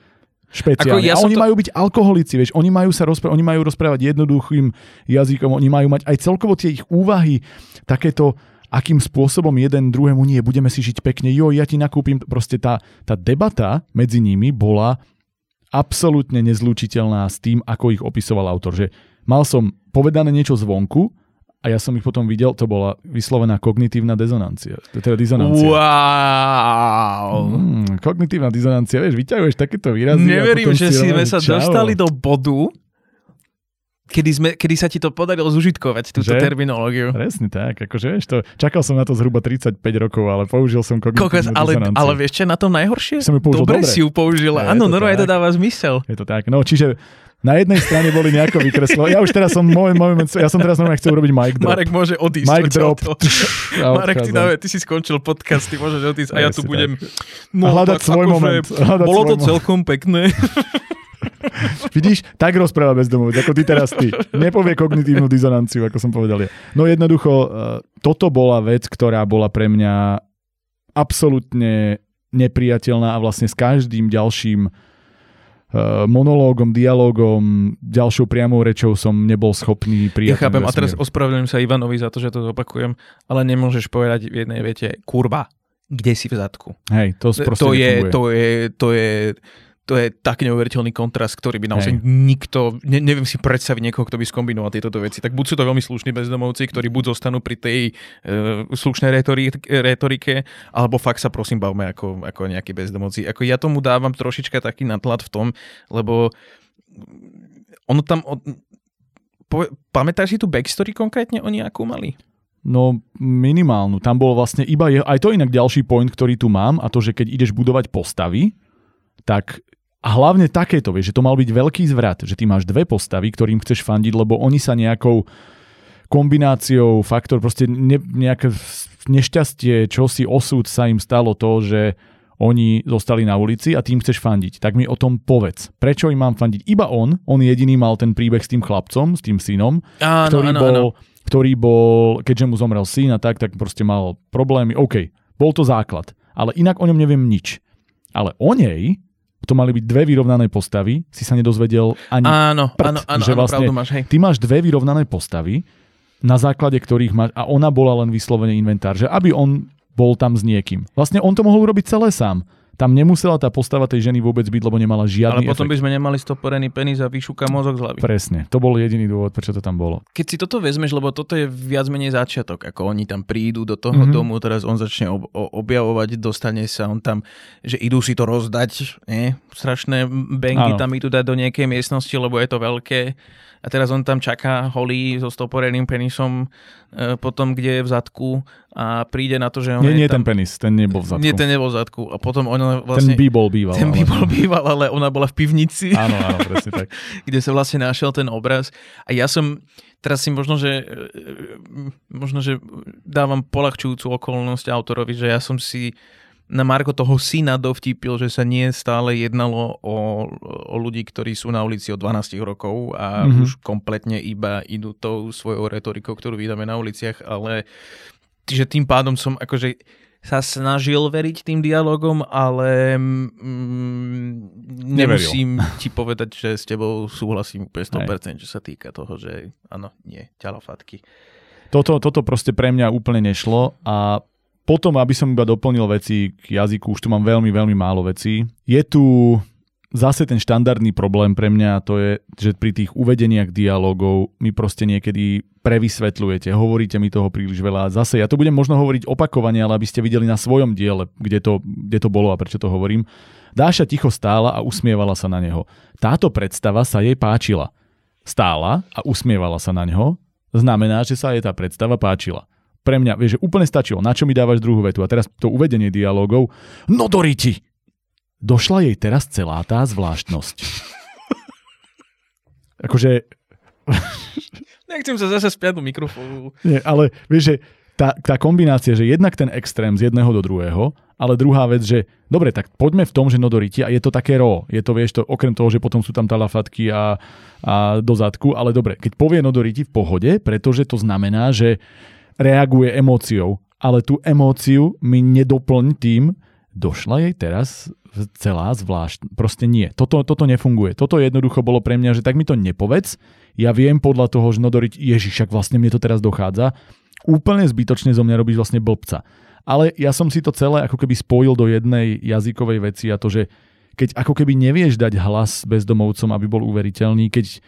[SPEAKER 1] špeciálne. ja a oni to... majú byť alkoholici, vieš, oni majú sa rozprávať, oni majú rozprávať jednoduchým jazykom, oni majú mať aj celkovo tie ich úvahy, takéto akým spôsobom jeden druhému nie, budeme si žiť pekne, jo, ja ti nakúpim, proste tá, tá debata medzi nimi bola absolútne nezlučiteľná s tým, ako ich opisoval autor, že mal som povedané niečo zvonku, a ja som ich potom videl, to bola vyslovená kognitívna dezonancia. Teda dizonancia.
[SPEAKER 2] Wow.
[SPEAKER 1] Mm, kognitívna dizonancia, vieš, vyťahuješ takéto výrazy.
[SPEAKER 2] Neverím, že si sme sa
[SPEAKER 1] čau.
[SPEAKER 2] dostali do bodu, kedy, sme, kedy sa ti to podarilo zužitkovať, túto že? terminológiu.
[SPEAKER 1] Presne tak, akože vieš to, čakal som na to zhruba 35 rokov, ale použil som kognitívnu Kokos,
[SPEAKER 2] ale, ale vieš čo na tom najhoršie?
[SPEAKER 1] Som ju použil
[SPEAKER 2] dobre,
[SPEAKER 1] dobre
[SPEAKER 2] si ju použila, áno, normálne to dáva zmysel.
[SPEAKER 1] Je to tak, no čiže na jednej strane boli nejako vykreslo. Ja už teraz som, môj, môj, ja som teraz normálne chcel urobiť mic drop.
[SPEAKER 2] Marek môže odísť.
[SPEAKER 1] Mic drop.
[SPEAKER 2] Marek, ty, dáve, ty si skončil podcast, ty môžeš odísť a ja tu budem
[SPEAKER 1] no, hľadať tak, svoj akože moment. Hľadať
[SPEAKER 2] bolo
[SPEAKER 1] svoj
[SPEAKER 2] to moment. celkom pekné.
[SPEAKER 1] Vidíš, tak rozpráva bezdomovec, ako ty teraz ty. Nepovie kognitívnu dizonanciu, ako som povedal ja. No jednoducho, e, toto bola vec, ktorá bola pre mňa absolútne nepriateľná a vlastne s každým ďalším Eh, monológom, dialogom, ďalšou priamou rečou som nebol schopný prijať.
[SPEAKER 2] Ja chápem a teraz ospravedlňujem sa Ivanovi za to, že to opakujem, ale nemôžeš povedať v jednej vete kurva, kde si v zadku.
[SPEAKER 1] Hej, to proste
[SPEAKER 2] to je, to je, to je to je tak neuveriteľný kontrast, ktorý by naozaj Hej. nikto, ne, neviem si predstaviť niekoho, kto by skombinoval tieto veci. Tak buď sú to veľmi slušní bezdomovci, ktorí buď zostanú pri tej uh, slušnej retorike, alebo fakt sa prosím bavme ako, ako nejakí bezdomovci. Ako ja tomu dávam trošička taký natlad v tom, lebo ono tam... Od, po, pamätáš si tu backstory konkrétne o nejakú mali?
[SPEAKER 1] No minimálnu. Tam bol vlastne iba, je, aj to inak ďalší point, ktorý tu mám, a to, že keď ideš budovať postavy, tak a hlavne takéto, vieš, že to mal byť veľký zvrat, že ty máš dve postavy, ktorým chceš fandiť, lebo oni sa nejakou kombináciou faktor, proste ne, nejaké nešťastie, čo si osud sa im stalo to, že oni zostali na ulici a tým chceš fandiť. Tak mi o tom povedz. Prečo im mám fandiť? Iba on, on jediný mal ten príbeh s tým chlapcom, s tým synom,
[SPEAKER 2] áno,
[SPEAKER 1] ktorý,
[SPEAKER 2] áno,
[SPEAKER 1] bol,
[SPEAKER 2] áno.
[SPEAKER 1] ktorý bol, keďže mu zomrel syn a tak, tak proste mal problémy. OK, bol to základ. Ale inak o ňom neviem nič. Ale o nej to mali byť dve vyrovnané postavy, si sa nedozvedel ani
[SPEAKER 2] Áno,
[SPEAKER 1] prd,
[SPEAKER 2] áno, áno,
[SPEAKER 1] že vlastne
[SPEAKER 2] máš, hej.
[SPEAKER 1] Ty máš dve vyrovnané postavy, na základe ktorých máš, a ona bola len vyslovene inventár, že aby on bol tam s niekým. Vlastne on to mohol urobiť celé sám. Tam nemusela tá postava tej ženy vôbec byť, lebo nemala žiadny
[SPEAKER 2] Ale potom
[SPEAKER 1] efekt.
[SPEAKER 2] by sme nemali stoporený penis a vyšúka mozog z hlavy.
[SPEAKER 1] Presne, to bol jediný dôvod, prečo to tam bolo.
[SPEAKER 2] Keď si toto vezmeš, lebo toto je viac menej začiatok, ako oni tam prídu do toho mm-hmm. domu, teraz on začne ob- objavovať, dostane sa on tam, že idú si to rozdať, nie? strašné bengy tam idú dať do nejakej miestnosti, lebo je to veľké a teraz on tam čaká holý so stoporeným penisom e, potom, kde je v zadku a príde na to, že on
[SPEAKER 1] Nie,
[SPEAKER 2] je
[SPEAKER 1] nie
[SPEAKER 2] tam...
[SPEAKER 1] ten penis, ten nebol v zadku.
[SPEAKER 2] Nie, ten nebol v zadku. A potom on ona
[SPEAKER 1] Ten
[SPEAKER 2] vlastne...
[SPEAKER 1] by bol býval.
[SPEAKER 2] ten by bol býval, ale ona bola v pivnici.
[SPEAKER 1] Áno, áno, presne tak.
[SPEAKER 2] kde sa vlastne našiel ten obraz. A ja som, teraz si možno, že e, možno, že dávam polahčujúcu okolnosť autorovi, že ja som si na Marko toho syna dovtipil, že sa nie stále jednalo o, o ľudí, ktorí sú na ulici od 12 rokov a
[SPEAKER 1] Mhm.
[SPEAKER 2] mm-hmm. už kompletne iba idú tou svojou retorikou, ktorú vydáme na uliciach, ale že tým pádom som akože sa snažil veriť tým dialogom, ale mm, nemusím ti povedať, že s tebou súhlasím úplne 100%, čo sa týka toho, že áno, nie, ťalafatky.
[SPEAKER 1] Toto, toto proste pre mňa úplne nešlo a potom, aby som iba doplnil veci k jazyku, už tu mám veľmi, veľmi málo vecí. Je tu zase ten štandardný problém pre mňa, to je, že pri tých uvedeniach dialogov mi proste niekedy prevysvetľujete, hovoríte mi toho príliš veľa. Zase ja to budem možno hovoriť opakovane, ale aby ste videli na svojom diele, kde to, kde to bolo a prečo to hovorím. Dáša ticho stála a usmievala sa na neho. Táto predstava sa jej páčila. Stála a usmievala sa na neho, znamená, že sa jej tá predstava páčila. Pre mňa, vieš, že úplne stačilo, na čo mi dávaš druhú vetu. A teraz to uvedenie dialogov. No Doriti! Došla jej teraz celá tá zvláštnosť. akože,
[SPEAKER 2] Nechcem sa zase spiať do mikrofónu.
[SPEAKER 1] nie, ale vieš, že tá, tá kombinácia, že jednak ten extrém z jedného do druhého, ale druhá vec, že dobre, tak poďme v tom, že no Doriti a je to také ro. Je to, vieš, to, okrem toho, že potom sú tam talafatky a, a do zadku, ale dobre, keď povie no Doriti v pohode, pretože to znamená, že reaguje emóciou, ale tú emóciu mi nedoplň tým, došla jej teraz celá zvlášť. Proste nie. Toto, toto nefunguje. Toto jednoducho bolo pre mňa, že tak mi to nepovedz. Ja viem podľa toho, že no Doriti, Ježiš, však vlastne mne to teraz dochádza. Úplne zbytočne zo mňa robíš vlastne blbca. Ale ja som si to celé ako keby spojil do jednej jazykovej veci a to, že keď ako keby nevieš dať hlas bezdomovcom, aby bol uveriteľný, keď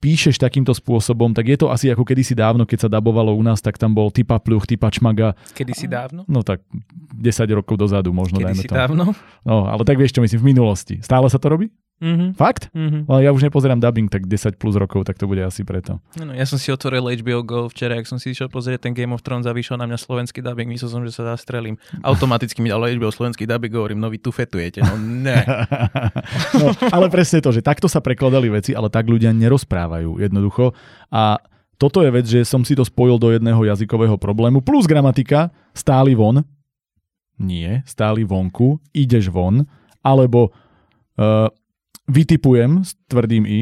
[SPEAKER 1] píšeš takýmto spôsobom, tak je to asi ako kedysi dávno, keď sa dabovalo u nás, tak tam bol typa pluch, typa čmaga,
[SPEAKER 2] Kedy si dávno?
[SPEAKER 1] no tak 10 rokov dozadu možno,
[SPEAKER 2] Kedy
[SPEAKER 1] dajme
[SPEAKER 2] si
[SPEAKER 1] to.
[SPEAKER 2] dávno?
[SPEAKER 1] No, ale tak vieš čo myslím, v minulosti. Stále sa to robí?
[SPEAKER 2] Mhm.
[SPEAKER 1] Fakt?
[SPEAKER 2] Mhm.
[SPEAKER 1] Ale ja už nepozerám dubbing, tak 10 plus rokov, tak to bude asi preto.
[SPEAKER 2] No, ja som si otvoril HBO Go včera, ak som si išiel pozrieť ten Game of Thrones a vyšiel na mňa slovenský dubbing, myslel som, že sa zastrelím. Automaticky mi dalo HBO slovenský dubbing, hovorím, no vy tu fetujete, no ne.
[SPEAKER 1] no, ale presne to, že takto sa prekladali veci, ale tak ľudia nerozprávajú jednoducho. A toto je vec, že som si to spojil do jedného jazykového problému, plus gramatika, stáli von, nie, stáli vonku, ideš von, alebo uh, vytipujem s tvrdým i.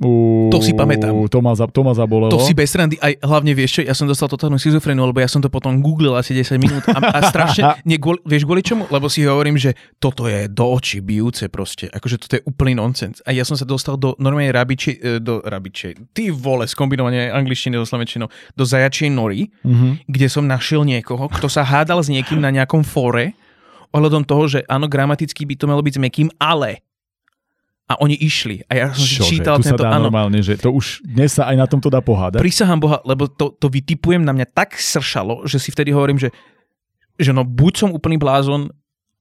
[SPEAKER 1] U,
[SPEAKER 2] To si pamätám.
[SPEAKER 1] To ma, za, to ma zabolelo.
[SPEAKER 2] To si bez randy, aj hlavne vieš čo, ja som dostal totálnu schizofreniu, lebo ja som to potom googlil asi 10 minút a, a strašne, nie, kvôli, vieš kvôli čomu? Lebo si hovorím, že toto je do očí bijúce proste, akože toto je úplný nonsens. A ja som sa dostal do normálnej rabiči, e, do rabičej, ty vole, skombinovanie angličtiny so slovenčinou, do zajačej nory,
[SPEAKER 1] Mhm.
[SPEAKER 2] kde som našiel niekoho, kto sa hádal s niekým na nejakom fóre ohľadom toho, že áno, gramaticky by to malo byť s mekým, ale a oni išli. A ja som
[SPEAKER 1] Čože,
[SPEAKER 2] čítal
[SPEAKER 1] tu
[SPEAKER 2] tento,
[SPEAKER 1] sa dá
[SPEAKER 2] áno,
[SPEAKER 1] normálne, že to už dnes sa aj na tomto dá pohádať.
[SPEAKER 2] Prisahám Boha, lebo to, to vytipujem na mňa tak sršalo, že si vtedy hovorím, že, že no buď som úplný blázon,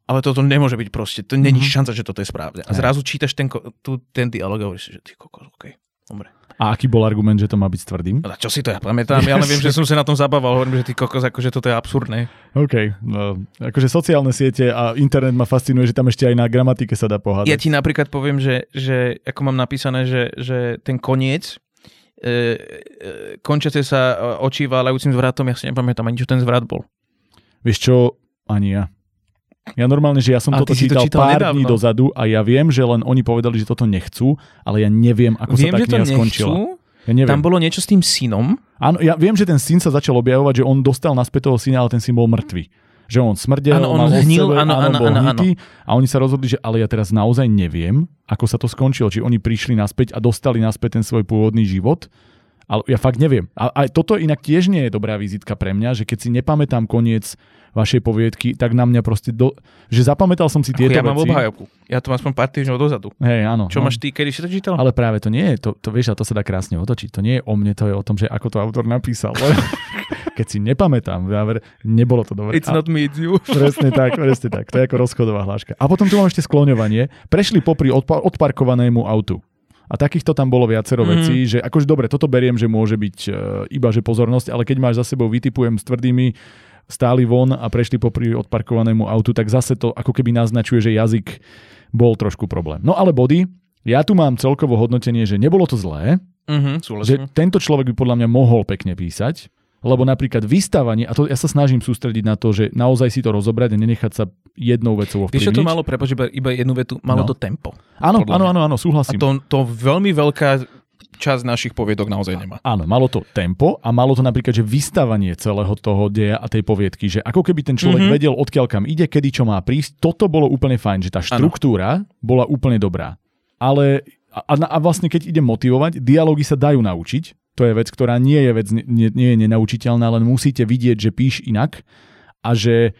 [SPEAKER 2] ale toto nemôže byť proste, to není
[SPEAKER 1] Mhm.
[SPEAKER 2] šanca, že toto je správne. A zrazu čítaš ten, tu, ten dialog a hovoríš si, že ty kokos, okej, dobre.
[SPEAKER 1] A aký bol argument, že to má byť s tvrdým?
[SPEAKER 2] A čo si to ja pamätám, ja len viem, že som sa na tom zabával, hovorím, že ty kokos, akože toto je absurdné.
[SPEAKER 1] OK. No, akože sociálne siete a internet ma fascinuje, že tam ešte aj na gramatike sa dá pohádať.
[SPEAKER 2] Ja ti napríklad poviem, že, že ako mám napísané, že, že ten koniec, e, e, končiace sa e, válajúcim zvratom, ja si nepamätám ani, čo ten zvrat bol.
[SPEAKER 1] Vieš čo? Ani ja. Ja normálne, že ja som
[SPEAKER 2] A
[SPEAKER 1] toto
[SPEAKER 2] to
[SPEAKER 1] čítal,
[SPEAKER 2] čítal
[SPEAKER 1] pár
[SPEAKER 2] nedávno.
[SPEAKER 1] dní dozadu a ja viem, že len oni povedali, že toto nechcú, ale ja neviem, ako
[SPEAKER 2] Viem,
[SPEAKER 1] sa tá kniha
[SPEAKER 2] nechcú,
[SPEAKER 1] skončila. Ja neviem.
[SPEAKER 2] Tam bolo niečo s tým synom.
[SPEAKER 1] Áno, ja viem, že ten syn sa začal objavovať, že on dostal naspäť toho syna, ale ten syn bol mŕtvy. Že on smrdel,
[SPEAKER 2] Áno, on
[SPEAKER 1] mal
[SPEAKER 2] hnil,
[SPEAKER 1] sebe,
[SPEAKER 2] áno, áno,
[SPEAKER 1] bol hnitý, a oni sa rozhodli, že ale ja teraz naozaj neviem, ako sa to skončilo. Či oni prišli naspäť a dostali naspäť ten svoj pôvodný život. Ale ja fakt neviem. A aj toto inak tiež nie je dobrá vizitka pre mňa, že keď si nepamätám koniec vašej poviedky, tak na mňa proste, do... že zapamätal som si tieto
[SPEAKER 2] ja mám
[SPEAKER 1] veci.
[SPEAKER 2] obhajovku. Ja to mám aspoň pár týždňov dozadu.
[SPEAKER 1] Hej, áno.
[SPEAKER 2] Čo
[SPEAKER 1] no.
[SPEAKER 2] máš ty, kedy si to čítal?
[SPEAKER 1] Ale práve to nie je, to, to vieš, a to sa dá krásne otočiť. To nie je o mne, to je o tom, že ako to autor napísal. Keď si nepamätám, záver, nebolo to dobré.
[SPEAKER 2] It's not me, it's you.
[SPEAKER 1] Presne tak, presne tak. To je ako rozchodová hláška. A potom tu mám ešte skloňovanie. Prešli popri odpa- odparkovanému autu. A takýchto tam bolo viacero mm. vecí, že akože dobre, toto beriem, že môže byť e, iba že pozornosť, ale keď máš za sebou vytipujem s tvrdými stáli von a prešli popri odparkovanému autu, tak zase to ako keby naznačuje, že jazyk bol trošku problém. No ale body, ja tu mám celkovo hodnotenie, že nebolo to zlé,
[SPEAKER 2] Mhm,
[SPEAKER 1] že tento človek by podľa mňa mohol pekne písať, lebo napríklad vystávanie, a to ja sa snažím sústrediť na to, že naozaj si to rozobrať a nenechať sa jednou vecou
[SPEAKER 2] Vieš, čo
[SPEAKER 1] ovplyvniť.
[SPEAKER 2] to malo, prepoč, iba, iba jednu vetu, malo
[SPEAKER 1] No.
[SPEAKER 2] to tempo.
[SPEAKER 1] Áno, áno, áno, áno,
[SPEAKER 2] A
[SPEAKER 1] súhlasím.
[SPEAKER 2] to, to veľmi veľká časť našich poviedok naozaj nemá.
[SPEAKER 1] Áno, malo to tempo a malo to napríklad, že vystávanie celého toho deja a tej poviedky, že ako keby ten človek
[SPEAKER 2] Mhm.
[SPEAKER 1] mm-hmm. vedel, odkiaľ kam ide, kedy čo má prísť, toto bolo úplne fajn, že tá štruktúra bola úplne dobrá. Ale a, a, a vlastne keď ide motivovať, dialógy sa dajú naučiť, to je vec, ktorá nie je vec, nie, nie je nenaučiteľná, len musíte vidieť, že píš inak a že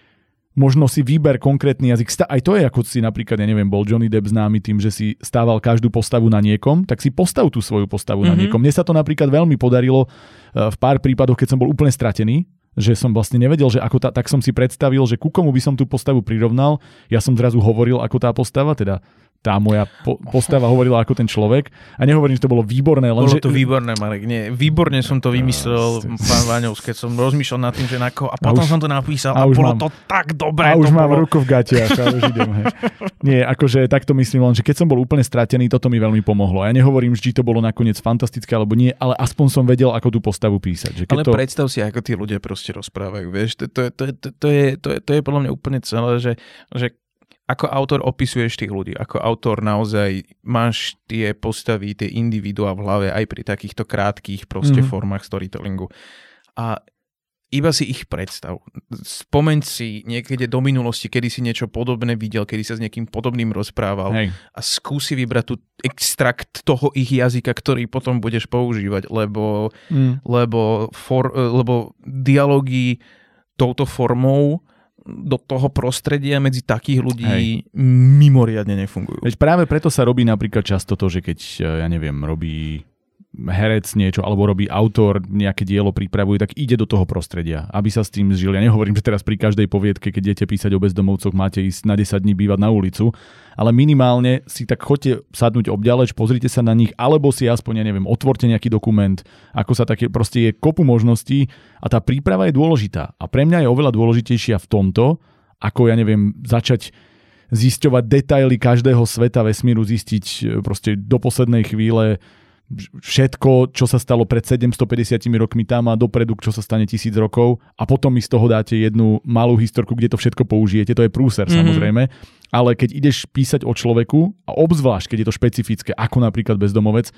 [SPEAKER 1] možno si výber konkrétny jazyk. Aj to je ako si napríklad, ja neviem, bol Johnny Depp známy tým, že si stával každú postavu na niekom, tak si postav tú svoju postavu mm-hmm. na
[SPEAKER 2] Mhm.
[SPEAKER 1] niekom. Mne sa to napríklad veľmi podarilo eh, v pár prípadoch, keď som bol úplne stratený, že som vlastne nevedel, že ako tá, tak som si predstavil, že ku komu by som tú postavu prirovnal. Ja som zrazu hovoril ako tá postava, teda tá moja po- postava hovorila ako ten človek. A nehovorím, že to bolo výborné, len
[SPEAKER 2] Bolo
[SPEAKER 1] že...
[SPEAKER 2] to výborné, Marek. Nie, výborne som to vymyslel, pán Váňovs, keď som rozmýšľal nad tým, že na koho. A potom
[SPEAKER 1] už-
[SPEAKER 2] som to napísal
[SPEAKER 1] a
[SPEAKER 2] a, bolo
[SPEAKER 1] mám-
[SPEAKER 2] to tak dobré.
[SPEAKER 1] a už mám
[SPEAKER 2] bolo...
[SPEAKER 1] ruku v gatiach a už idem. Hej. Nie, akože takto myslím len, že keď som bol úplne stratený, toto mi veľmi pomohlo. A ja nehovorím, či to bolo nakoniec fantastické alebo nie, ale aspoň som vedel, ako tú postavu písať. Že keď
[SPEAKER 2] Ale
[SPEAKER 1] to...
[SPEAKER 2] predstav si, ako tí ľudia proste rozprávajú, vieš, to, to, to, to, to, je, to, je, to je podľa mňa úplne celé, že, že ako autor opisuješ tých ľudí, ako autor naozaj máš tie postavy, tie individuá v hlave aj pri takýchto krátkých proste
[SPEAKER 1] Mhm.
[SPEAKER 2] mm-hmm. formách storytellingu. A iba si ich predstav. Spomeň si niekedy do minulosti, kedy si niečo podobné videl, kedy sa s niekým podobným rozprával
[SPEAKER 1] Hej.
[SPEAKER 2] a skúsi vybrať tú extrakt toho ich jazyka, ktorý potom budeš používať, lebo
[SPEAKER 1] Mm.
[SPEAKER 2] lebo, for, lebo dialógy touto formou do toho prostredia medzi takých ľudí
[SPEAKER 1] Hej.
[SPEAKER 2] mimoriadne nefungujú.
[SPEAKER 1] Veď práve preto sa robí napríklad často to, že keď, ja neviem, robí herec niečo, alebo robí autor nejaké dielo pripravuje, tak ide do toho prostredia, aby sa s tým zžil. Ja nehovorím, že teraz pri každej poviedke, keď idete písať o bezdomovcoch, máte ísť na 10 dní bývať na ulicu, ale minimálne si tak chodte sadnúť obďaleč, pozrite sa na nich, alebo si aspoň, ja neviem, otvorte nejaký dokument, ako sa také, proste je kopu možností a tá príprava je dôležitá. A pre mňa je oveľa dôležitejšia v tomto, ako, ja neviem, začať zisťovať detaily každého sveta vesmíru, zistiť e, proste do poslednej chvíle všetko, čo sa stalo pred 750 rokmi tam a dopredu, čo sa stane tisíc rokov a potom mi z toho dáte jednu malú historku, kde to všetko použijete. To je prúser
[SPEAKER 2] Mhm.
[SPEAKER 1] mm-hmm. samozrejme, ale keď ideš písať o človeku a obzvlášť, keď je to špecifické, ako napríklad bezdomovec,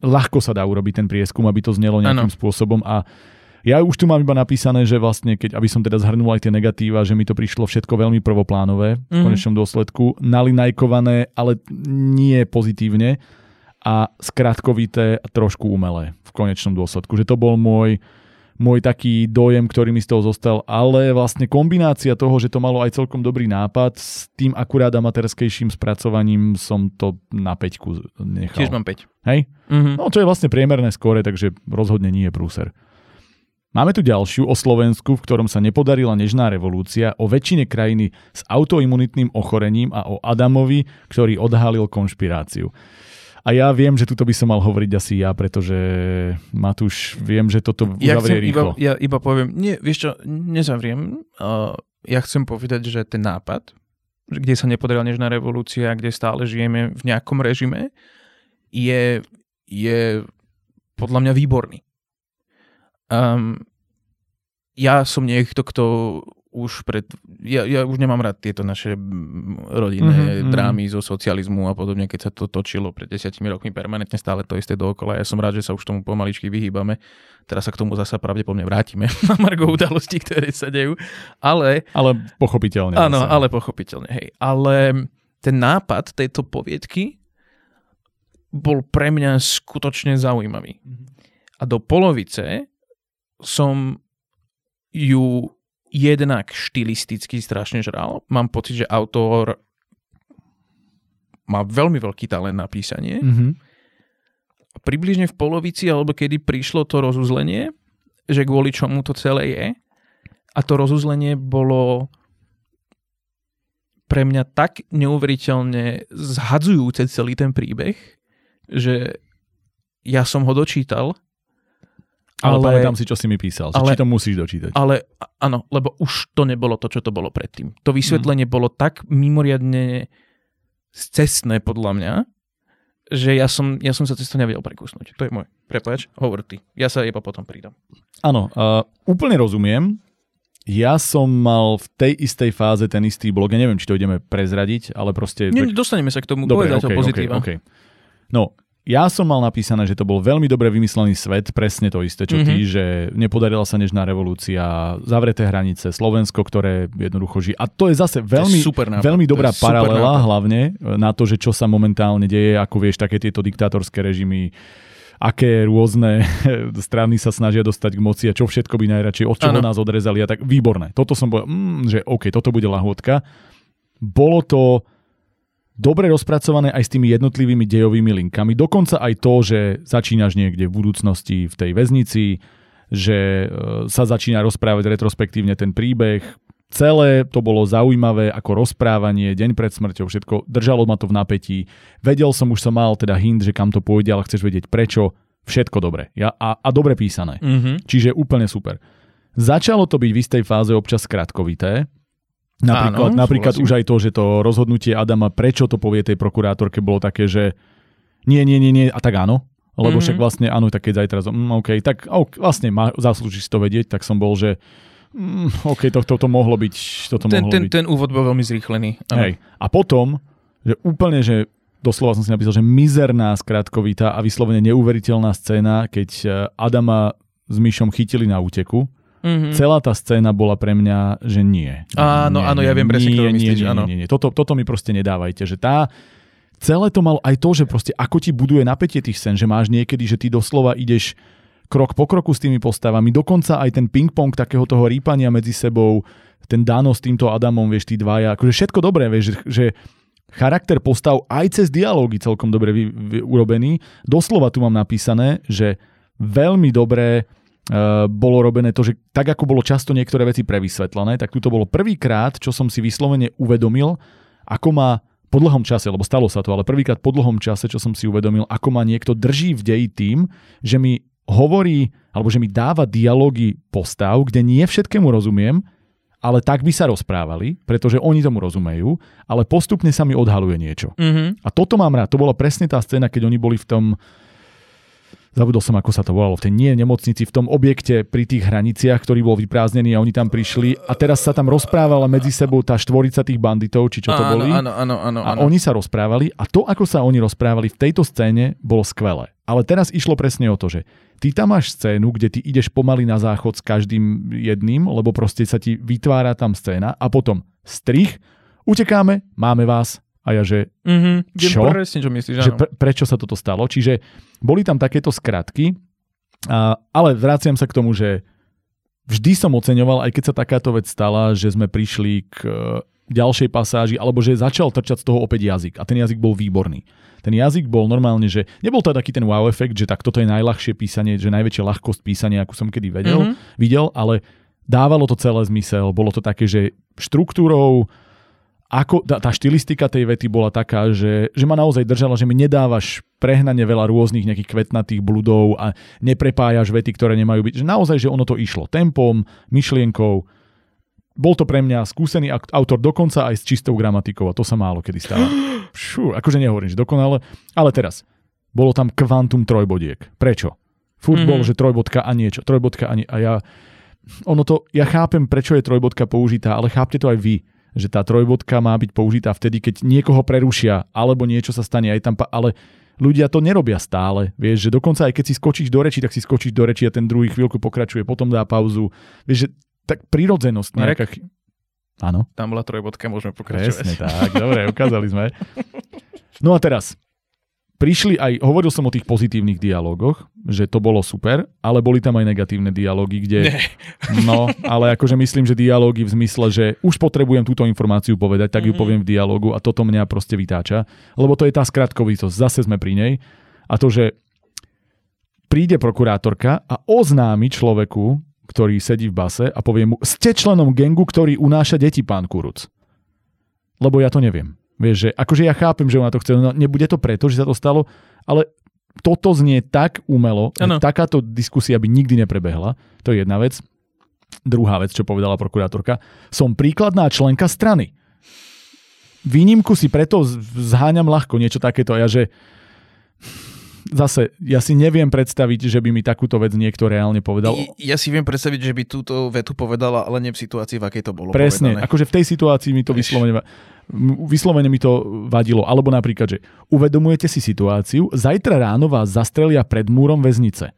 [SPEAKER 1] ľahko sa dá urobiť ten prieskum, aby to znelo nejakým
[SPEAKER 2] Áno.
[SPEAKER 1] spôsobom a ja už tu mám iba napísané, že vlastne, keď, aby som teda zhrnul aj tie negatíva, že mi to prišlo všetko veľmi prvoplánové v
[SPEAKER 2] Mhm.
[SPEAKER 1] konečnom dôsledku, nalinajkované, ale nie pozitívne a skratkovité a trošku umelé v konečnom dôsledku. Že to bol môj, môj taký dojem, ktorý mi z toho zostal, ale vlastne kombinácia toho, že to malo aj celkom dobrý nápad s tým akurát amatérskejším spracovaním som to na peťku nechal.
[SPEAKER 2] Tiež mám 5.
[SPEAKER 1] Hej?
[SPEAKER 2] Mhm.
[SPEAKER 1] No, čo je vlastne priemerné skóre, takže rozhodne nie je prúser. Máme tu ďalšiu o Slovensku, v ktorom sa nepodarila nežná revolúcia, o väčšine krajiny s autoimunitným ochorením a o Adamovi, ktorý odhalil konšpiráciu. A ja viem, že tuto by som mal hovoriť asi ja, pretože Matúš, viem, že toto
[SPEAKER 2] Ja,
[SPEAKER 1] uzavrie
[SPEAKER 2] chcem iba,
[SPEAKER 1] rýchlo.
[SPEAKER 2] ja iba poviem, nie, vieš čo, nezavriem. Uh, ja chcem povedať, že ten nápad, kde sa nepodarila nežná revolúcia, kde stále žijeme v nejakom režime, je, je podľa mňa výborný. Um, ja som niekto, kto už pred... Ja, ja už nemám rád tieto naše rodinné
[SPEAKER 1] Mhm,
[SPEAKER 2] mm-hmm.
[SPEAKER 1] mhm.
[SPEAKER 2] drámy zo socializmu a podobne, keď sa to točilo pred desiatimi rokmi permanentne stále to isté dookola. Ja som rád, že sa už tomu pomaličky vyhýbame. Teraz sa k tomu zasa pravdepodobne vrátime na margo udalostí, ktoré sa dejú. Ale
[SPEAKER 1] Ale pochopiteľne.
[SPEAKER 2] Áno, ale pochopiteľne, hej. Ale ten nápad tejto poviedky bol pre mňa skutočne zaujímavý. A do polovice som ju jednak štilisticky strašne žral. Mám pocit, že autor má veľmi veľký talent na písanie.
[SPEAKER 1] Mhm.
[SPEAKER 2] A približne v polovici, alebo kedy prišlo to rozuzlenie, že kvôli čomu to celé je. A to rozuzlenie bolo pre mňa tak neuveriteľne zhadzujúce celý ten príbeh, že ja som ho dočítal
[SPEAKER 1] Ale,
[SPEAKER 2] Ale-
[SPEAKER 1] pamätám si, čo si mi písal,
[SPEAKER 2] ale-
[SPEAKER 1] či to musíš dočítať.
[SPEAKER 2] Ale áno, lebo už to nebolo to, čo to bolo predtým. To vysvetlenie bolo tak mimoriadne cestné podľa mňa, že ja som, ja som sa cez to nevedel prekusnúť. To je môj. Prepač, hovor ty. Ja sa iba potom pridám.
[SPEAKER 1] Áno, uh, úplne rozumiem. Ja som mal v tej istej fáze ten istý blog, ja neviem, či to ideme prezradiť, ale proste...
[SPEAKER 2] Nie,
[SPEAKER 1] tak-
[SPEAKER 2] dostaneme sa k tomu.
[SPEAKER 1] Dobre, okay,
[SPEAKER 2] pozitíva.
[SPEAKER 1] okay, okay. No, ja som mal napísané, že to bol veľmi dobre vymyslený svet, presne to isté, čo ty,
[SPEAKER 2] Mhm.
[SPEAKER 1] že nepodarila sa nežná revolúcia, zavreté hranice, Slovensko, ktoré jednoducho žije. A to je zase veľmi,
[SPEAKER 2] to je super nápad.
[SPEAKER 1] veľmi dobrá
[SPEAKER 2] To
[SPEAKER 1] paralela,
[SPEAKER 2] nápad.
[SPEAKER 1] hlavne e, na to, že čo sa momentálne deje, ako vieš, také tieto diktátorské režimy, aké rôzne strany sa snažia dostať k moci a čo všetko by najradšej, od čoho
[SPEAKER 2] Áno.
[SPEAKER 1] nás odrezali a tak výborné. Toto som povedal, mm, že OK, toto bude lahôdka. Bolo to dobre rozpracované aj s tými jednotlivými dejovými linkami. Dokonca aj to, že začínaš niekde v budúcnosti v tej väznici, že e, sa začína rozprávať retrospektívne ten príbeh. Celé to bolo zaujímavé ako rozprávanie, deň pred smrťou, všetko. Držalo ma to v napätí. Vedel som, už som mal teda hint, že kam to pôjde, ale chceš vedieť prečo. Všetko dobre. Ja, a, a dobre písané.
[SPEAKER 2] Mhm.
[SPEAKER 1] Čiže úplne super. Začalo to byť v istej fáze občas skratkovité. Napríklad,
[SPEAKER 2] Áno,
[SPEAKER 1] napríklad
[SPEAKER 2] súhlasím.
[SPEAKER 1] už aj to, že to rozhodnutie Adama, prečo to povie tej prokurátorke, bolo také, že nie, nie, nie, nie, a tak áno. Lebo
[SPEAKER 2] Mhm.
[SPEAKER 1] však vlastne áno, tak keď zajtra, mm, OK, tak ok, vlastne má, zaslúži si to vedieť, tak som bol, že mm, OK, to, toto mohlo byť, toto
[SPEAKER 2] Ten,
[SPEAKER 1] mohlo
[SPEAKER 2] ten,
[SPEAKER 1] byť.
[SPEAKER 2] ten úvod bol veľmi zrýchlený.
[SPEAKER 1] Hej. A potom, že úplne, že doslova som si napísal, že mizerná skratkovita a vyslovene neuveriteľná scéna, keď eh, Adama s Myšom chytili na úteku.
[SPEAKER 2] Mhm.
[SPEAKER 1] Celá tá scéna bola pre mňa, že nie.
[SPEAKER 2] Áno,
[SPEAKER 1] nie,
[SPEAKER 2] áno, ja viem presne,
[SPEAKER 1] nie,
[SPEAKER 2] myslíš,
[SPEAKER 1] nie,
[SPEAKER 2] áno.
[SPEAKER 1] nie, nie. Toto, toto mi proste nedávajte, že tá celé to malo aj to, že proste ako ti buduje napätie tých scén, že máš niekedy, že ty doslova ideš krok po kroku s tými postavami, dokonca aj ten ping-pong takého toho rýpania medzi sebou, ten Dano s týmto Adamom, vieš, tí dvaja, akože všetko dobré, vieš, že, že charakter postav aj cez dialógy celkom dobre vy, vy, urobený. Doslova tu mám napísané, že veľmi dobré bolo robené to, že tak ako bolo často niektoré veci prevysvetlené, tak tu to bolo prvýkrát, čo som si vyslovene uvedomil, ako má po dlhom čase, lebo stalo sa to, ale prvýkrát po dlhom čase, čo som si uvedomil, ako ma niekto drží v deji tým, že mi hovorí, alebo že mi dáva dialógy postav, kde nie všetkému rozumiem, ale tak by sa rozprávali, pretože oni tomu rozumejú, ale postupne sa mi odhaluje niečo.
[SPEAKER 2] Mhm.
[SPEAKER 1] A toto mám rád. To bola presne tá scéna, keď oni boli v tom zabudol som, ako sa to volalo, v tej nie nemocnici, v tom objekte pri tých hraniciach, ktorý bol vyprázdnený a oni tam prišli a teraz sa tam rozprávala medzi sebou tá štvorica tých banditov, či čo to
[SPEAKER 2] áno,
[SPEAKER 1] boli.
[SPEAKER 2] Áno, áno, áno.
[SPEAKER 1] A
[SPEAKER 2] áno.
[SPEAKER 1] oni sa rozprávali a to, ako sa oni rozprávali v tejto scéne, bolo skvelé. Ale teraz išlo presne o to, že ty tam máš scénu, kde ty ideš pomaly na záchod s každým jedným, lebo proste sa ti vytvára tam scéna a potom strich, utekáme, máme vás a ja že
[SPEAKER 2] Mhm. Viem
[SPEAKER 1] Čo?
[SPEAKER 2] presne, čo myslíš,
[SPEAKER 1] že pre, prečo sa toto stalo. Čiže boli tam takéto skratky, a, ale vraciam sa k tomu, že vždy som oceňoval, aj keď sa takáto vec stala, že sme prišli k e, ďalšej pasáži, alebo že začal trčať z toho opäť jazyk a ten jazyk bol výborný. Ten jazyk bol normálne, že nebol to taký ten wow efekt, že tak toto je najľahšie písanie, že najväčšia ľahkosť písania, akú som kedy vedel,
[SPEAKER 2] Mhm.
[SPEAKER 1] videl, ale dávalo to celé zmysel. Bolo to také, že štruktúrou, ako, tá, tá štilistika tej vety bola taká, že, že ma naozaj držala, že mi nedávaš prehnane veľa rôznych nejakých kvetnatých bludov a neprepájaš vety, ktoré nemajú byť. Že naozaj, že ono to išlo tempom, myšlienkou. Bol to pre mňa skúsený autor dokonca aj s čistou gramatikou a to sa málo kedy stáva. Fú, akože nehovorím, že dokonale, ale teraz. Bolo tam kvantum trojbodiek. Prečo? Furt
[SPEAKER 2] Mhm.
[SPEAKER 1] bol, že trojbodka a niečo, trojbodka a, nie, a ja ono to, ja chápem, prečo je trojbodka použitá, ale chápte to aj vy, že tá trojbodka má byť použitá vtedy, keď niekoho prerušia, alebo niečo sa stane aj tam, ale ľudia to nerobia stále, vieš, že dokonca aj keď si skočíš do reči, tak si skočíš do reči a ten druhý chvíľku pokračuje, potom dá pauzu, vieš, že tak prirodzenosť nejaká... Áno,
[SPEAKER 2] Tam bola trojbodka, môžeme
[SPEAKER 1] presne
[SPEAKER 2] pokračovať.
[SPEAKER 1] tak, dobre, ukázali sme. No a teraz, prišli aj, hovoril som o tých pozitívnych dialógoch, že to bolo super, ale boli tam aj negatívne dialógy, kde...
[SPEAKER 2] Nie.
[SPEAKER 1] No, ale akože myslím, že dialógy v zmysle, že už potrebujem túto informáciu povedať, tak ju
[SPEAKER 2] Mhm.
[SPEAKER 1] poviem v dialógu a toto mňa proste vytáča, lebo to je tá skratkovitosť, zase sme pri nej a to, že príde prokurátorka a oznámi človeku, ktorý sedí v base a povie mu, ste členom gengu, ktorý unáša deti, pán Kuruc. Lebo ja to neviem. Vieš, že akože ja chápem, že ona to chce, no nebude to preto, že sa to stalo, ale toto znie tak umelo, že takáto diskusia by nikdy neprebehla. To je jedna vec. Druhá vec, čo povedala prokurátorka. Som príkladná členka strany. Výnimku si preto zháňam ľahko niečo takéto. Ja, že zase, ja si neviem predstaviť, že by mi takúto vec niekto reálne povedal.
[SPEAKER 2] I- Ja si viem predstaviť, že by túto vetu povedala, ale nie v situácii, v akej to bolo
[SPEAKER 1] Presne,
[SPEAKER 2] povedané.
[SPEAKER 1] akože v tej situácii mi to vyslovene, vyslovene mi to vadilo. Alebo napríklad, že uvedomujete si situáciu, zajtra ráno vás zastrelia pred múrom väznice.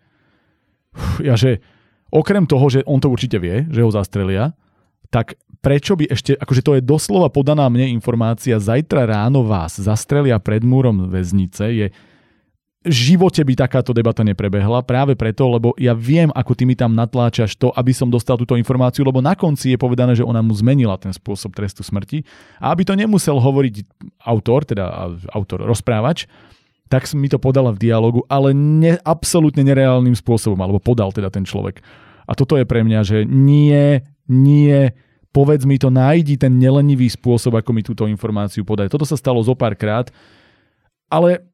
[SPEAKER 1] Uf, Ja, že okrem toho, že on to určite vie, že ho zastrelia, tak prečo by ešte, akože to je doslova podaná mne informácia, zajtra ráno vás zastrelia pred múrom väznice, je živote by takáto debata neprebehla, práve preto, lebo ja viem, ako ty mi tam natláčaš to, aby som dostal túto informáciu, lebo na konci je povedané, že ona mu zmenila ten spôsob trestu smrti a aby to nemusel hovoriť autor, teda autor, rozprávač, tak mi to podala v dialogu, ale ne, absolútne nereálnym spôsobom, alebo podal teda ten človek. A toto je pre mňa, že nie, nie, povedz mi to, nájdi ten nelenivý spôsob, ako mi túto informáciu podať. Toto sa stalo zo pár krát, ale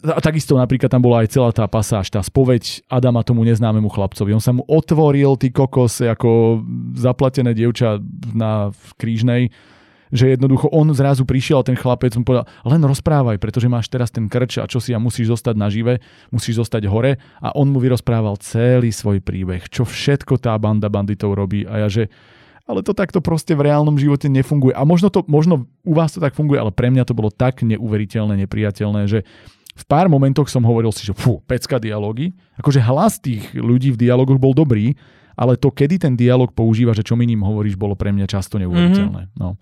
[SPEAKER 1] a takisto napríklad tam bola aj celá tá pasáž, tá spoveď Adama tomu neznámemu chlapcovi. On sa mu otvoril, ty kokos, ako zaplatené dievča na v krížnej, že jednoducho on zrazu prišiel a ten chlapec mu povedal, len rozprávaj, pretože máš teraz ten krč a čo si a musíš zostať nažive, musíš zostať hore a on mu vyrozprával celý svoj príbeh, čo všetko tá banda banditov robí a ja že ale to takto proste v reálnom živote nefunguje. A možno, to, možno u vás to tak funguje, ale pre mňa to bolo tak neuveriteľné, nepriateľné, že v pár momentoch som hovoril si, že fú, pecka dialógy. Akože hlas tých ľudí v dialogoch bol dobrý, ale to, kedy ten dialog používa, že čo mi ním hovoríš, bolo pre mňa často neuveriteľné. Mm-hmm. No.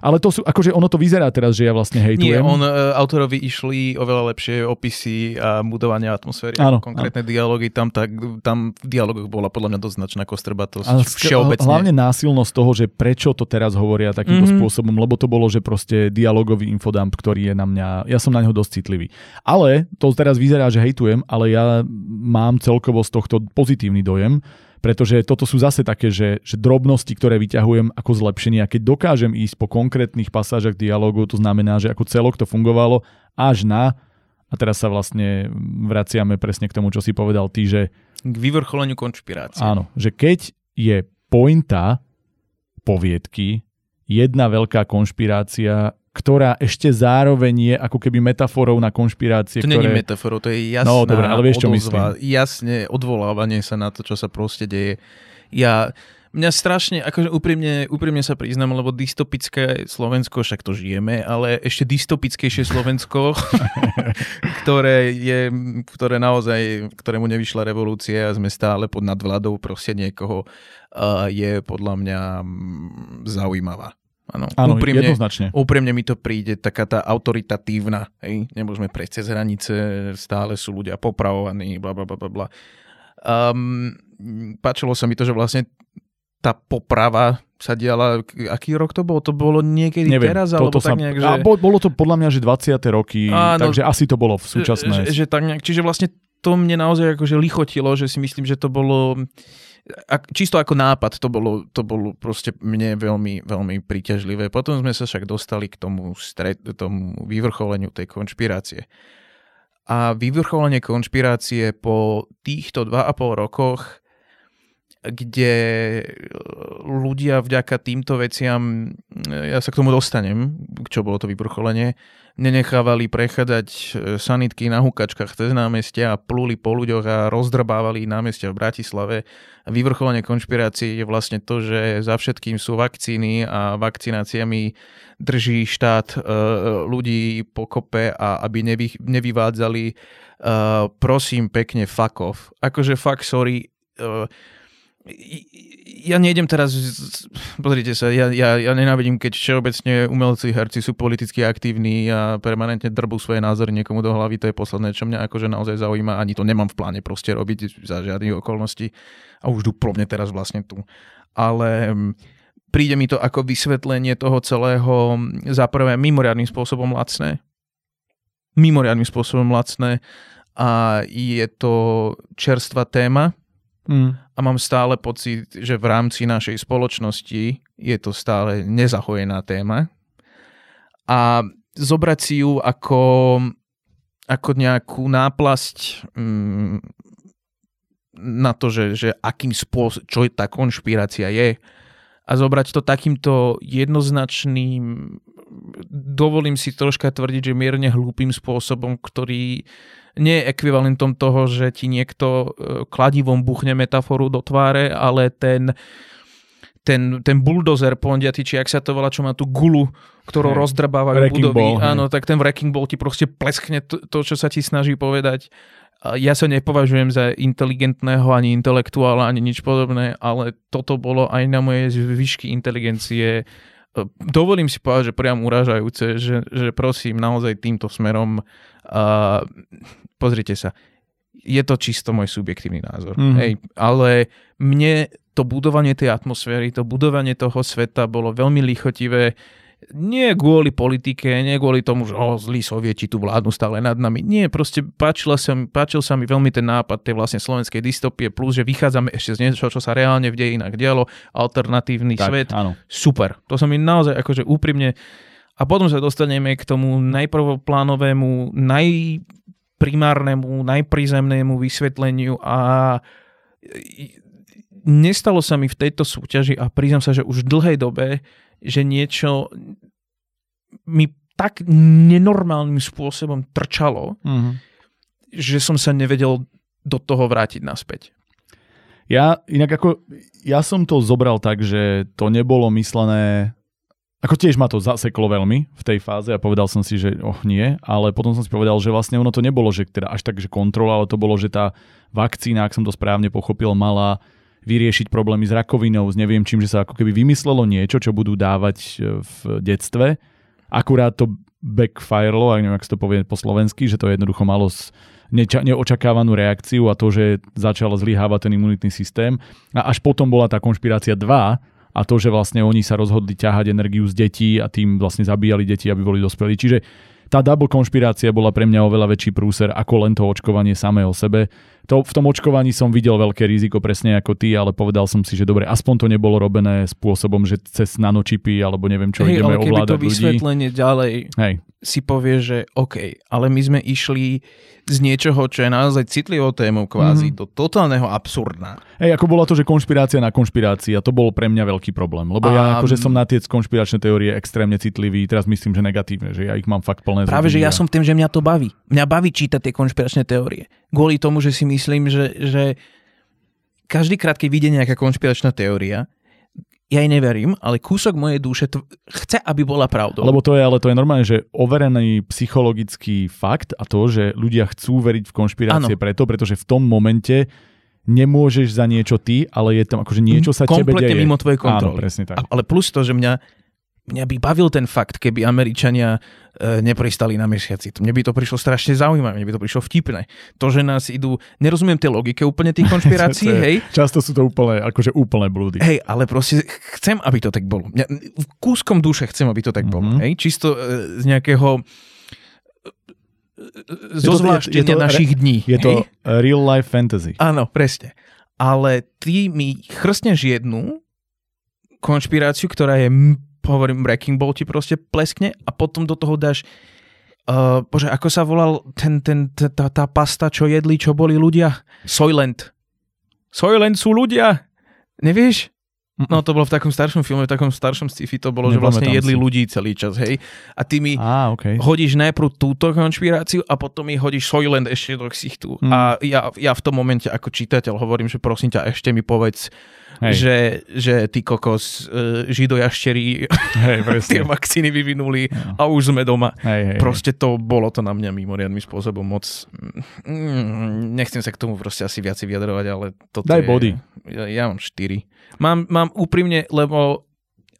[SPEAKER 1] Ale to sú, akože ono to vyzerá teraz, že ja vlastne hejtujem.
[SPEAKER 2] Nie, on, e, autorovi išli oveľa lepšie opisy a budovanie atmosféry,
[SPEAKER 1] Áno,
[SPEAKER 2] konkrétne dialógy. Tam, tak, tam v dialogoch bola podľa mňa dosť značná kostrbatosť.
[SPEAKER 1] Ale
[SPEAKER 2] všeobecne.
[SPEAKER 1] Hlavne násilnosť toho, že prečo to teraz hovoria takýmto
[SPEAKER 2] Mhm.
[SPEAKER 1] mm-hmm. spôsobom, lebo to bolo, že proste dialogový infodump, ktorý je na mňa, ja som na neho dosť citlivý. Ale to teraz vyzerá, že hejtujem, ale ja mám celkovo z tohto pozitívny dojem, pretože toto sú zase také, že, že drobnosti, ktoré vyťahujem ako zlepšenie a keď dokážem ísť po konkrétnych pasážach dialogu, to znamená, že ako celok to fungovalo až na a teraz sa vlastne vraciame presne k tomu, čo si povedal ty, že
[SPEAKER 2] K vyvrcholeniu konšpirácie.
[SPEAKER 1] Áno, že keď je pointa poviedky, jedna veľká konšpirácia, ktorá ešte zároveň je ako keby metaforou na konšpirácie,
[SPEAKER 2] To
[SPEAKER 1] ktoré...
[SPEAKER 2] není metaforou, to je jasná
[SPEAKER 1] No, dobre, ale vieš, čo
[SPEAKER 2] odozva, jasne odvolávanie sa na to, čo sa proste deje. Ja, mňa strašne, akože úprimne, úprimne sa priznám, lebo dystopické Slovensko, však to žijeme, ale ešte dystopickejšie Slovensko, ktoré je, ktoré naozaj, ktorému nevyšla revolúcia a sme stále pod nadvládou proste niekoho, je podľa mňa mm, zaujímavá. Áno,
[SPEAKER 1] Áno,
[SPEAKER 2] úprimne,
[SPEAKER 1] jednoznačne.
[SPEAKER 2] Úprimne mi to príde taká tá autoritatívna, hej, nemôžeme prejsť cez hranice, stále sú ľudia popravovaní, bla bla bla bla. Um, páčilo sa mi to, že vlastne tá poprava sa diala, aký rok to bolo? To bolo niekedy
[SPEAKER 1] Neviem,
[SPEAKER 2] teraz, alebo tak
[SPEAKER 1] sa,
[SPEAKER 2] nejak, že...
[SPEAKER 1] a bo- bolo to podľa mňa, že 20. roky,
[SPEAKER 2] Áno.
[SPEAKER 1] takže asi to bolo v súčasné.
[SPEAKER 2] Že, že tak nejak, čiže vlastne to mne naozaj akože lichotilo, že si myslím, že to bolo čisto ako nápad, to bolo, to bolo proste mne veľmi, veľmi príťažlivé. Potom sme sa však dostali k tomu, stred, tomu vyvrcholeniu tej konšpirácie. A vyvrcholenie konšpirácie po týchto 2,5 rokoch, kde ľudia vďaka týmto veciam, ja sa k tomu dostanem, čo bolo to vyvrcholenie, nenechávali prechádzať sanitky na hukačkách cez námestia a pluli po ľuďoch a rozdrbávali námestia v Bratislave. Vyvrcholenie konšpirácie je vlastne to, že za všetkým sú vakcíny a vakcináciami drží štát uh, ľudí pokope a aby nevy, nevyvádzali uh, prosím pekne off. Akože fuck sorry, ja nejdem teraz, pozrite sa, ja, ja, ja nenávidím, keď všeobecne umelci, herci sú politicky aktívni a permanentne drbú svoje názory niekomu do hlavy, to je posledné, čo mňa akože naozaj zaujíma, ani to nemám v pláne proste robiť za žiadnych okolností. A už duplomne teraz vlastne tu. Ale príde mi to ako vysvetlenie toho celého za prvé mimoriadným spôsobom lacné. Mimoriadným spôsobom lacné. A je to čerstvá téma,
[SPEAKER 1] Mm.
[SPEAKER 2] a mám stále pocit, že v rámci našej spoločnosti je to stále nezahojená téma. A zobrať si ju ako ako nejakú náplasť mm, na to, že, že akým spôsobom, čo tá konšpirácia je a zobrať to takýmto jednoznačným, dovolím si troška tvrdiť, že mierne hlúpým spôsobom, ktorý nie je ekvivalentom toho, že ti niekto e, kladivom buchne metaforu do tváre, ale ten, ten, ten bulldozer pondiaty, či ak sa to volá, čo má tú gulu, ktorou hey. rozdrbávajú
[SPEAKER 1] Wrecking
[SPEAKER 2] budovy.
[SPEAKER 1] ball.
[SPEAKER 2] Áno, tak ten wrecking ball ti proste pleskne to, to, čo sa ti snaží povedať. Ja sa nepovažujem za inteligentného, ani intelektuála, ani nič podobné, ale toto bolo aj na moje výšky inteligencie. Dovolím si povedať, že priam uražajúce, že, že prosím naozaj týmto smerom uh, pozrite sa, je to čisto môj subjektívny názor.
[SPEAKER 1] Mhm.
[SPEAKER 2] Hej, ale mne to budovanie tej atmosféry, to budovanie toho sveta bolo veľmi lichotivé. Nie kvôli politike, nie kvôli tomu, že oh, zlí sovieti tu vládnu stále nad nami. Nie, proste páčila sa, mi- páčil sa mi veľmi ten nápad tej vlastne slovenskej dystopie, plus, že vychádzame ešte z niečo, čo sa reálne v dejinách dialo, alternatívny
[SPEAKER 1] Tak,
[SPEAKER 2] svet
[SPEAKER 1] áno.
[SPEAKER 2] super. To som mi naozaj akože úprimne... A potom sa dostaneme k tomu najprvoplánovému, najprimárnemu, najprízemnému vysvetleniu a nestalo sa mi v tejto súťaži a priznám sa, že už v dlhej dobe, že niečo mi tak nenormálnym spôsobom trčalo,
[SPEAKER 1] Mhm.
[SPEAKER 2] že som sa nevedel do toho vrátiť naspäť.
[SPEAKER 1] Ja inak ako, ja som to zobral tak, že to nebolo myslené, ako tiež ma to zaseklo veľmi v tej fáze a povedal som si, že oh nie, ale potom som si povedal, že vlastne ono to nebolo, že teda až tak, že kontrola, ale to bolo, že tá vakcína, ak som to správne pochopil, mala vyriešiť problémy s rakovinou, s neviem čím, že sa ako keby vymyslelo niečo, čo budú dávať e, v detstve. Akurát to backfirelo, ak neviem, ak to povie po slovensky, že to jednoducho malo neča- neočakávanú reakciu a to, že začal zlyhávať ten imunitný systém. A až potom bola tá konšpirácia 2 a to, že vlastne oni sa rozhodli ťahať energiu z detí a tým vlastne zabíjali deti, aby boli dospelí. Čiže tá double konšpirácia bola pre mňa oveľa väčší prúser ako len to očkovanie samé o sebe. To, v tom očkovaní som videl veľké riziko presne ako ty, ale povedal som si, že dobre, aspoň to nebolo robené spôsobom, že cez nanočipy alebo neviem čo
[SPEAKER 2] Hej,
[SPEAKER 1] ideme
[SPEAKER 2] ale keby
[SPEAKER 1] ovládať
[SPEAKER 2] to
[SPEAKER 1] ľudí.
[SPEAKER 2] vysvetlenie ďalej
[SPEAKER 1] Hej,
[SPEAKER 2] si povie, že OK, ale my sme išli z niečoho, čo je naozaj citlivou témou kvázi,
[SPEAKER 1] Mhm.
[SPEAKER 2] do totálneho absurdna.
[SPEAKER 1] Hej, ako bola to, že konšpirácia na konšpirácii a to bol pre mňa veľký problém, lebo ja
[SPEAKER 2] A-
[SPEAKER 1] akože som na tie konšpiračné teórie extrémne citlivý, teraz myslím, že negatívne, že ja ich mám fakt plné
[SPEAKER 2] Práve, že
[SPEAKER 1] zuby
[SPEAKER 2] ja som tým, že mňa to baví. Mňa baví čítať tie konšpiračné teórie. Kvôli tomu, že si myslím, že, že každý krát, keď vyjde nejaká konšpiračná teória, ja jej neverím, ale kúsok mojej duše to chce, aby bola pravdou.
[SPEAKER 1] Lebo to je, ale to je normálne, že overený psychologický fakt a to, že ľudia chcú veriť v konšpirácie
[SPEAKER 2] Áno.
[SPEAKER 1] preto, pretože v tom momente nemôžeš za niečo ty, ale je tam akože niečo sa tebe
[SPEAKER 2] Kompletne
[SPEAKER 1] deje.
[SPEAKER 2] mimo tvojej kontroly.
[SPEAKER 1] Áno, presne tak.
[SPEAKER 2] A- Ale plus to, že mňa, mňa by bavil ten fakt, keby Američania e, nepristali na mesiaci. Mne by to prišlo strašne zaujímavé, mne by to prišlo vtipné. To, že nás idú... Nerozumiem tej logike úplne tých konšpirácií,
[SPEAKER 1] To
[SPEAKER 2] hej,
[SPEAKER 1] Často sú to úplne, akože úplné blúdy.
[SPEAKER 2] Hej, ale proste chcem, aby to tak bolo. Mňa, v kúskom duše chcem, aby to tak bolo.
[SPEAKER 1] Mhm.
[SPEAKER 2] Hej? Čisto e, z nejakého e,
[SPEAKER 1] to-
[SPEAKER 2] zo zvláštenia
[SPEAKER 1] to re-
[SPEAKER 2] našich dní.
[SPEAKER 1] Je to
[SPEAKER 2] hej?
[SPEAKER 1] real life fantasy.
[SPEAKER 2] Áno, presne. Ale ty mi chrstneš jednu konšpiráciu, ktorá je, hovorím, Breaking Ball ti proste pleskne a potom do toho dáš Uh, bože, ako sa volal ten, ten, tá, tá, pasta, čo jedli, čo boli ľudia? Soylent. Soylent sú ľudia. Nevieš? No to bolo v takom staršom filme, v takom staršom sci-fi to bolo, že vlastne
[SPEAKER 1] Nepamätám
[SPEAKER 2] jedli
[SPEAKER 1] si.
[SPEAKER 2] ľudí celý čas, hej. A ty mi
[SPEAKER 1] Á, okay.
[SPEAKER 2] hodíš najprv túto konšpiráciu a potom mi hodíš Soylent ešte do ksichtu.
[SPEAKER 1] Hmm.
[SPEAKER 2] A ja, ja v tom momente ako čitateľ hovorím, že prosím ťa, ešte mi povedz,
[SPEAKER 1] Hej,
[SPEAKER 2] že, že ty kokos, uh, židojašterí
[SPEAKER 1] hej,
[SPEAKER 2] tie vakcíny vyvinuli
[SPEAKER 1] No.
[SPEAKER 2] a už sme doma.
[SPEAKER 1] Hej, hej,
[SPEAKER 2] Proste to bolo to na mňa mimoriadným spôsobom moc... Mm, nechcem sa k tomu proste asi viac vyjadrovať, ale toto
[SPEAKER 1] Daj
[SPEAKER 2] je...
[SPEAKER 1] body.
[SPEAKER 2] Ja, ja mám 4. Mám, mám úprimne, lebo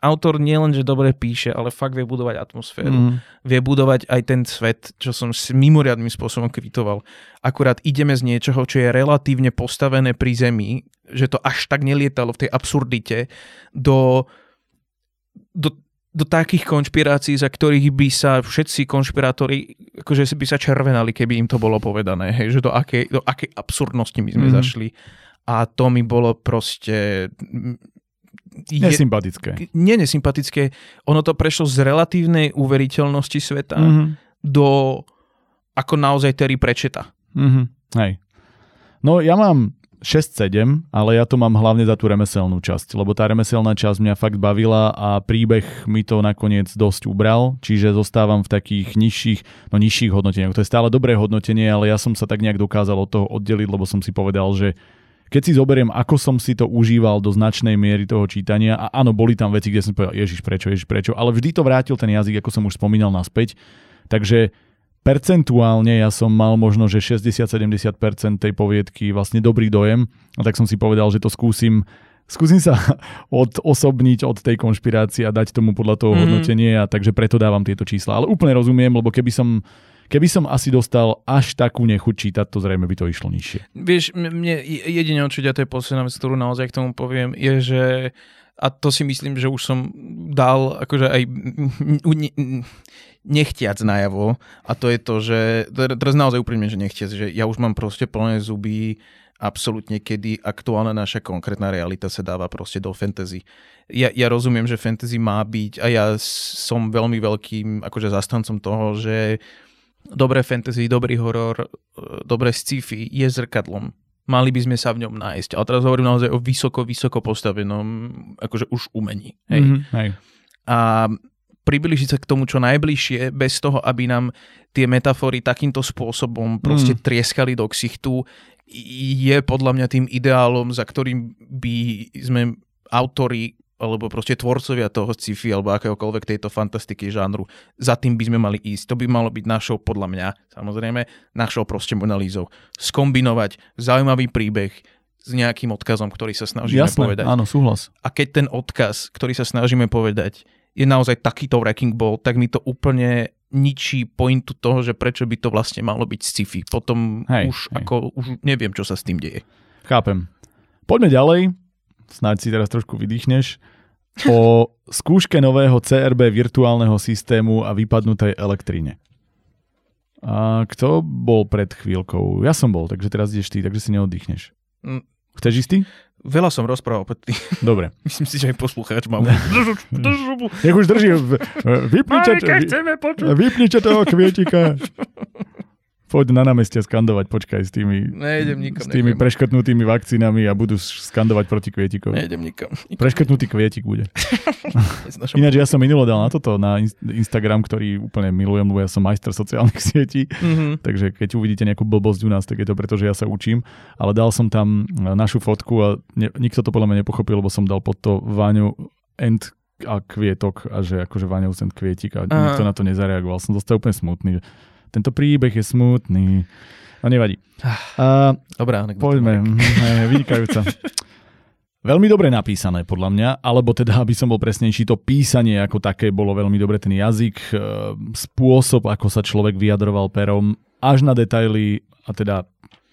[SPEAKER 2] autor nielen, že dobre píše, ale fakt vie budovať atmosféru.
[SPEAKER 1] Mm.
[SPEAKER 2] Vie budovať aj ten svet, čo som s mimoriadným spôsobom kvitoval. Akurát ideme z niečoho, čo je relatívne postavené pri Zemi, že to až tak nelietalo v tej absurdite, do, do, do takých konšpirácií, za ktorých by sa všetci konšpirátori, akože by sa červenali, keby im to bolo povedané, hej, že do akej, do akej absurdnosti my sme
[SPEAKER 1] Mhm.
[SPEAKER 2] zašli. A to mi bolo proste... je-
[SPEAKER 1] Nesympatické.
[SPEAKER 2] nie nesympatické. Ono to prešlo z relatívnej uveriteľnosti sveta
[SPEAKER 1] Mhm.
[SPEAKER 2] do ako naozaj Terry prečeta.
[SPEAKER 1] Mhm, hej. No ja mám 6-7, ale ja to mám hlavne za tú remeselnú časť, lebo tá remeselná časť mňa fakt bavila a príbeh mi to nakoniec dosť ubral, čiže zostávam v takých nižších, no nižších hodnoteniach. To je stále dobré hodnotenie, ale ja som sa tak nejak dokázal od toho oddeliť, lebo som si povedal, že keď si zoberiem, ako som si to užíval do značnej miery toho čítania, a áno, boli tam veci, kde som povedal, Ježiš, prečo, Ježiš, prečo, ale vždy to vrátil ten jazyk, ako som už spomínal, naspäť. Takže percentuálne ja som mal možno, že 60-70% tej poviedky vlastne dobrý dojem, a tak som si povedal, že to skúsim skúsim sa odosobniť od tej konšpirácie a dať tomu podľa toho mm-hmm. hodnotenie a takže preto dávam tieto čísla. Ale úplne rozumiem, lebo keby som Keby som asi dostal až takú nechuť čítať, to zrejme by to išlo nižšie.
[SPEAKER 2] Vieš, mne jedine určite, to je posledná vec, ktorú naozaj k tomu poviem, je, že a to si myslím, že už som dal akože aj nechtiac najavo a to je to, že teraz naozaj úprimne, že nechtiac, že ja už mám proste plné zuby absolútne, kedy aktuálna naša konkrétna realita sa dáva proste do fantasy. Ja, ja rozumiem, že fantasy má byť a ja som veľmi veľkým akože zastancom toho, že dobré fantasy, dobrý horor, dobré sci-fi je zrkadlom mali by sme sa v ňom nájsť. Ale teraz hovorím naozaj o vysoko, vysoko postavenom, akože už umení. Hej. Mm-hmm, hej. A približiť sa k tomu čo najbližšie, bez toho, aby nám tie metafory takýmto spôsobom proste mm. trieskali do ksichtu, je podľa mňa tým ideálom, za ktorým by sme autori alebo proste tvorcovia toho sci-fi alebo akéhokoľvek tejto fantastiky žánru, za tým by sme mali ísť. To by malo byť našou, podľa mňa, samozrejme, našou proste monalízou. Skombinovať zaujímavý príbeh s nejakým odkazom, ktorý sa snažíme
[SPEAKER 1] Jasné,
[SPEAKER 2] povedať.
[SPEAKER 1] áno, súhlas.
[SPEAKER 2] A keď ten odkaz, ktorý sa snažíme povedať, je naozaj takýto wrecking ball, tak mi to úplne ničí pointu toho, že prečo by to vlastne malo byť sci-fi. Potom hej, už, hej. Ako, už neviem, čo sa s tým deje.
[SPEAKER 1] Chápem. Poďme ďalej. Snáď si teraz trošku vydýchneš. O skúške nového CRB virtuálneho systému a vypadnutej elektrine. A kto bol pred chvíľkou? Ja som bol, takže teraz ideš ty, takže si neoddychneš. Mm. Chceš ty?
[SPEAKER 2] Veľa som rozprával predtým.
[SPEAKER 1] Dobre.
[SPEAKER 2] Myslím si, že aj poslucháč má.
[SPEAKER 1] Nech už drží. Vypnite, vypnite toho kvietika. Poď na námestia skandovať, počkaj, s tými,
[SPEAKER 2] Nejdem nikam,
[SPEAKER 1] s tými preškrtnutými vakcínami a budú skandovať proti kvietikovi.
[SPEAKER 2] Nejdem nikam. nikam.
[SPEAKER 1] Preškrtnutý kvietik bude. Ináč ja som minulo dal na toto, na Instagram, ktorý úplne milujem, lebo ja som majster sociálnych sietí, mm-hmm. takže keď uvidíte nejakú blbosť u nás, tak je to preto, že ja sa učím, ale dal som tam našu fotku a ne, nikto to podľa mňa nepochopil, lebo som dal pod to Váňu end a kvietok a že akože Váňov kvietik a Aha. nikto na to nezareagoval. Som dostal úplne smutný. Tento príbeh je smutný. No nevadí.
[SPEAKER 2] Uh, Dobrá,
[SPEAKER 1] poďme. Mhm, vynikajúca. Veľmi dobre napísané podľa mňa, alebo teda, aby som bol presnejší, to písanie ako také bolo veľmi dobre, ten jazyk, e, spôsob, ako sa človek vyjadroval perom, až na detaily, a teda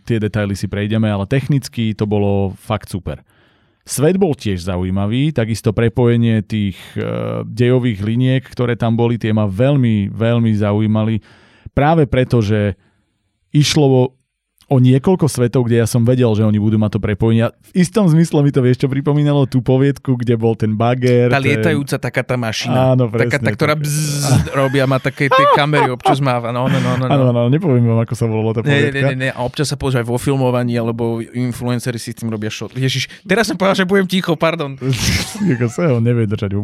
[SPEAKER 1] tie detaily si prejdeme, ale technicky to bolo fakt super. Svet bol tiež zaujímavý, takisto prepojenie tých uh, dejových liniek, ktoré tam boli, tie ma veľmi, veľmi zaujímali práve preto, že išlo o niekoľko svetov, kde ja som vedel, že oni budú mať to prepojenie. V istom zmysle mi to vieš, čo pripomínalo tú poviedku, kde bol ten bager.
[SPEAKER 2] Tá lietajúca taká tá mašina.
[SPEAKER 1] Áno, presne.
[SPEAKER 2] Taká tá, ktorá bzz, robia, má také tie kamery, občas máva. No, no, no, no.
[SPEAKER 1] Áno, no, nepoviem vám, ako sa volalo tá poviedka.
[SPEAKER 2] Nie, nie, nie, a občas sa používa vo filmovaní, alebo influenceri si tým robia shot. Ježiš, teraz som povedal, že budem ticho, pardon.
[SPEAKER 1] Ako sa ho nevie držať.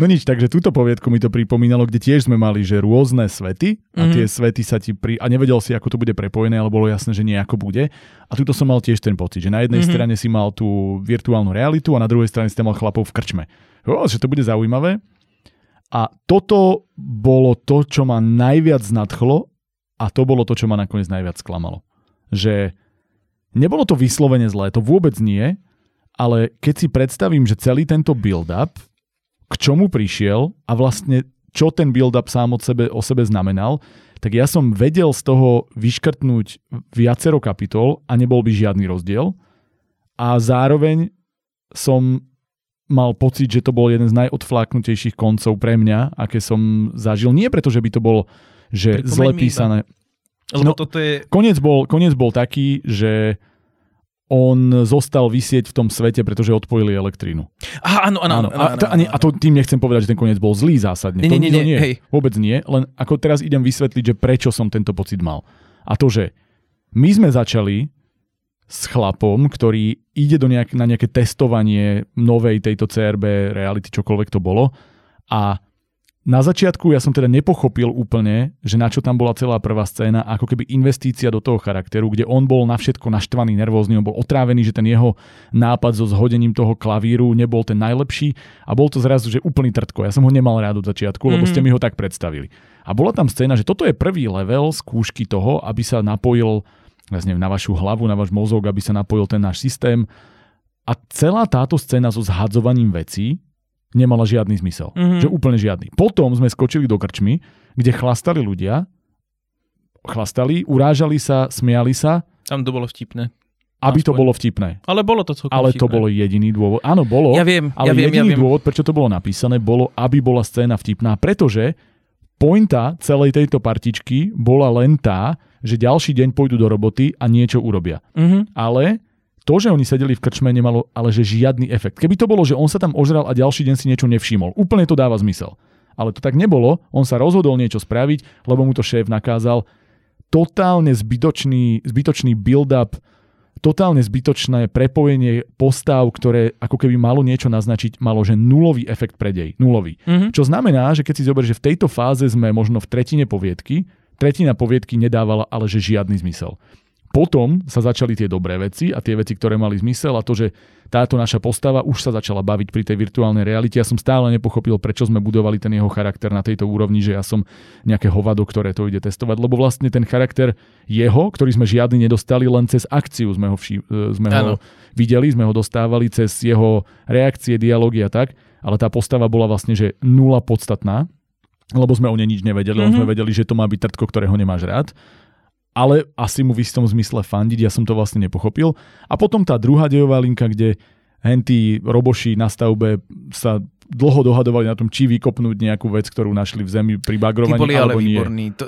[SPEAKER 1] No nič, takže túto poviedku mi to pripomínalo, kde tiež sme mali, že rôzne svety a mm-hmm. tie svety sa ti pri... A nevedel si, ako to bude prepojené, ale bolo jasné, že nejako bude. A tuto som mal tiež ten pocit, že na jednej mm-hmm. strane si mal tú virtuálnu realitu a na druhej strane si tam mal chlapov v krčme. O, že to bude zaujímavé. A toto bolo to, čo ma najviac nadchlo a to bolo to, čo ma nakoniec najviac sklamalo. Že nebolo to vyslovene zlé, to vôbec nie, ale keď si predstavím, že celý tento build-up, k čomu prišiel a vlastne čo ten build-up sám od sebe, o sebe znamenal, tak ja som vedel z toho vyškrtnúť viacero kapitol a nebol by žiadny rozdiel. A zároveň som mal pocit, že to bol jeden z najodfláknutejších koncov pre mňa, aké som zažil. Nie preto, že by to bolo že zle písané.
[SPEAKER 2] Lebo no, toto je...
[SPEAKER 1] Koniec bol, koniec bol taký, že on zostal vysieť v tom svete, pretože odpojili elektrínu.
[SPEAKER 2] Aha, áno, áno, áno.
[SPEAKER 1] A, to, ani, a to tým nechcem povedať, že ten koniec bol zlý zásadne.
[SPEAKER 2] Nie,
[SPEAKER 1] to,
[SPEAKER 2] nie, nie,
[SPEAKER 1] to
[SPEAKER 2] nie, hej.
[SPEAKER 1] Vôbec nie, len ako teraz idem vysvetliť, že prečo som tento pocit mal. A to, že my sme začali s chlapom, ktorý ide do nejak, na nejaké testovanie novej tejto CRB reality, čokoľvek to bolo. A na začiatku ja som teda nepochopil úplne, že na čo tam bola celá prvá scéna, ako keby investícia do toho charakteru, kde on bol na všetko naštvaný, nervózny, on bol otrávený, že ten jeho nápad so zhodením toho klavíru nebol ten najlepší a bol to zrazu, že úplný trtko. Ja som ho nemal rád od začiatku, lebo
[SPEAKER 2] Mhm.
[SPEAKER 1] ste mi ho tak predstavili. A bola tam scéna, že toto je prvý level skúšky toho, aby sa napojil neviem, na vašu hlavu, na váš mozog, aby sa napojil ten náš systém. A celá táto scéna so zhadzovaním vecí nemala žiadny zmysel.
[SPEAKER 2] Mhm.
[SPEAKER 1] Že úplne žiadny. Potom sme skočili do krčmy, kde chlastali ľudia, chlastali, urážali sa, smiali sa,
[SPEAKER 2] Tam to bolo vtipné.
[SPEAKER 1] aby to bolo vtipné.
[SPEAKER 2] Ale bolo to celkom
[SPEAKER 1] Ale to
[SPEAKER 2] vtipné.
[SPEAKER 1] bolo jediný dôvod. Áno, bolo.
[SPEAKER 2] Ja viem,
[SPEAKER 1] ale
[SPEAKER 2] ja viem, ja
[SPEAKER 1] jediný
[SPEAKER 2] viem.
[SPEAKER 1] dôvod, prečo to bolo napísané, bolo, aby bola scéna vtipná, pretože pointa celej tejto partičky bola len tá, že ďalší deň pôjdu do roboty a niečo urobia.
[SPEAKER 2] Mhm.
[SPEAKER 1] Ale to, že oni sedeli v krčme, nemalo ale že žiadny efekt. Keby to bolo, že on sa tam ožral a ďalší deň si niečo nevšimol, úplne to dáva zmysel. Ale to tak nebolo, on sa rozhodol niečo spraviť, lebo mu to šéf nakázal. Totálne zbytočný, zbytočný build-up, totálne zbytočné prepojenie postav, ktoré ako keby malo niečo naznačiť, malo že nulový efekt pre dej. Nulový.
[SPEAKER 2] Mhm.
[SPEAKER 1] Čo znamená, že keď si zoberieš, že v tejto fáze sme možno v tretine poviedky, tretina poviedky nedávala ale že žiadny zmysel. Potom sa začali tie dobré veci a tie veci, ktoré mali zmysel a to, že táto naša postava už sa začala baviť pri tej virtuálnej realite. Ja som stále nepochopil, prečo sme budovali ten jeho charakter na tejto úrovni, že ja som nejaké hovado, ktoré to ide testovať, lebo vlastne ten charakter jeho, ktorý sme žiadny nedostali, len cez akciu sme ho, vši- e, sme ho videli, sme ho dostávali cez jeho reakcie, dialógy a tak, ale tá postava bola vlastne, že nula podstatná, lebo sme o nej nič nevedeli, len
[SPEAKER 2] Mhm.
[SPEAKER 1] sme vedeli, že to má byť trtko, ktorého nemáš rád. Ale asi mu v istom zmysle fandiť, ja som to vlastne nepochopil. A potom tá druhá dejová linka, kde hentí roboši na stavbe sa dlho dohadovali na tom, či vykopnúť nejakú vec, ktorú našli v zemi pri
[SPEAKER 2] Tí
[SPEAKER 1] bagrovaní,
[SPEAKER 2] boli ale
[SPEAKER 1] alebo nie.
[SPEAKER 2] výborní.
[SPEAKER 1] Nie,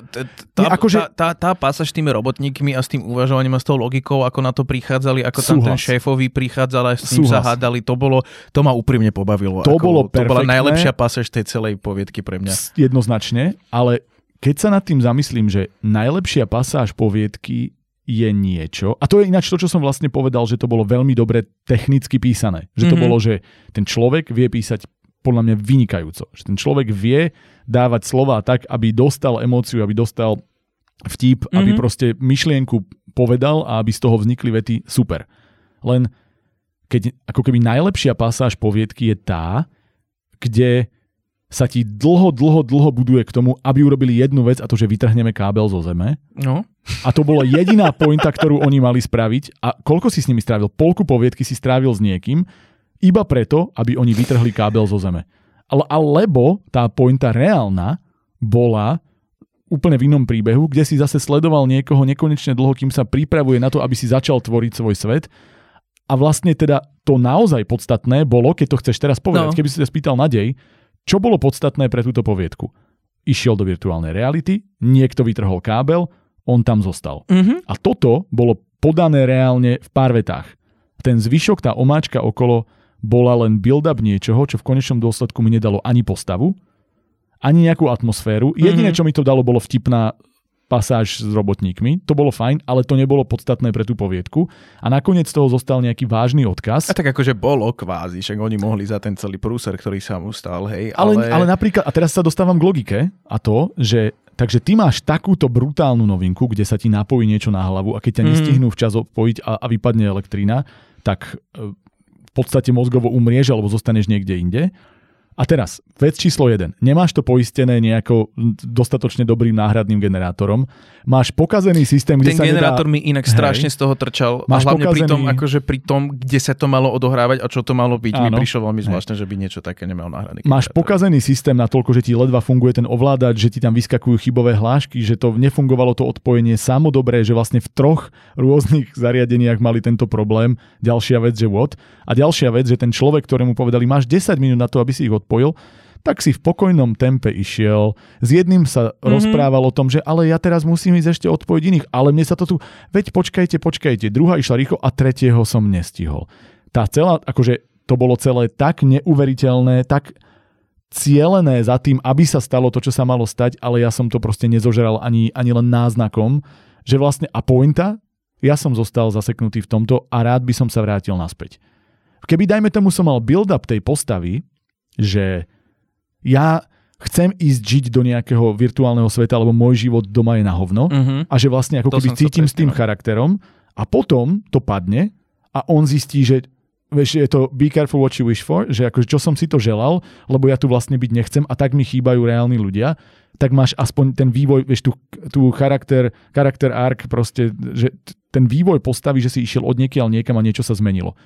[SPEAKER 2] Tá,
[SPEAKER 1] akože-
[SPEAKER 2] tá, tá, tá pása s tými robotníkmi a s tým uvažovaním a s tou logikou, ako na to prichádzali, ako tam ten
[SPEAKER 1] Súhlas.
[SPEAKER 2] šéfový prichádzal a s ním sa
[SPEAKER 1] Súhlas.
[SPEAKER 2] hádali, to bolo, to ma úprimne pobavilo.
[SPEAKER 1] To
[SPEAKER 2] ako,
[SPEAKER 1] bolo
[SPEAKER 2] To bola
[SPEAKER 1] perfektné.
[SPEAKER 2] najlepšia pasáž tej celej poviedky pre mňa.
[SPEAKER 1] Jednoznačne, ale keď sa nad tým zamyslím, že najlepšia pasáž poviedky je niečo, a to je ináč to, čo som vlastne povedal, že to bolo veľmi dobre technicky písané. Že to
[SPEAKER 2] Mhm.
[SPEAKER 1] bolo, že ten človek vie písať podľa mňa vynikajúco. Že ten človek vie dávať slova tak, aby dostal emóciu, aby dostal vtip, aby
[SPEAKER 2] Mhm.
[SPEAKER 1] proste myšlienku povedal a aby z toho vznikli vety super. Len keď ako keby najlepšia pasáž poviedky je tá, kde sa ti dlho, dlho, dlho buduje k tomu, aby urobili jednu vec a to, že vytrhneme kábel zo zeme.
[SPEAKER 2] No,
[SPEAKER 1] A to bola jediná pointa, ktorú oni mali spraviť. A koľko si s nimi strávil? Polku poviedky si strávil s niekým, iba preto, aby oni vytrhli kábel zo zeme. Ale, alebo tá pointa reálna bola úplne v inom príbehu, kde si zase sledoval niekoho nekonečne dlho, kým sa pripravuje na to, aby si začal tvoriť svoj svet. A vlastne teda to naozaj podstatné bolo, keď to chceš teraz povedať,
[SPEAKER 2] No.
[SPEAKER 1] keby si sa spýtal na dej, čo bolo podstatné pre túto poviedku? Išiel do virtuálnej reality, niekto vytrhol kábel, on tam zostal.
[SPEAKER 2] mhm.
[SPEAKER 1] A toto bolo podané reálne v pár vetách. Ten zvyšok, tá omáčka okolo, bola len build-up niečoho, čo v konečnom dôsledku mi nedalo ani postavu, ani nejakú atmosféru. Jediné,
[SPEAKER 2] Mhm.
[SPEAKER 1] čo mi to dalo, bolo vtipná pasáž s robotníkmi. To bolo fajn, ale to nebolo podstatné pre tú poviedku. A nakoniec z toho zostal nejaký vážny odkaz.
[SPEAKER 2] A tak akože bolo kvázi, však oni mohli za ten celý prúser, ktorý sa mu stal, hej.
[SPEAKER 1] Ale,
[SPEAKER 2] Ale,
[SPEAKER 1] ale napríklad, a teraz sa dostávam k logike a to, že takže ty máš takúto brutálnu novinku, kde sa ti napojí niečo na hlavu a keď ťa
[SPEAKER 2] Mhm.
[SPEAKER 1] nestihnú včas odpojiť a, a vypadne elektrina, tak e, v podstate mozgovo umrieš alebo zostaneš niekde inde. A teraz, vec číslo 1. Nemáš to poistené nejako dostatočne dobrým náhradným generátorom. Máš pokazený systém, kde
[SPEAKER 2] ten
[SPEAKER 1] sa
[SPEAKER 2] generátor
[SPEAKER 1] nedá...
[SPEAKER 2] mi inak strašne z toho trčal.
[SPEAKER 1] Máš
[SPEAKER 2] a hlavne pri tom,
[SPEAKER 1] pokazený-
[SPEAKER 2] akože pri tom, kde sa to malo odohrávať a čo to malo byť, mi
[SPEAKER 1] Áno.
[SPEAKER 2] prišlo veľmi
[SPEAKER 1] Hej.
[SPEAKER 2] zvláštne, že by niečo také nemal náhradný
[SPEAKER 1] Máš
[SPEAKER 2] generátor.
[SPEAKER 1] pokazený systém na toľko, že ti ledva funguje ten ovládač, že ti tam vyskakujú chybové hlášky, že to nefungovalo to odpojenie samo dobré, že vlastne v troch rôznych zariadeniach mali tento problém. Ďalšia vec, že what? A ďalšia vec, že ten človek, ktorému povedali, máš 10 minút na to, aby si ich odpojil, tak si v pokojnom tempe išiel. S jedným sa mm-hmm. rozprával o tom, že ale ja teraz musím ísť ešte odpojiť iných, ale mne sa to tu, veď počkajte, počkajte, druhá išla rýchlo a tretieho som nestihol. Tá celá, akože to bolo celé tak neuveriteľné, tak cielené za tým, aby sa stalo to, čo sa malo stať, ale ja som to proste nezožeral ani, ani len náznakom, že vlastne a pointa, ja som zostal zaseknutý v tomto a rád by som sa vrátil naspäť. Keby, dajme tomu, som mal build-up tej postavy, že ja chcem ísť žiť do nejakého virtuálneho sveta, lebo môj život doma je na hovno uh-huh. a že vlastne ako to keby cítim s tým charakterom a potom to padne a on zistí, že vieš, je to be careful what you wish for, že akože čo som si to želal, lebo ja tu vlastne byť nechcem a tak mi chýbajú reálni ľudia, tak máš aspoň ten vývoj, vieš, tu, tu charakter, charakter arc proste, že ten vývoj postavy, že si išiel od niekiaľ niekam a niečo sa zmenilo.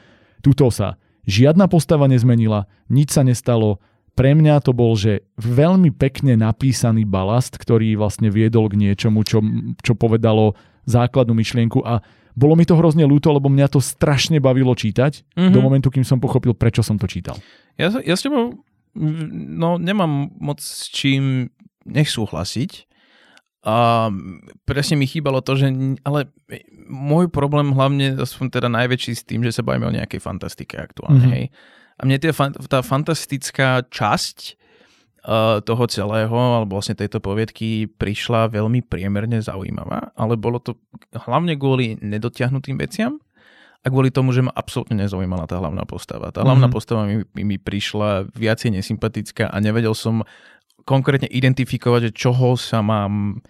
[SPEAKER 1] Tuto sa žiadna postava nezmenila, nič sa nestalo, pre mňa to bol, že veľmi pekne napísaný balast, ktorý vlastne viedol k niečomu, čo, čo povedalo základnú myšlienku a bolo mi to hrozne ľúto, lebo mňa to strašne bavilo čítať mm-hmm. do momentu, kým som pochopil, prečo som to čítal.
[SPEAKER 2] Ja, ja s tebou no, nemám moc s čím nesúhlasiť. A presne mi chýbalo to, že ale môj problém hlavne, aspoň teda najväčší s tým, že sa bavíme o nejakej fantastike aktuálne, mm-hmm. hej a mne tie, tá fantastická časť uh, toho celého, alebo vlastne tejto poviedky prišla veľmi priemerne zaujímavá, ale bolo to hlavne kvôli nedotiahnutým veciam a kvôli tomu, že ma absolútne nezaujímala tá hlavná postava. Tá hlavná mm-hmm. postava mi, mi prišla viacej nesympatická a nevedel som konkrétne identifikovať, že čoho sa mám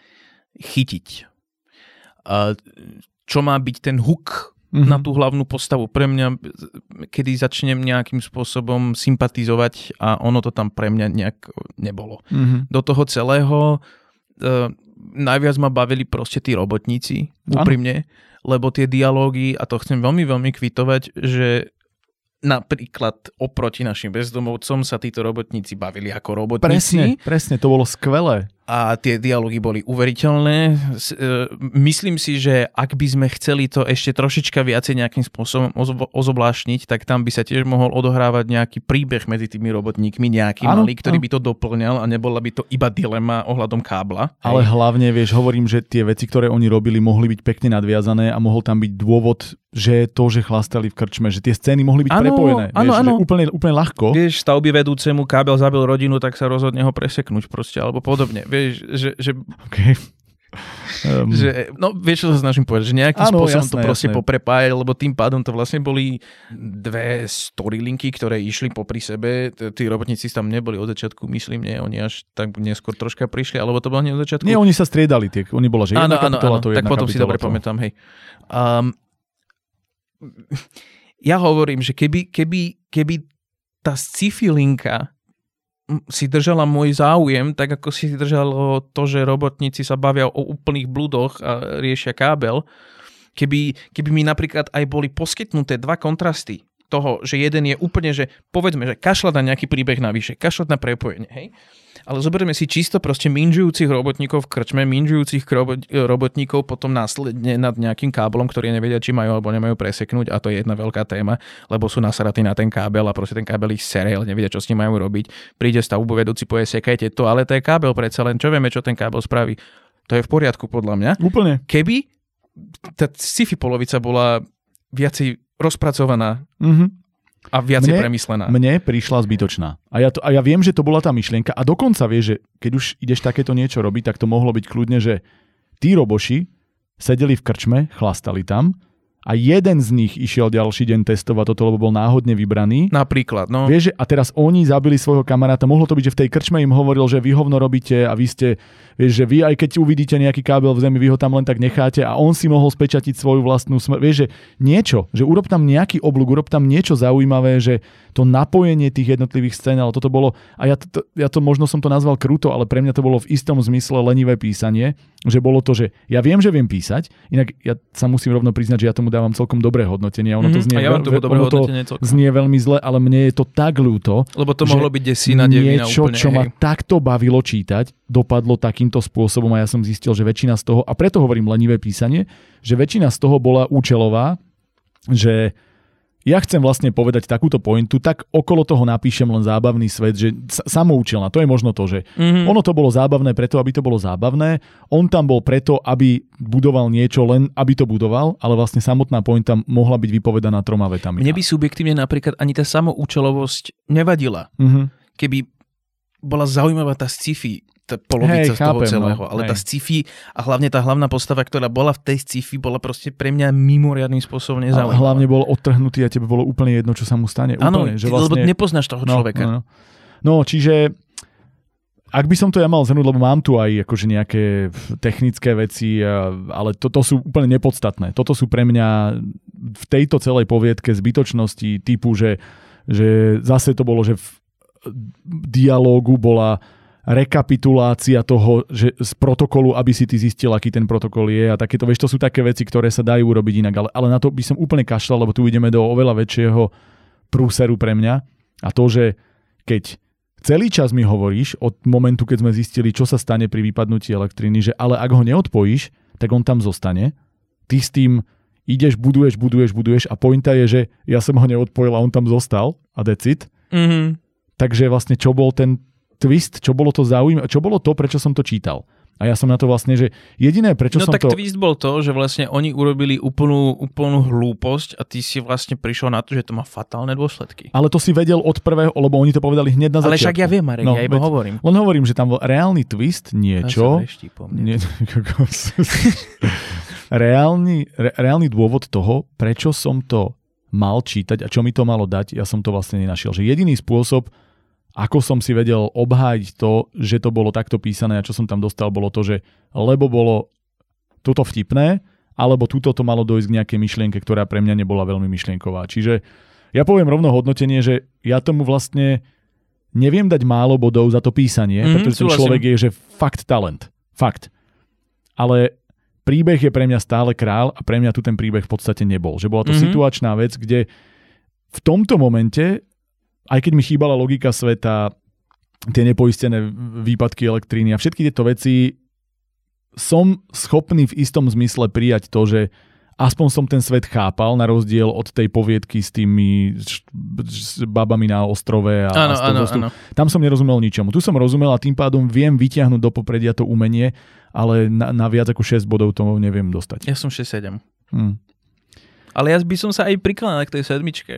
[SPEAKER 2] chytiť. Uh, čo má byť ten hook mm-hmm. na tú hlavnú postavu. Pre mňa, kedy začnem nejakým spôsobom sympatizovať a ono to tam pre mňa nejak nebolo. Mm-hmm. Do toho celého uh, najviac ma bavili proste tí robotníci, úprimne, ano. lebo tie dialógy, a to chcem veľmi, veľmi kvitovať, že napríklad oproti našim bezdomovcom sa títo robotníci bavili ako robotníci.
[SPEAKER 1] Presne, presne, to bolo skvelé
[SPEAKER 2] a tie dialógy boli uveriteľné. E, myslím si, že ak by sme chceli to ešte trošička viacej nejakým spôsobom ozoblášniť, tak tam by sa tiež mohol odohrávať nejaký príbeh medzi tými robotníkmi, nejaký ano, malý, ktorý ano. by to doplňal a nebola by to iba dilema ohľadom kábla.
[SPEAKER 1] Ale Hej. hlavne, vieš, hovorím, že tie veci, ktoré oni robili, mohli byť pekne nadviazané a mohol tam byť dôvod, že to, že chlastali v krčme, že tie scény mohli byť ano, prepojené. Ano, vieš, ano. Úplne, úplne ľahko.
[SPEAKER 2] Vieš, stavby vedúcemu kábel zabil rodinu, tak sa rozhodne ho preseknúť proste, alebo podobne vieš, že... že
[SPEAKER 1] okay.
[SPEAKER 2] Um, že, no vieš, čo sa snažím povedať, že nejakým áno, spôsobom jasné, to proste jasné. poprepájať, lebo tým pádom to vlastne boli dve storylinky, ktoré išli popri sebe. Tí robotníci tam neboli od začiatku, myslím, nie, oni až tak neskôr troška prišli, alebo to bolo nie od začiatku.
[SPEAKER 1] Nie, oni sa striedali, tie, oni bola, že jedna áno, kapitola, áno, to
[SPEAKER 2] tak potom si dobre to... pamätám, hej. Um, ja hovorím, že keby, keby, keby tá sci-fi linka si držala môj záujem, tak ako si držalo to, že robotníci sa bavia o úplných blúdoch a riešia kábel. Keby, keby mi napríklad aj boli poskytnuté dva kontrasty toho, že jeden je úplne, že povedzme, že kašľať na nejaký príbeh navyše, kašľať na prepojenie, hej? ale zoberieme si čisto proste minžujúcich robotníkov v krčme, minžujúcich robotníkov potom následne nad nejakým káblom, ktorý nevedia, či majú alebo nemajú preseknúť a to je jedna veľká téma, lebo sú nasratí na ten kábel a proste ten kábel ich sere, nevedia, čo s ním majú robiť. Príde vedúci, povie, sekajte to, ale to je kábel predsa len, čo vieme, čo ten kábel spraví. To je v poriadku podľa mňa.
[SPEAKER 1] Úplne.
[SPEAKER 2] Keby tá sci-fi polovica bola viacej rozpracovaná, mm-hmm a viac mne, premyslená.
[SPEAKER 1] Mne prišla zbytočná. A ja, to, a ja viem, že to bola tá myšlienka. A dokonca vieš, že keď už ideš takéto niečo robiť, tak to mohlo byť kľudne, že tí roboši sedeli v krčme, chlastali tam a jeden z nich išiel ďalší deň testovať toto, lebo bol náhodne vybraný.
[SPEAKER 2] Napríklad, no.
[SPEAKER 1] Vieš, a teraz oni zabili svojho kamaráta. Mohlo to byť, že v tej krčme im hovoril, že vy hovno robíte a vy ste, vieš, že vy aj keď uvidíte nejaký kábel v zemi, vy ho tam len tak necháte a on si mohol spečatiť svoju vlastnú smrť. Vieš, že niečo, že urob tam nejaký oblúk, urob tam niečo zaujímavé, že to napojenie tých jednotlivých scén, ale toto bolo, a ja to, ja to možno som to nazval kruto, ale pre mňa to bolo v istom zmysle lenivé písanie, že bolo to, že ja viem, že viem písať, inak ja sa musím rovno priznať, že ja tomu dávam celkom dobré hodnotenie. Ono to mhm. znie,
[SPEAKER 2] ja veľ, dobré
[SPEAKER 1] ono to znie veľmi zle, ale mne je to tak ľúto.
[SPEAKER 2] Lebo to mohlo byť desina, devina
[SPEAKER 1] Niečo,
[SPEAKER 2] úplne,
[SPEAKER 1] čo hej. ma takto bavilo čítať, dopadlo takýmto spôsobom a ja som zistil, že väčšina z toho, a preto hovorím lenivé písanie, že väčšina z toho bola účelová, že ja chcem vlastne povedať takúto pointu, tak okolo toho napíšem len zábavný svet, že samoučelná, to je možno to, že mm-hmm. ono to bolo zábavné preto, aby to bolo zábavné, on tam bol preto, aby budoval niečo len, aby to budoval, ale vlastne samotná pointa mohla byť vypovedaná troma vetami.
[SPEAKER 2] Mne by subjektívne napríklad ani tá samoučelovosť nevadila.
[SPEAKER 1] Mm-hmm.
[SPEAKER 2] Keby bola zaujímavá tá sci-fi tá polovica
[SPEAKER 1] Hej,
[SPEAKER 2] z toho
[SPEAKER 1] chápem,
[SPEAKER 2] celého.
[SPEAKER 1] no,
[SPEAKER 2] ale
[SPEAKER 1] hej.
[SPEAKER 2] tá sci-fi a hlavne tá hlavná postava, ktorá bola v tej sci-fi, bola proste pre mňa mimoriadným spôsobom
[SPEAKER 1] Ale
[SPEAKER 2] nezaujímavá.
[SPEAKER 1] hlavne bol odtrhnutý a tebe bolo úplne jedno, čo sa mu stane.
[SPEAKER 2] Áno,
[SPEAKER 1] že
[SPEAKER 2] lebo
[SPEAKER 1] vlastne...
[SPEAKER 2] nepoznáš toho človeka.
[SPEAKER 1] No, no. no, čiže ak by som to ja mal zhrnúť, lebo mám tu aj akože nejaké technické veci, ale to, to sú úplne nepodstatné. Toto sú pre mňa v tejto celej poviedke zbytočnosti typu, že, že zase to bolo, že v dialógu bola rekapitulácia toho, že z protokolu, aby si ty zistil, aký ten protokol je a takéto, vieš, to sú také veci, ktoré sa dajú urobiť inak, ale, ale na to by som úplne kašľal, lebo tu ideme do oveľa väčšieho prúseru pre mňa a to, že keď celý čas mi hovoríš od momentu, keď sme zistili, čo sa stane pri vypadnutí elektriny, že ale ak ho neodpojíš, tak on tam zostane. Ty s tým ideš, buduješ, buduješ, buduješ a pointa je, že ja som ho neodpojil a on tam zostal a decit.
[SPEAKER 2] Mhm.
[SPEAKER 1] Takže vlastne čo bol ten twist, čo bolo to zaujímavé, čo bolo to, prečo som to čítal. A ja som na to vlastne, že jediné, prečo
[SPEAKER 2] No
[SPEAKER 1] som
[SPEAKER 2] tak
[SPEAKER 1] to...
[SPEAKER 2] twist bol to, že vlastne oni urobili úplnú, úplnú hlúposť a ty si vlastne prišiel na to, že to má fatálne dôsledky.
[SPEAKER 1] Ale to si vedel od prvého, lebo oni to povedali hneď na
[SPEAKER 2] Ale
[SPEAKER 1] začiatku.
[SPEAKER 2] však ja viem, Marek,
[SPEAKER 1] No,
[SPEAKER 2] ja iba
[SPEAKER 1] veď-
[SPEAKER 2] hovorím.
[SPEAKER 1] Len hovorím, že tam bol reálny twist, niečo. Nie, reálny, re, reálny dôvod toho, prečo som to mal čítať a čo mi to malo dať, ja som to vlastne nenašiel. Že jediný spôsob, ako som si vedel obhájiť to, že to bolo takto písané a čo som tam dostal, bolo to, že lebo bolo toto vtipné, alebo túto to malo dojsť k nejakej myšlienke, ktorá pre mňa nebola veľmi myšlienková. Čiže ja poviem rovno hodnotenie, že ja tomu vlastne neviem dať málo bodov za to písanie,
[SPEAKER 2] Mhm,
[SPEAKER 1] pretože ten človek je, že fakt talent. Fakt. Ale príbeh je pre mňa stále král a pre mňa tu ten príbeh v podstate nebol. Že bola to
[SPEAKER 2] Mhm.
[SPEAKER 1] situačná vec, kde v tomto momente, aj keď mi chýbala logika sveta, tie nepoistené výpadky elektriny a všetky tieto veci, som schopný v istom zmysle prijať to, že aspoň som ten svet chápal, na rozdiel od tej poviedky s tými babami na ostrove a,
[SPEAKER 2] Áno,
[SPEAKER 1] a
[SPEAKER 2] áno, áno.
[SPEAKER 1] tam som nerozumel ničomu. Tu som rozumel a tým pádom viem vyťahnuť do popredia to umenie, ale na, na viac ako 6 bodov to neviem dostať.
[SPEAKER 2] Ja som 6-7.
[SPEAKER 1] Hm.
[SPEAKER 2] Ale ja by som sa aj prikladal k tej sedmičke.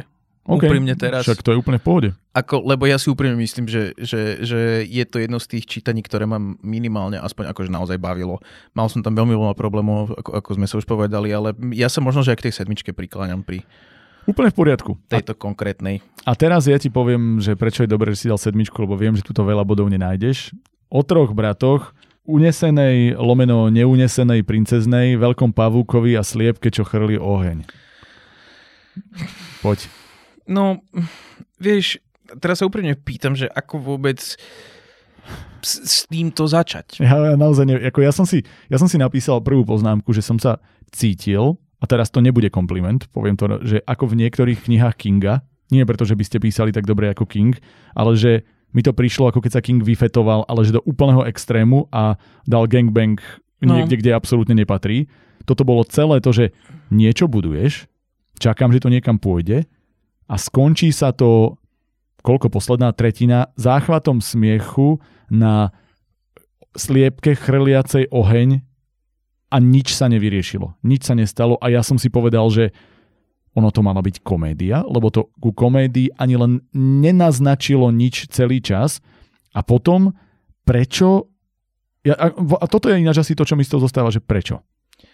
[SPEAKER 1] OK.
[SPEAKER 2] Úprimne teraz.
[SPEAKER 1] Však to je úplne v pohode.
[SPEAKER 2] Ako, lebo ja si úprimne myslím, že, že, že je to jedno z tých čítaní, ktoré ma minimálne aspoň akože naozaj bavilo. Mal som tam veľmi veľa problémov, ako, ako sme sa už povedali, ale ja sa možno, že aj k tej sedmičke prikláňam pri
[SPEAKER 1] Úplne v poriadku. A,
[SPEAKER 2] tejto konkrétnej.
[SPEAKER 1] a teraz ja ti poviem, že prečo je dobré, že si dal sedmičku, lebo viem, že túto veľa bodov nenájdeš. O troch bratoch, unesenej, lomeno neunesenej princeznej, veľkom pavúkovi a sliepke, čo chrli oheň. Poď.
[SPEAKER 2] No, vieš, teraz sa úprimne pýtam, že ako vôbec s, s týmto začať.
[SPEAKER 1] Ja, ja naozaj neviem, ako ja som, si, ja som si napísal prvú poznámku, že som sa cítil, a teraz to nebude kompliment, poviem to, že ako v niektorých knihách Kinga, nie preto, že by ste písali tak dobre ako King, ale že mi to prišlo, ako keď sa King vyfetoval, ale že do úplného extrému a dal gangbang
[SPEAKER 2] No.
[SPEAKER 1] niekde, kde absolútne nepatrí. Toto bolo celé to, že niečo buduješ, čakám, že to niekam pôjde a skončí sa to, koľko posledná tretina, záchvatom smiechu na sliepke chrliacej oheň a nič sa nevyriešilo. Nič sa nestalo a ja som si povedal, že ono to mala byť komédia, lebo to ku komédii ani len nenaznačilo nič celý čas a potom prečo ja, a, a toto je ináč asi to, čo mi z toho zostáva, že prečo.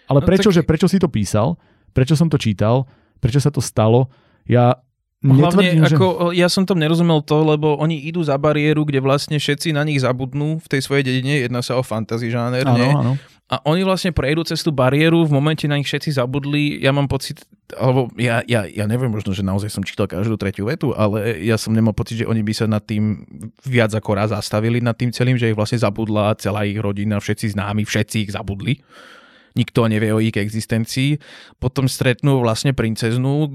[SPEAKER 1] Ale
[SPEAKER 2] No
[SPEAKER 1] prečo,
[SPEAKER 2] tak-
[SPEAKER 1] že prečo si to písal, prečo som to čítal, prečo sa to stalo, ja
[SPEAKER 2] Hlavne,
[SPEAKER 1] že...
[SPEAKER 2] ako, ja som tam nerozumel to, lebo oni idú za bariéru, kde vlastne všetci na nich zabudnú v tej svojej dedine, jedná sa o fantasy žáner, nie?
[SPEAKER 1] Áno, áno.
[SPEAKER 2] A oni vlastne prejdú cez tú bariéru, v momente na nich všetci zabudli, ja mám pocit, alebo ja, ja, ja neviem, možno, že naozaj som čítal každú tretiu vetu, ale ja som nemal pocit, že oni by sa nad tým viac ako raz zastavili nad tým celým, že ich vlastne zabudla celá ich rodina, všetci známi, všetci ich zabudli. Nikto nevie o ich existencii. Potom stretnú vlastne princeznú, e,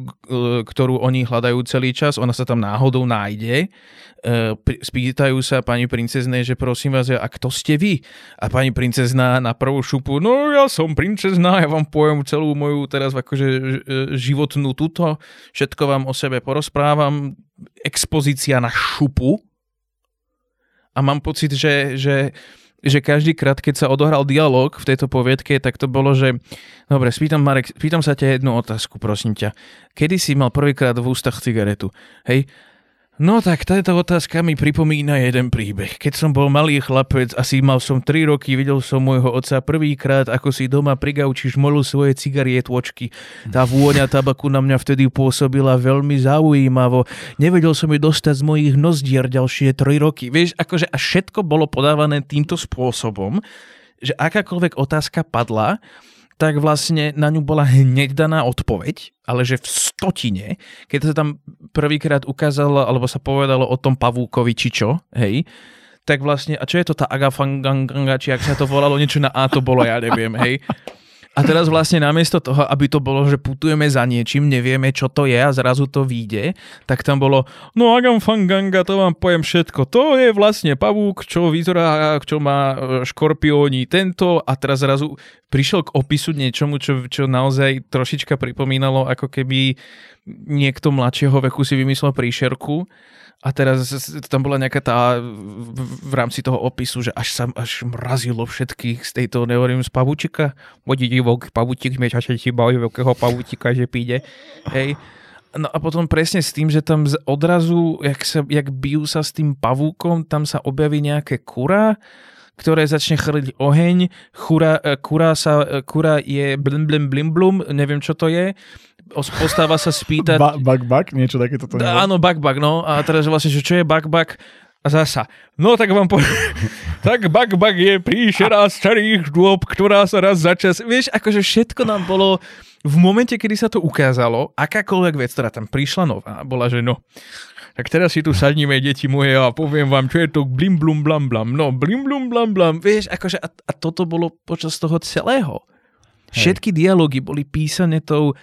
[SPEAKER 2] ktorú oni hľadajú celý čas, ona sa tam náhodou nájde. E, spýtajú sa pani princeznej, že prosím vás, a kto ste vy? A pani princezná na prvú šupu, no ja som princezná, ja vám poviem celú moju teraz akože životnú tuto, všetko vám o sebe porozprávam, expozícia na šupu. A mám pocit, že, že že každý krát, keď sa odohral dialog v tejto poviedke, tak to bolo, že dobre, spýtam, Marek, pýtam sa ťa jednu otázku, prosím ťa. Kedy si mal prvýkrát v ústach cigaretu? Hej, No tak táto otázka mi pripomína jeden príbeh. Keď som bol malý chlapec, asi mal som 3 roky, videl som môjho otca prvýkrát, ako si doma pri gauči žmolil svoje cigarietvočky. Tá vôňa tabaku na mňa vtedy pôsobila veľmi zaujímavo. Nevedel som ju dostať z mojich nozdier ďalšie 3 roky. Vieš, akože a všetko bolo podávané týmto spôsobom, že akákoľvek otázka padla, tak vlastne na ňu bola hneď daná odpoveď, ale že v stotine, keď sa tam prvýkrát ukázalo, alebo sa povedalo o tom pavúkovi, či čo, hej, tak vlastne, a čo je to tá agafanganga, či ak sa to volalo, niečo na A to bolo, ja neviem, hej. A teraz vlastne namiesto toho, aby to bolo, že putujeme za niečím, nevieme, čo to je a zrazu to vyjde, tak tam bolo, no Agam Fanganga, to vám poviem všetko. To je vlastne pavúk, čo vyzerá, čo má e, škorpióni tento a teraz zrazu prišiel k opisu niečomu, čo, čo naozaj trošička pripomínalo, ako keby niekto mladšieho veku si vymyslel príšerku a teraz tam bola nejaká tá v rámci toho opisu, že až sa až mrazilo všetkých z tejto, nehovorím, z pavúčika. Vodí divok pavúčik, ti baví veľkého pavúčika, že príde. Hej. No a potom presne s tým, že tam odrazu, jak, sa, jak bijú sa s tým pavúkom, tam sa objaví nejaké kura, ktoré začne chrliť oheň, kura, e, kura, sa, e, kura je blim blim blim blum, neviem čo to je, postáva sa spýtať...
[SPEAKER 1] Ba- bak, bak, niečo takéto to
[SPEAKER 2] nebolo. Áno, bak, bak, no. A teraz vlastne, že čo je bak, bak? A zasa, no tak vám poviem, tak bak, bak je príšera z starých dôb, ktorá sa raz začas... Vieš, akože všetko nám bolo v momente, kedy sa to ukázalo, akákoľvek vec, ktorá tam prišla nová, bola, že no, tak teraz si tu sadníme, deti moje, a poviem vám, čo je to blim blum blam blam. No, blim blum blam blam. Vieš, akože a, a toto bolo počas toho celého. Hej. Všetky dialógy boli písané tou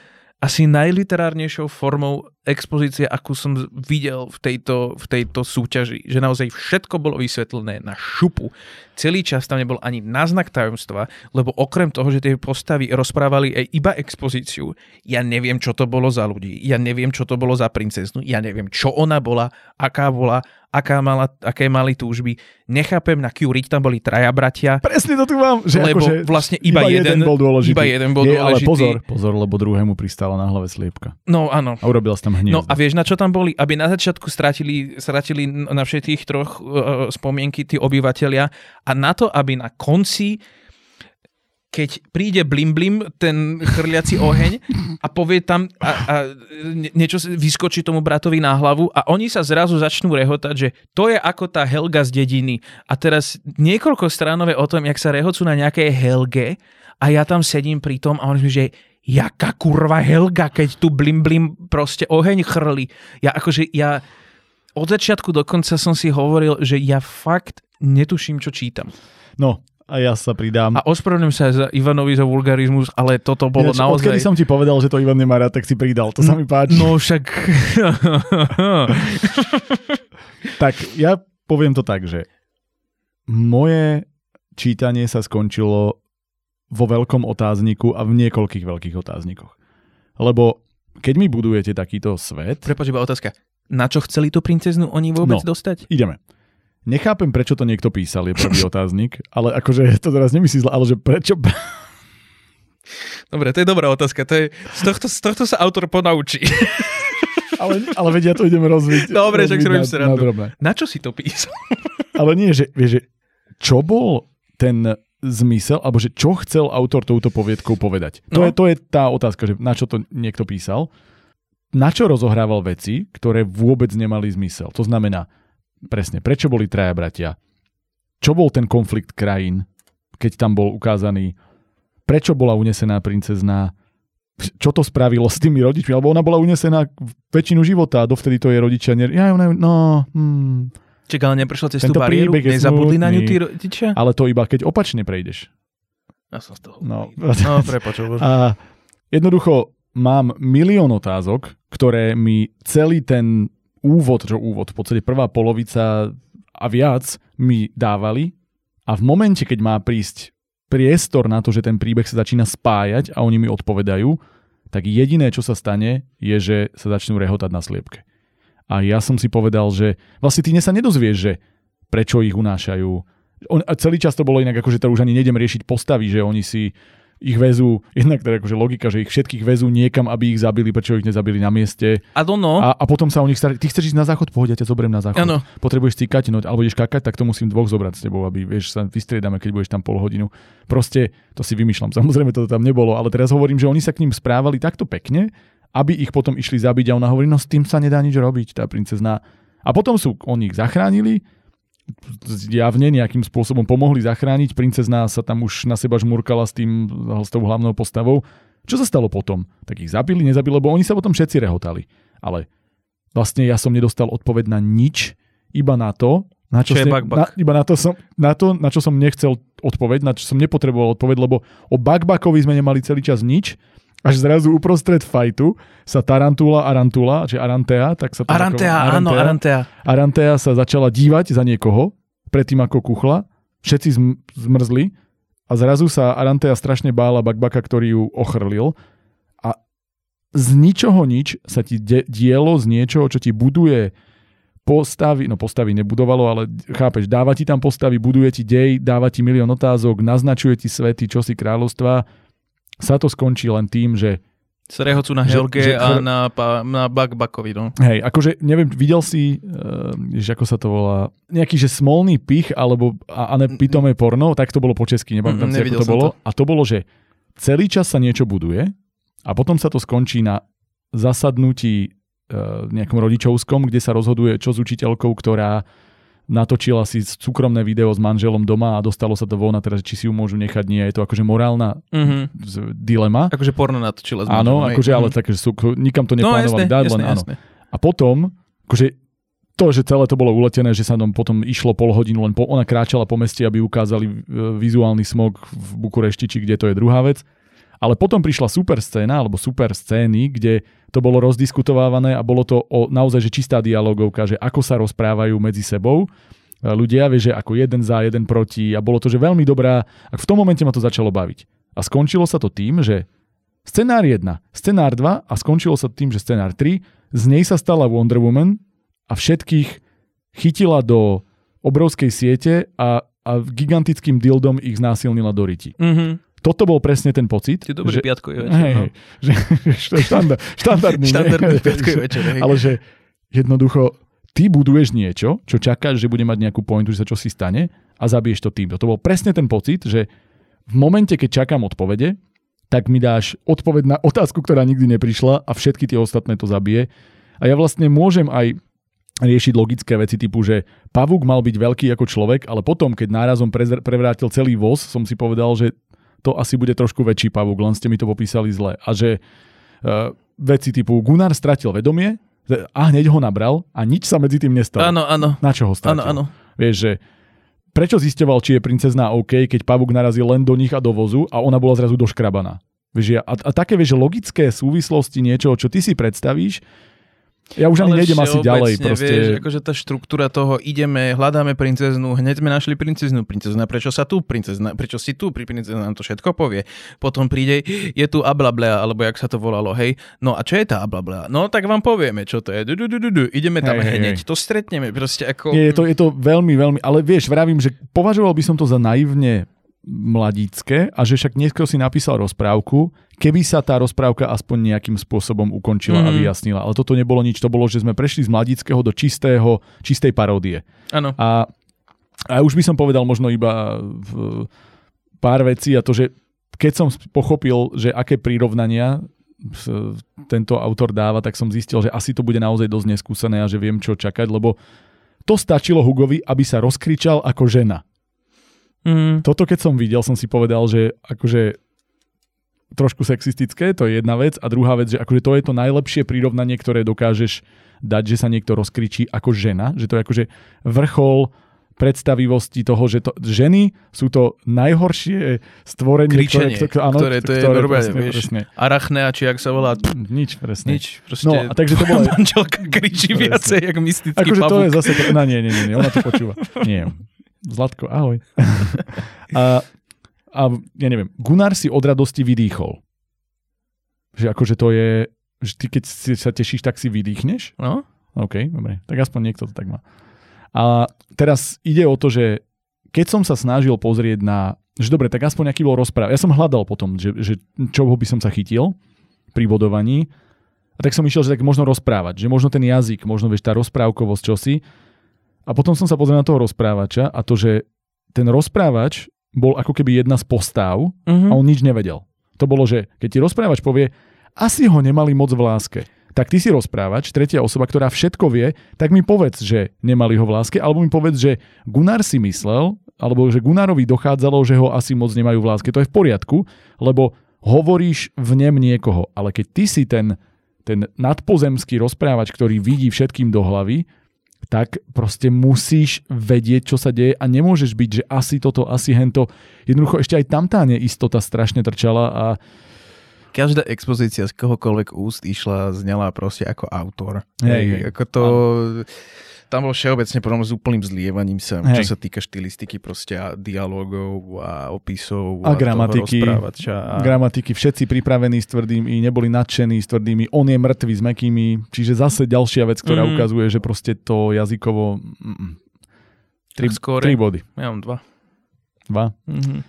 [SPEAKER 2] asi najliterárnejšou formou expozície, akú som videl v tejto, v tejto súťaži. Že naozaj všetko bolo vysvetlené na šupu. Celý čas tam nebol ani náznak tajomstva, lebo okrem toho, že tie postavy rozprávali aj iba expozíciu, ja neviem, čo to bolo za ľudí, ja neviem, čo to bolo za princeznu, ja neviem, čo ona bola, aká bola, aká mala, aké mali túžby. Nechápem, na Curie tam boli traja bratia.
[SPEAKER 1] Presne to tu mám. Že
[SPEAKER 2] lebo
[SPEAKER 1] akože
[SPEAKER 2] vlastne iba, iba jeden, jeden bol dôležitý. Iba jeden bol
[SPEAKER 1] Nie,
[SPEAKER 2] dôležitý.
[SPEAKER 1] Ale pozor, pozor, lebo druhému pristála na hlave sliepka.
[SPEAKER 2] No áno.
[SPEAKER 1] A urobila tam hniezdo.
[SPEAKER 2] No a vieš, na čo tam boli? Aby na začiatku stratili, stratili na všetkých troch uh, spomienky tí obyvateľia a na to, aby na konci keď príde Blim Blim, ten chrliaci oheň a povie tam a, a niečo vyskočí tomu bratovi na hlavu a oni sa zrazu začnú rehotať, že to je ako tá Helga z dediny. A teraz niekoľko stránové o tom, jak sa rehocú na nejaké Helge a ja tam sedím pri tom a on mi, že jaká kurva Helga, keď tu Blim Blim proste oheň chrli. Ja akože, ja od začiatku do konca som si hovoril, že ja fakt netuším, čo čítam.
[SPEAKER 1] No, a ja sa pridám.
[SPEAKER 2] A ospravedlňujem sa za Ivanovi za vulgarizmus, ale toto bolo Ináč, naozaj...
[SPEAKER 1] Odkedy som ti povedal, že to Ivan nemá rád, tak si pridal. To sa mi páči.
[SPEAKER 2] No však...
[SPEAKER 1] tak ja poviem to tak, že moje čítanie sa skončilo vo veľkom otázniku a v niekoľkých veľkých otáznikoch. Lebo keď mi budujete takýto svet...
[SPEAKER 2] Prepač, iba otázka. Na čo chceli tú princeznu oni vôbec no, dostať?
[SPEAKER 1] ideme. Nechápem, prečo to niekto písal, je prvý otáznik, ale akože to teraz nemyslí zle, ale že prečo...
[SPEAKER 2] Dobre, to je dobrá otázka. To je, z, tohto, z tohto sa autor ponaučí.
[SPEAKER 1] ale, ale vedia, to ideme rozviť.
[SPEAKER 2] Dobre, že na, na, na čo si to písal?
[SPEAKER 1] ale nie, že, vieš, že čo bol ten zmysel, alebo že čo chcel autor touto poviedkou povedať. No. To, je, to je tá otázka, že na čo to niekto písal. Na čo rozohrával veci, ktoré vôbec nemali zmysel. To znamená, Presne, prečo boli traja bratia? Čo bol ten konflikt krajín, keď tam bol ukázaný? Prečo bola unesená princezná? Čo to spravilo s tými rodičmi? Alebo ona bola unesená väčšinu života a dovtedy to je rodičia... Ne... Ja, no, hmm.
[SPEAKER 2] Čak, ale neprešla cez tú bariéru? Nezabudli na ňu tí rodičia?
[SPEAKER 1] Ale to iba keď opačne prejdeš.
[SPEAKER 2] Ja som z toho.
[SPEAKER 1] No,
[SPEAKER 2] no prepačujem.
[SPEAKER 1] A jednoducho mám milión otázok, ktoré mi celý ten úvod, čo úvod, v podstate prvá polovica a viac mi dávali a v momente, keď má prísť priestor na to, že ten príbeh sa začína spájať a oni mi odpovedajú, tak jediné, čo sa stane, je, že sa začnú rehotať na sliepke. A ja som si povedal, že vlastne ty sa nedozvieš, že prečo ich unášajú. On, a celý čas to bolo inak, akože to už ani nejdem riešiť postavy, že oni si ich väzú, jednak teda akože logika, že ich všetkých väzú niekam, aby ich zabili, prečo ich nezabili na mieste.
[SPEAKER 2] A,
[SPEAKER 1] a, a potom sa o nich stará, ty chceš ísť na záchod, pohoď, ja ťa zoberiem na záchod.
[SPEAKER 2] Ano.
[SPEAKER 1] Potrebuješ cíkať, no, alebo ideš kakať, tak to musím dvoch zobrať s tebou, aby vieš, sa vystriedame, keď budeš tam pol hodinu. Proste, to si vymýšľam, samozrejme to tam nebolo, ale teraz hovorím, že oni sa k ním správali takto pekne, aby ich potom išli zabiť a ona hovorí, no s tým sa nedá nič robiť, tá princezna. A potom sú oni ich zachránili, zjavne nejakým spôsobom pomohli zachrániť. Princezná sa tam už na seba žmurkala s, tým, s tou hlavnou postavou. Čo sa stalo potom? Tak ich zabili, nezabili, lebo oni sa potom všetci rehotali. Ale vlastne ja som nedostal odpoveď na nič, iba na to, na čo,
[SPEAKER 2] čo
[SPEAKER 1] ste,
[SPEAKER 2] bug, bug?
[SPEAKER 1] Na, iba na to, som, na to, na čo som nechcel odpoveď, na čo som nepotreboval odpoveď, lebo o Bugbuckovi sme nemali celý čas nič až zrazu uprostred fajtu sa Tarantula Arantula, či Arantea, tak sa to
[SPEAKER 2] Arantea,
[SPEAKER 1] ako,
[SPEAKER 2] áno, Arantea.
[SPEAKER 1] Arantea. Sa začala dívať za niekoho, predtým ako kuchla, všetci zm- zmrzli a zrazu sa Arantea strašne bála Bakbaka, ktorý ju ochrlil. A z ničoho nič sa ti de- dielo z niečoho, čo ti buduje postavy, no postavy nebudovalo, ale chápeš, dáva ti tam postavy, buduje ti dej, dáva ti milión otázok, naznačuje ti svety, čo si kráľovstva sa to skončí len tým, že
[SPEAKER 2] Srehocú na Helge že, že, a na, na Bakbakovi, no.
[SPEAKER 1] Hej, akože neviem, videl si, uh, že ako sa to volá, nejaký, že smolný pich, alebo a, a ne pitomé porno, tak to bolo po česky, nepamätám si, ako to bolo. To. A to bolo, že celý čas sa niečo buduje a potom sa to skončí na zasadnutí uh, nejakom rodičovskom, kde sa rozhoduje, čo s učiteľkou, ktorá natočila si súkromné video s manželom doma a dostalo sa to von a teraz či si ju môžu nechať, nie. Je to akože morálna mm-hmm. dilema.
[SPEAKER 2] Akože porno natočila s
[SPEAKER 1] manželom. Áno, akože, ale také, že sú, nikam to no, neplánovali no, dať, len áno. A potom, akože to, že celé to bolo uletené, že sa tam potom išlo pol hodinu, len po, ona kráčala po meste, aby ukázali e, vizuálny smog v Bukurešti, či kde to je druhá vec. Ale potom prišla super scéna, alebo super scény, kde to bolo rozdiskutovávané a bolo to o, naozaj že čistá dialogovka, že ako sa rozprávajú medzi sebou ľudia, vie, že ako jeden za, jeden proti a bolo to, že veľmi dobrá a v tom momente ma to začalo baviť. A skončilo sa to tým, že scenár 1, scenár 2 a skončilo sa tým, že scenár 3, z nej sa stala Wonder Woman a všetkých chytila do obrovskej siete a, a gigantickým dildom ich znásilnila do ryti. Mm-hmm toto bol presne ten pocit.
[SPEAKER 2] Ty dobrý že, piatkový večer.
[SPEAKER 1] Hej, no. že, štandard, štandardný.
[SPEAKER 2] štandardný piatkový večer. Hej.
[SPEAKER 1] Ale že jednoducho ty buduješ niečo, čo čakáš, že bude mať nejakú pointu, že sa čo si stane a zabiješ to týmto. To bol presne ten pocit, že v momente, keď čakám odpovede, tak mi dáš odpoveď na otázku, ktorá nikdy neprišla a všetky tie ostatné to zabije. A ja vlastne môžem aj riešiť logické veci typu, že pavúk mal byť veľký ako človek, ale potom, keď nárazom prevrátil celý voz, som si povedal, že to asi bude trošku väčší pavúk, len ste mi to popísali zle. A že uh, veci typu Gunnar stratil vedomie a hneď ho nabral a nič sa medzi tým nestalo.
[SPEAKER 2] Áno, áno.
[SPEAKER 1] Na čo ho stratil?
[SPEAKER 2] Áno, áno.
[SPEAKER 1] Vieš, že prečo zistoval, či je princezná OK, keď pavúk narazil len do nich a do vozu a ona bola zrazu doškrabaná. Vieš, a, a také vieš, logické súvislosti niečoho, čo ty si predstavíš, ja už ani ale nejdem asi ďalej. Proste... Vieš,
[SPEAKER 2] akože tá štruktúra toho, ideme, hľadáme princeznú, hneď sme našli princeznú, princezna, prečo sa tu, princezna, prečo si tu, pri princezna nám to všetko povie. Potom príde, je tu ablablea, alebo jak sa to volalo, hej, no a čo je tá ablablea? No tak vám povieme, čo to je, du, du, du, du, du. ideme tam hej, hneď, hej. to stretneme, proste ako...
[SPEAKER 1] Nie, je to, je to veľmi, veľmi, ale vieš, vravím, že považoval by som to za naivne mladícke a že však niekto si napísal rozprávku, keby sa tá rozprávka aspoň nejakým spôsobom ukončila mm. a mhm. vyjasnila. Ale toto nebolo nič, to bolo, že sme prešli z mladíckého do čistého, čistej paródie.
[SPEAKER 2] Áno.
[SPEAKER 1] A, a už by som povedal možno iba v, pár vecí a to, že keď som pochopil, že aké prirovnania tento autor dáva, tak som zistil, že asi to bude naozaj dosť neskúsené a že viem, čo čakať, lebo to stačilo Hugovi, aby sa rozkričal ako žena. Mm. Toto keď som videl, som si povedal, že akože trošku sexistické, to je jedna vec. A druhá vec, že akože to je to najlepšie prirovnanie, ktoré dokážeš dať, že sa niekto rozkričí ako žena, že to je akože vrchol predstavivosti toho, že to, ženy sú to najhoršie stvorenie,
[SPEAKER 2] Kričenie,
[SPEAKER 1] ktoré, áno,
[SPEAKER 2] ktoré to je
[SPEAKER 1] ktoré,
[SPEAKER 2] normálne,
[SPEAKER 1] presne,
[SPEAKER 2] vieš,
[SPEAKER 1] presne.
[SPEAKER 2] Arachnea, či jak sa volá,
[SPEAKER 1] Nič, presne.
[SPEAKER 2] nič, proste
[SPEAKER 1] No, a takže to bolo-
[SPEAKER 2] manželka kričí
[SPEAKER 1] Presne.
[SPEAKER 2] viacej, jak mystický
[SPEAKER 1] Akože to je
[SPEAKER 2] pavúk.
[SPEAKER 1] zase... No nie, nie, nie, ona to počúva. Nie. Zlatko, ahoj. a, a ja neviem, Gunnar si od radosti vydýchol. Že akože to je... Že ty keď si sa tešíš, tak si vydýchneš?
[SPEAKER 2] No?
[SPEAKER 1] OK, dobre. Tak aspoň niekto to tak má. A teraz ide o to, že keď som sa snažil pozrieť na... Že dobre, tak aspoň nejaký bol rozpráv. Ja som hľadal potom, že, že čoho by som sa chytil pri bodovaní. A tak som išiel, že tak možno rozprávať. Že možno ten jazyk, možno vieš, tá rozprávkovosť, čosi. A potom som sa pozrel na toho rozprávača a to, že ten rozprávač bol ako keby jedna z postáv
[SPEAKER 2] Mhm.
[SPEAKER 1] a on nič nevedel. To bolo, že keď ti rozprávač povie, asi ho nemali moc v láske, tak ty si rozprávač, tretia osoba, ktorá všetko vie, tak mi povedz, že nemali ho v láske, alebo mi povedz, že Gunnar si myslel, alebo že Gunnarovi dochádzalo, že ho asi moc nemajú v láske. To je v poriadku, lebo hovoríš v nem niekoho, ale keď ty si ten, ten nadpozemský rozprávač, ktorý vidí všetkým do hlavy, tak proste musíš vedieť, čo sa deje a nemôžeš byť, že asi toto, asi hento. Jednoducho ešte aj tam tá neistota strašne trčala a
[SPEAKER 2] Každá expozícia z kohokoľvek úst išla, znela proste ako autor.
[SPEAKER 1] Hej, hej.
[SPEAKER 2] Ako to... Tam bol všeobecne problém s úplným zlievaním sa,
[SPEAKER 1] Hej.
[SPEAKER 2] čo sa týka štilistiky proste a dialogov a opisov
[SPEAKER 1] A
[SPEAKER 2] toho
[SPEAKER 1] gramatiky.
[SPEAKER 2] a...
[SPEAKER 1] gramatiky, všetci pripravení s tvrdými, neboli nadšení s tvrdými, on je mŕtvý s mekými, čiže zase ďalšia vec, ktorá
[SPEAKER 2] Mhm.
[SPEAKER 1] ukazuje, že proste to jazykovo... mm, Tri,
[SPEAKER 2] skôr-
[SPEAKER 1] tri body.
[SPEAKER 2] Ja mám dva.
[SPEAKER 1] Dva.
[SPEAKER 2] Mhm.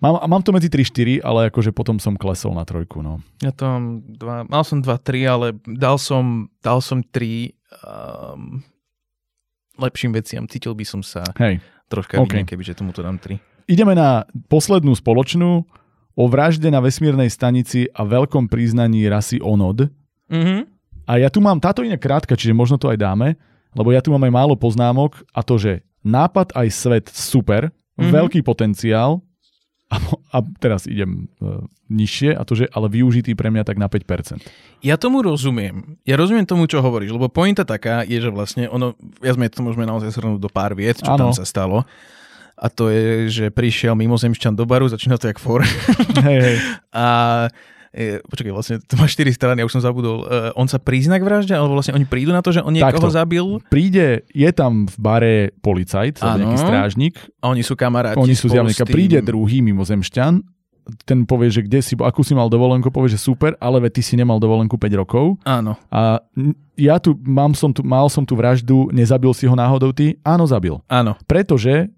[SPEAKER 1] Mám, a mám to medzi 3-4, ale akože potom som klesol na trojku. No.
[SPEAKER 2] Ja to mám dva, mal som dva, tri, ale dal som, dal som tri um, lepším veciam. Cítil by som sa
[SPEAKER 1] Hej.
[SPEAKER 2] troška
[SPEAKER 1] OK.
[SPEAKER 2] okay. kebyže tomuto dám tri.
[SPEAKER 1] Ideme na poslednú spoločnú o vražde na vesmírnej stanici a veľkom priznaní rasy Onod.
[SPEAKER 2] Mhm.
[SPEAKER 1] A ja tu mám, táto iné krátka, čiže možno to aj dáme, lebo ja tu mám aj málo poznámok a to, že nápad aj svet super,
[SPEAKER 2] Mhm.
[SPEAKER 1] veľký potenciál a, teraz idem uh, nižšie a to, že ale využitý pre mňa tak na 5%.
[SPEAKER 2] Ja tomu rozumiem. Ja rozumiem tomu, čo hovoríš, lebo pointa taká je, že vlastne ono, ja sme to môžeme naozaj shrnúť do pár viet, čo
[SPEAKER 1] Áno.
[SPEAKER 2] tam sa stalo. A to je, že prišiel mimozemšťan do baru, začína to jak for.
[SPEAKER 1] Hej, hej.
[SPEAKER 2] a e, počkaj, vlastne to má štyri strany, ja už som zabudol. E, on sa prizná k vražde, alebo vlastne oni prídu na to, že on niekoho
[SPEAKER 1] Takto.
[SPEAKER 2] zabil
[SPEAKER 1] Príde, je tam v bare policajt,
[SPEAKER 2] Áno.
[SPEAKER 1] nejaký strážnik,
[SPEAKER 2] a oni sú kamaráti.
[SPEAKER 1] oni sú zjavne, príde druhý mimozemšťan, ten povie, že kde si, akú si mal dovolenku, povie, že super, ale veď ty si nemal dovolenku 5 rokov.
[SPEAKER 2] Áno.
[SPEAKER 1] A ja tu, mám som tu, mal som tu vraždu, nezabil si ho náhodou ty? Áno, zabil.
[SPEAKER 2] Áno.
[SPEAKER 1] Pretože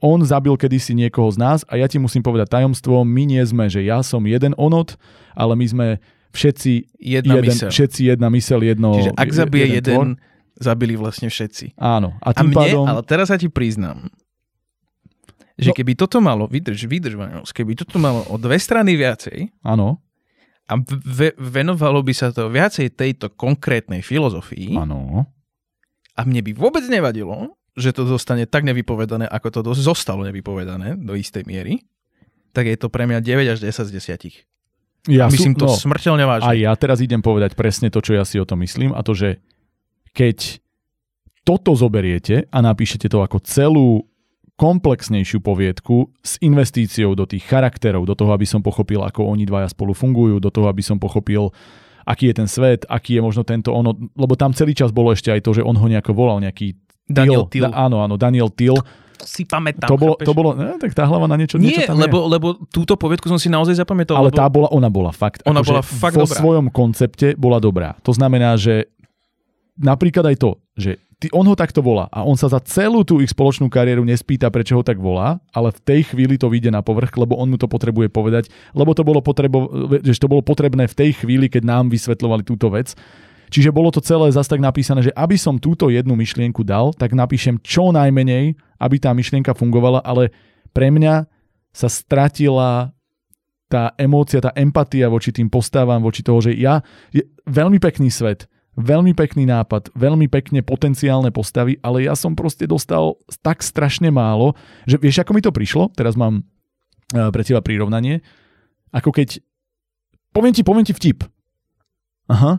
[SPEAKER 1] on zabil kedysi niekoho z nás a ja ti musím povedať tajomstvo, my nie sme, že ja som jeden onot, ale my sme všetci
[SPEAKER 2] Jedna
[SPEAKER 1] jeden,
[SPEAKER 2] myseľ.
[SPEAKER 1] všetci jedna mysel, jedno...
[SPEAKER 2] Čiže ak zabije
[SPEAKER 1] tvor.
[SPEAKER 2] jeden, zabili vlastne všetci.
[SPEAKER 1] Áno. A
[SPEAKER 2] A
[SPEAKER 1] tým
[SPEAKER 2] mne,
[SPEAKER 1] pádom...
[SPEAKER 2] ale teraz sa ti priznám, že
[SPEAKER 1] No.
[SPEAKER 2] keby toto malo, vydrž, vydrž, keby toto malo o dve strany viacej
[SPEAKER 1] Áno,
[SPEAKER 2] a ve, venovalo by sa to viacej tejto konkrétnej filozofii
[SPEAKER 1] áno.
[SPEAKER 2] a mne by vôbec nevadilo, že to zostane tak nevypovedané, ako to zostalo nevypovedané do istej miery, tak je to pre mňa 9 až 10 z 10.
[SPEAKER 1] Ja
[SPEAKER 2] Myslím
[SPEAKER 1] sú,
[SPEAKER 2] to
[SPEAKER 1] no,
[SPEAKER 2] smrteľne vážne.
[SPEAKER 1] A ja teraz idem povedať presne to, čo ja si o tom myslím a to, že keď toto zoberiete a napíšete to ako celú komplexnejšiu poviedku s investíciou do tých charakterov, do toho, aby som pochopil, ako oni dvaja spolu fungujú, do toho, aby som pochopil, aký je ten svet, aký je možno tento ono, lebo tam celý čas bolo ešte aj to, že on ho nejako volal, nejaký
[SPEAKER 2] Daniel Till.
[SPEAKER 1] Da, áno, áno, Daniel Till.
[SPEAKER 2] si pamätám.
[SPEAKER 1] To bolo,
[SPEAKER 2] chápeš?
[SPEAKER 1] to bolo, ne, tak tá hlava na niečo, niečo
[SPEAKER 2] Nie,
[SPEAKER 1] tam
[SPEAKER 2] lebo,
[SPEAKER 1] je.
[SPEAKER 2] lebo túto poviedku som si naozaj zapamätal.
[SPEAKER 1] Ale
[SPEAKER 2] lebo...
[SPEAKER 1] tá bola, ona bola fakt.
[SPEAKER 2] Ona
[SPEAKER 1] akože
[SPEAKER 2] bola fakt
[SPEAKER 1] vo
[SPEAKER 2] dobrá.
[SPEAKER 1] svojom koncepte bola dobrá. To znamená, že napríklad aj to, že ty, on ho takto volá a on sa za celú tú ich spoločnú kariéru nespýta, prečo ho tak volá, ale v tej chvíli to vyjde na povrch, lebo on mu to potrebuje povedať, lebo to bolo, potrebo, že to bolo potrebné v tej chvíli, keď nám vysvetľovali túto vec. Čiže bolo to celé zase tak napísané, že aby som túto jednu myšlienku dal, tak napíšem čo najmenej, aby tá myšlienka fungovala, ale pre mňa sa stratila tá emócia, tá empatia voči tým postávam, voči toho, že ja, je veľmi pekný svet, veľmi pekný nápad, veľmi pekne potenciálne postavy, ale ja som proste dostal tak strašne málo, že vieš, ako mi to prišlo? Teraz mám uh, pre teba prirovnanie. Ako keď, poviem ti, poviem ti vtip. Aha.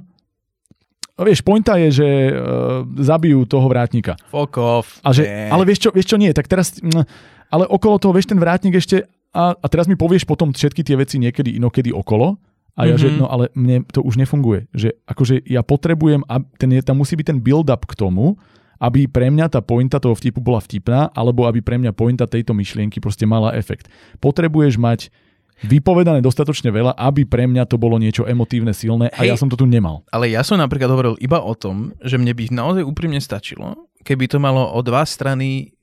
[SPEAKER 1] No vieš, pointa je, že uh, zabijú toho vrátnika.
[SPEAKER 2] Fuck off.
[SPEAKER 1] A že, ale vieš čo, vieš čo nie, tak teraz, mm, ale okolo toho, vieš, ten vrátnik ešte, a, a teraz mi povieš potom všetky tie veci niekedy inokedy okolo, a ja, mm-hmm. že
[SPEAKER 2] Mhm.
[SPEAKER 1] no ale mne to už nefunguje. Že akože ja potrebujem, a ten, tam musí byť ten build-up k tomu, aby pre mňa tá pointa toho vtipu bola vtipná, alebo aby pre mňa pointa tejto myšlienky proste mala efekt. Potrebuješ mať vypovedané dostatočne veľa, aby pre mňa to bolo niečo emotívne, silné a
[SPEAKER 2] Hej.
[SPEAKER 1] ja som to tu nemal.
[SPEAKER 2] Ale ja som napríklad hovoril iba o tom, že mne by naozaj úprimne stačilo, keby to malo o dva strany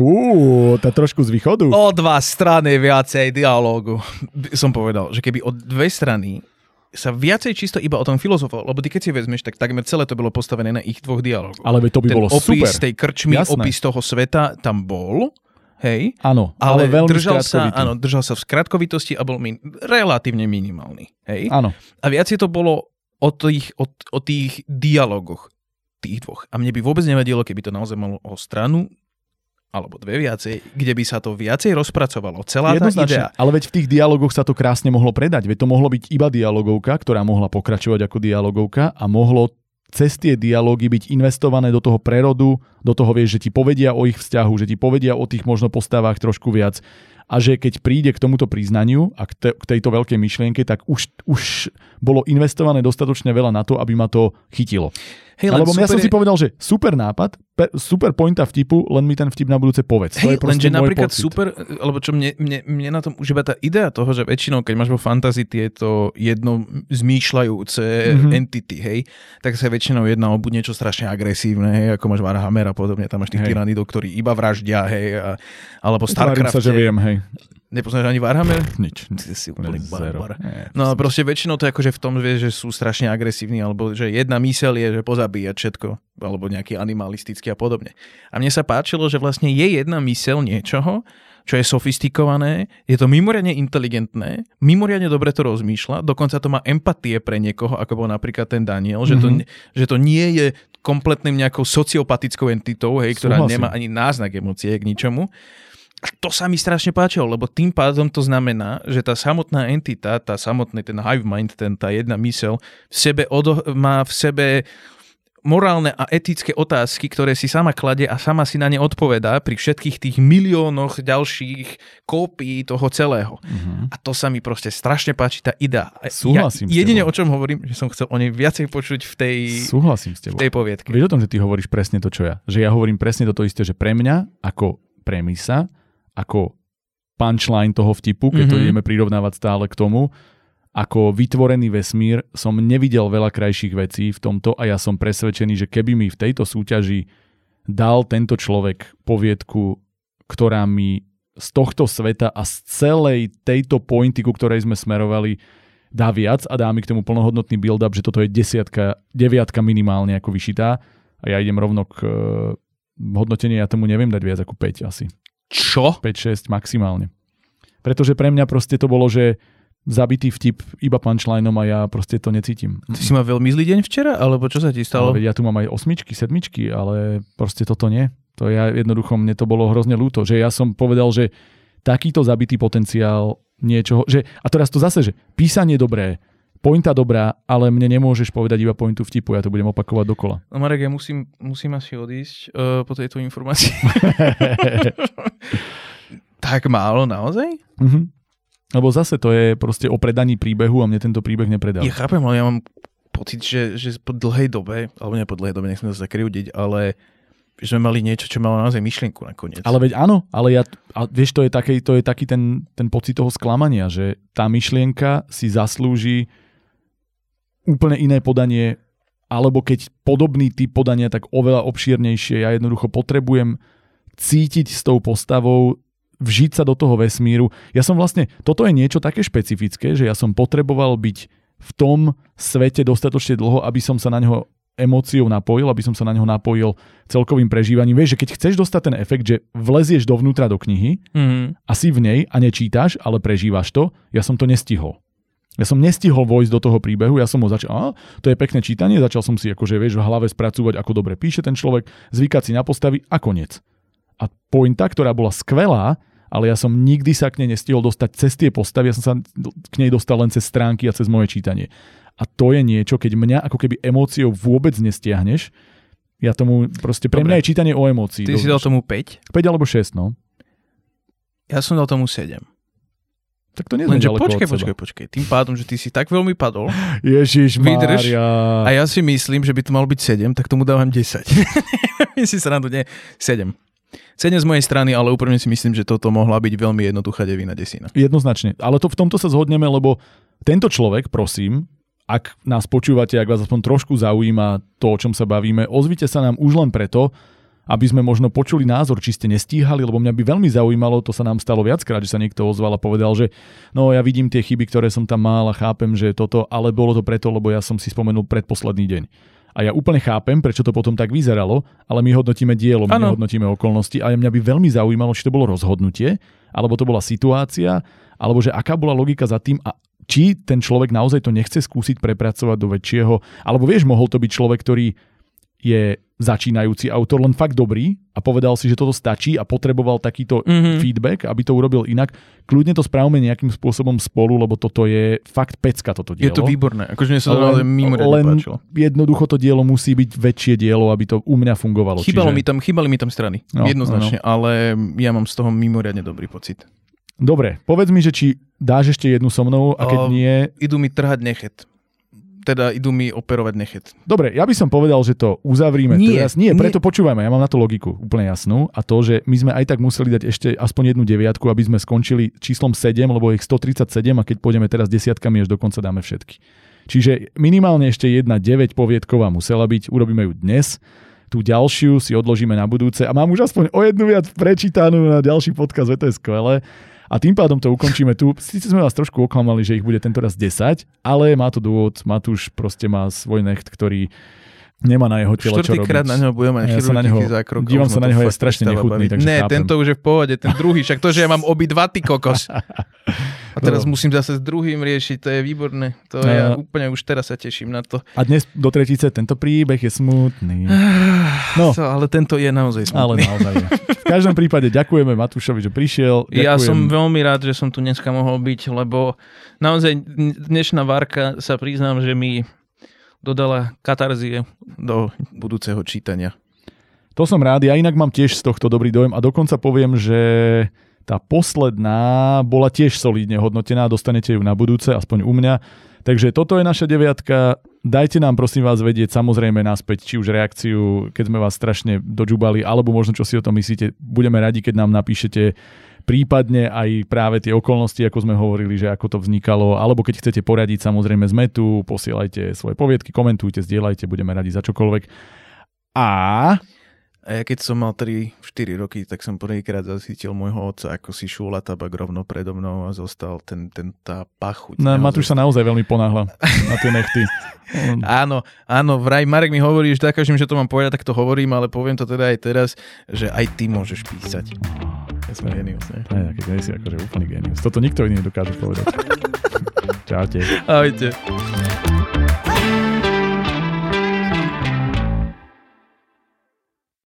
[SPEAKER 1] Uú, tá trošku z východu.
[SPEAKER 2] o dva strany viacej dialógu. Som povedal, že keby o dve strany sa viacej čisto iba o tom filozofovalo, lebo ty keď si vezmeš, tak takmer celé to bolo postavené na ich dvoch dialógoch.
[SPEAKER 1] Ale to by
[SPEAKER 2] Ten
[SPEAKER 1] bolo
[SPEAKER 2] opis
[SPEAKER 1] super.
[SPEAKER 2] tej krčmy,
[SPEAKER 1] Jasné.
[SPEAKER 2] opis toho sveta tam bol, hej,
[SPEAKER 1] Áno, ale,
[SPEAKER 2] ale,
[SPEAKER 1] veľmi
[SPEAKER 2] držal sa, áno, držal sa v skratkovitosti a bol min- relatívne minimálny, hej.
[SPEAKER 1] áno.
[SPEAKER 2] A viacej to bolo o tých, o, o tých dialogoch tých dvoch. A mne by vôbec nevadilo, keby to naozaj malo o stranu alebo dve viacej, kde by sa to viacej rozpracovalo. Celá tá idea.
[SPEAKER 1] ale veď v tých dialogoch sa to krásne mohlo predať. Veď to mohlo byť iba dialogovka, ktorá mohla pokračovať ako dialogovka a mohlo cez tie dialógy byť investované do toho prerodu, do toho vieš, že ti povedia o ich vzťahu, že ti povedia o tých možno postavách trošku viac a že keď príde k tomuto priznaniu a k, te, k tejto veľkej myšlienke, tak už, už bolo investované dostatočne veľa na to, aby ma to chytilo.
[SPEAKER 2] Hej,
[SPEAKER 1] Lebo ja som
[SPEAKER 2] super
[SPEAKER 1] si povedal, že super nápad, pe, super pointa vtipu, len mi ten vtip na budúce povedz. to je
[SPEAKER 2] Hej, lenže napríklad
[SPEAKER 1] pocit.
[SPEAKER 2] super, alebo čo mne, mne, mne na tom už iba tá idea toho, že väčšinou, keď máš vo fantázii tieto jedno zmýšľajúce
[SPEAKER 1] Mhm.
[SPEAKER 2] mm-hmm. entity, hej, tak sa väčšinou jedná o buď niečo strašne agresívne, hej, ako máš Warhammer a podobne, tam máš tých
[SPEAKER 1] Hej.
[SPEAKER 2] tyranidov, ktorí iba vraždia, hej, a, alebo Starcraft.
[SPEAKER 1] sa, že viem, hej.
[SPEAKER 2] Nepoznáš ani Warhammer?
[SPEAKER 1] Nič.
[SPEAKER 2] Ty si úplný
[SPEAKER 1] Zero.
[SPEAKER 2] barbar. No a proste väčšinou to je akože v tom, že sú strašne agresívni, alebo že jedna myseľ je, že pozabíjať všetko, alebo nejaký animalistický a podobne. A mne sa páčilo, že vlastne je jedna myseľ niečoho, čo je sofistikované, je to mimoriadne inteligentné, mimoriadne dobre to rozmýšľa, dokonca to má empatie pre niekoho, ako bol napríklad ten Daniel, že, to,
[SPEAKER 1] Mhm.
[SPEAKER 2] že to nie je kompletným nejakou sociopatickou entitou, hej, ktorá
[SPEAKER 1] Súhlasím.
[SPEAKER 2] nemá ani náznak emócie k ničomu. A to sa mi strašne páčilo, lebo tým pádom to znamená, že tá samotná entita, tá samotný ten hive mind, ten, tá jedna mysel, v sebe odo- má v sebe morálne a etické otázky, ktoré si sama klade a sama si na ne odpovedá pri všetkých tých miliónoch ďalších kópií toho celého.
[SPEAKER 1] Mhm.
[SPEAKER 2] A to sa mi proste strašne páči, tá idea.
[SPEAKER 1] Súhlasím
[SPEAKER 2] ja, jedine o čom hovorím, že som chcel o nej viacej počuť v tej,
[SPEAKER 1] Súhlasím s
[SPEAKER 2] v
[SPEAKER 1] tebou.
[SPEAKER 2] tej poviedke.
[SPEAKER 1] Vieš o tom, že ty hovoríš presne to, čo ja. Že ja hovorím presne toto isté, že pre mňa ako premisa, ako punchline toho vtipu, keď to
[SPEAKER 2] Mhm.
[SPEAKER 1] ideme prirovnávať stále k tomu, ako vytvorený vesmír som nevidel veľa krajších vecí v tomto a ja som presvedčený, že keby mi v tejto súťaži dal tento človek poviedku, ktorá mi z tohto sveta a z celej tejto pointy, ku ktorej sme smerovali, dá viac a dá mi k tomu plnohodnotný build-up, že toto je desiatka, deviatka minimálne ako vyšitá a ja idem rovno k e, hodnoteniu, ja tomu neviem dať viac ako 5 asi.
[SPEAKER 2] Čo?
[SPEAKER 1] 5-6 maximálne. Pretože pre mňa proste to bolo, že zabitý vtip iba punchlineom a ja proste to necítim.
[SPEAKER 2] Ty si mal veľmi zlý deň včera? Alebo čo sa ti
[SPEAKER 1] Ale
[SPEAKER 2] stalo?
[SPEAKER 1] veď ja tu mám aj osmičky, sedmičky, ale proste toto nie. To ja jednoducho, mne to bolo hrozne ľúto, že ja som povedal, že takýto zabitý potenciál niečoho, že, a teraz to zase, že písanie dobré, pointa dobrá, ale mne nemôžeš povedať iba pointu vtipu, ja to budem opakovať dokola.
[SPEAKER 2] No Marek, ja musím, musím asi odísť uh, po tejto informácii. tak málo naozaj?
[SPEAKER 1] Mhm. Lebo zase to je proste o predaní príbehu a mne tento príbeh nepredal.
[SPEAKER 2] Ja chápem, ale ja mám pocit, že, že po dlhej dobe, alebo nie po dlhej dobe, nechcem sa zakriudiť, ale že sme mali niečo, čo malo naozaj myšlienku nakoniec.
[SPEAKER 1] Ale veď áno, ale ja, a vieš, to je taký, to je taký ten, ten pocit toho sklamania, že tá myšlienka si zaslúži úplne iné podanie, alebo keď podobný typ podania, tak oveľa obšírnejšie. Ja jednoducho potrebujem cítiť s tou postavou, vžiť sa do toho vesmíru. Ja som vlastne, toto je niečo také špecifické, že ja som potreboval byť v tom svete dostatočne dlho, aby som sa na neho emóciou napojil, aby som sa na neho napojil celkovým prežívaním. Vieš, že keď chceš dostať ten efekt, že vlezieš dovnútra do knihy
[SPEAKER 2] Mm-hmm.
[SPEAKER 1] a si v nej a nečítaš, ale prežívaš to, ja som to nestihol. Ja som nestihol vojsť do toho príbehu, ja som ho začal, a, to je pekné čítanie, začal som si akože, vieš, v hlave spracúvať, ako dobre píše ten človek, zvykať si na postavy a koniec. A pointa, ktorá bola skvelá, ale ja som nikdy sa k nej nestihol dostať cez tie postavy, ja som sa k nej dostal len cez stránky a cez moje čítanie. a to je niečo, keď mňa ako keby emóciou vôbec nestiahneš, ja tomu proste, pre
[SPEAKER 2] Dobre.
[SPEAKER 1] mňa je čítanie o emócii.
[SPEAKER 2] Ty si dal tomu 5?
[SPEAKER 1] 5 alebo 6, no.
[SPEAKER 2] Ja som dal tomu 7.
[SPEAKER 1] Tak to nie sme
[SPEAKER 2] Lenže
[SPEAKER 1] ďaleko
[SPEAKER 2] počkaj, počkaj, počkaj. Tým pádom, že ty si tak veľmi padol
[SPEAKER 1] Ježiš
[SPEAKER 2] Vydrž.
[SPEAKER 1] Mária.
[SPEAKER 2] a ja si myslím, že by to malo byť 7, tak tomu dávam 10. si to nie. 7. 7 z mojej strany, ale úprimne si myslím, že toto mohla byť veľmi jednoduchá devina desina.
[SPEAKER 1] Jednoznačne. Ale to v tomto sa zhodneme, lebo tento človek, prosím, ak nás počúvate, ak vás aspoň trošku zaujíma to, o čom sa bavíme, ozvite sa nám už len preto, aby sme možno počuli názor, či ste nestíhali, lebo mňa by veľmi zaujímalo, to sa nám stalo viackrát, že sa niekto ozval a povedal, že no ja vidím tie chyby, ktoré som tam mal a chápem, že toto, ale bolo to preto, lebo ja som si spomenul predposledný deň. A ja úplne chápem, prečo to potom tak vyzeralo, ale my hodnotíme dielo, my
[SPEAKER 2] Áno.
[SPEAKER 1] nehodnotíme okolnosti a mňa by veľmi zaujímalo, či to bolo rozhodnutie, alebo to bola situácia, alebo že aká bola logika za tým a či ten človek naozaj to nechce skúsiť prepracovať do väčšieho, alebo vieš, mohol to byť človek, ktorý je začínajúci autor, len fakt dobrý a povedal si, že toto stačí a potreboval takýto
[SPEAKER 2] Mhm.
[SPEAKER 1] feedback, aby to urobil inak. Kľudne to spravme nejakým spôsobom spolu, lebo toto je fakt pecka toto dielo.
[SPEAKER 2] Je to výborné. Akože mne sa to mimoriadne
[SPEAKER 1] len
[SPEAKER 2] páčilo.
[SPEAKER 1] jednoducho to dielo musí byť väčšie dielo, aby to u mňa fungovalo.
[SPEAKER 2] Chýbalo
[SPEAKER 1] Čiže...
[SPEAKER 2] mi tam, chýbali mi tam strany.
[SPEAKER 1] No,
[SPEAKER 2] jednoznačne, ale ja mám z toho mimoriadne dobrý pocit.
[SPEAKER 1] Dobre, povedz mi, že či dáš ešte jednu so mnou a keď
[SPEAKER 2] O,
[SPEAKER 1] nie...
[SPEAKER 2] Idú mi trhať nechet. Teda idú mi operovať nechet.
[SPEAKER 1] Dobre, ja by som povedal, že to uzavrime
[SPEAKER 2] Nie,
[SPEAKER 1] teraz. Nie,
[SPEAKER 2] nie.
[SPEAKER 1] preto počúvajme, ja mám na to logiku úplne jasnú a to, že my sme aj tak museli dať ešte aspoň jednu deviatku, aby sme skončili číslom 7, lebo je ich 137 a keď pôjdeme teraz desiatkami, až dokonca dáme všetky. Čiže minimálne ešte jedna 9 poviedková musela byť, urobíme ju dnes. Tú ďalšiu si odložíme na budúce a mám už aspoň o jednu viac prečítanú na ďalší podcast, to je skvelé. A tým pádom to ukončíme tu. Síce sme vás trošku oklamali, že ich bude tento raz 10, ale má to dôvod. Matúš proste má svoj necht, ktorý nemá na jeho tele čo robiť.
[SPEAKER 2] Štvrtýkrát na neho budem mať
[SPEAKER 1] Ja sa na neho-
[SPEAKER 2] zákrok.
[SPEAKER 1] dívam sa na neho, je strašne nechutný, takže
[SPEAKER 2] Ne,
[SPEAKER 1] chápem.
[SPEAKER 2] tento už je v pohode, ten druhý, však to, že ja mám obi dva, ty kokos. A teraz
[SPEAKER 1] No.
[SPEAKER 2] musím zase s druhým riešiť, to je výborné. To
[SPEAKER 1] No.
[SPEAKER 2] ja úplne už teraz sa teším na to.
[SPEAKER 1] A dnes do tretice tento príbeh je smutný. No.
[SPEAKER 2] So, ale tento je naozaj
[SPEAKER 1] Ale
[SPEAKER 2] smutný.
[SPEAKER 1] naozaj je. V každom prípade ďakujeme Matúšovi, že prišiel. Ďakujem.
[SPEAKER 2] Ja som veľmi rád, že som tu dneska mohol byť, lebo naozaj dnešná várka sa priznám, že mi dodala katarzie do budúceho čítania.
[SPEAKER 1] To som rád, ja inak mám tiež z tohto dobrý dojem a dokonca poviem, že tá posledná bola tiež solídne hodnotená, dostanete ju na budúce, aspoň u mňa. Takže toto je naša deviatka. Dajte nám prosím vás vedieť samozrejme naspäť, či už reakciu, keď sme vás strašne dožubali, alebo možno čo si o tom myslíte. Budeme radi, keď nám napíšete prípadne aj práve tie okolnosti, ako sme hovorili, že ako to vznikalo, alebo keď chcete poradiť, samozrejme sme tu, posielajte svoje poviedky, komentujte, zdieľajte, budeme radi za čokoľvek. A
[SPEAKER 2] A ja keď som mal 3-4 roky, tak som prvýkrát zacítil môjho otca, ako si šúla tabak rovno predo mnou a zostal ten, ten tá pachuť.
[SPEAKER 1] No, Matúš sa naozaj veľmi ponáhla na tie nechty.
[SPEAKER 2] Áno, áno, vraj Marek mi hovorí, že takážem, že to mám povedať, tak to hovorím, ale poviem to teda aj teraz, že aj ty môžeš písať. Ja som genius, ne?
[SPEAKER 1] Ne, taký nie si akože úplný genius. Toto nikto iný nedokáže povedať. Čaute.
[SPEAKER 2] Ahojte.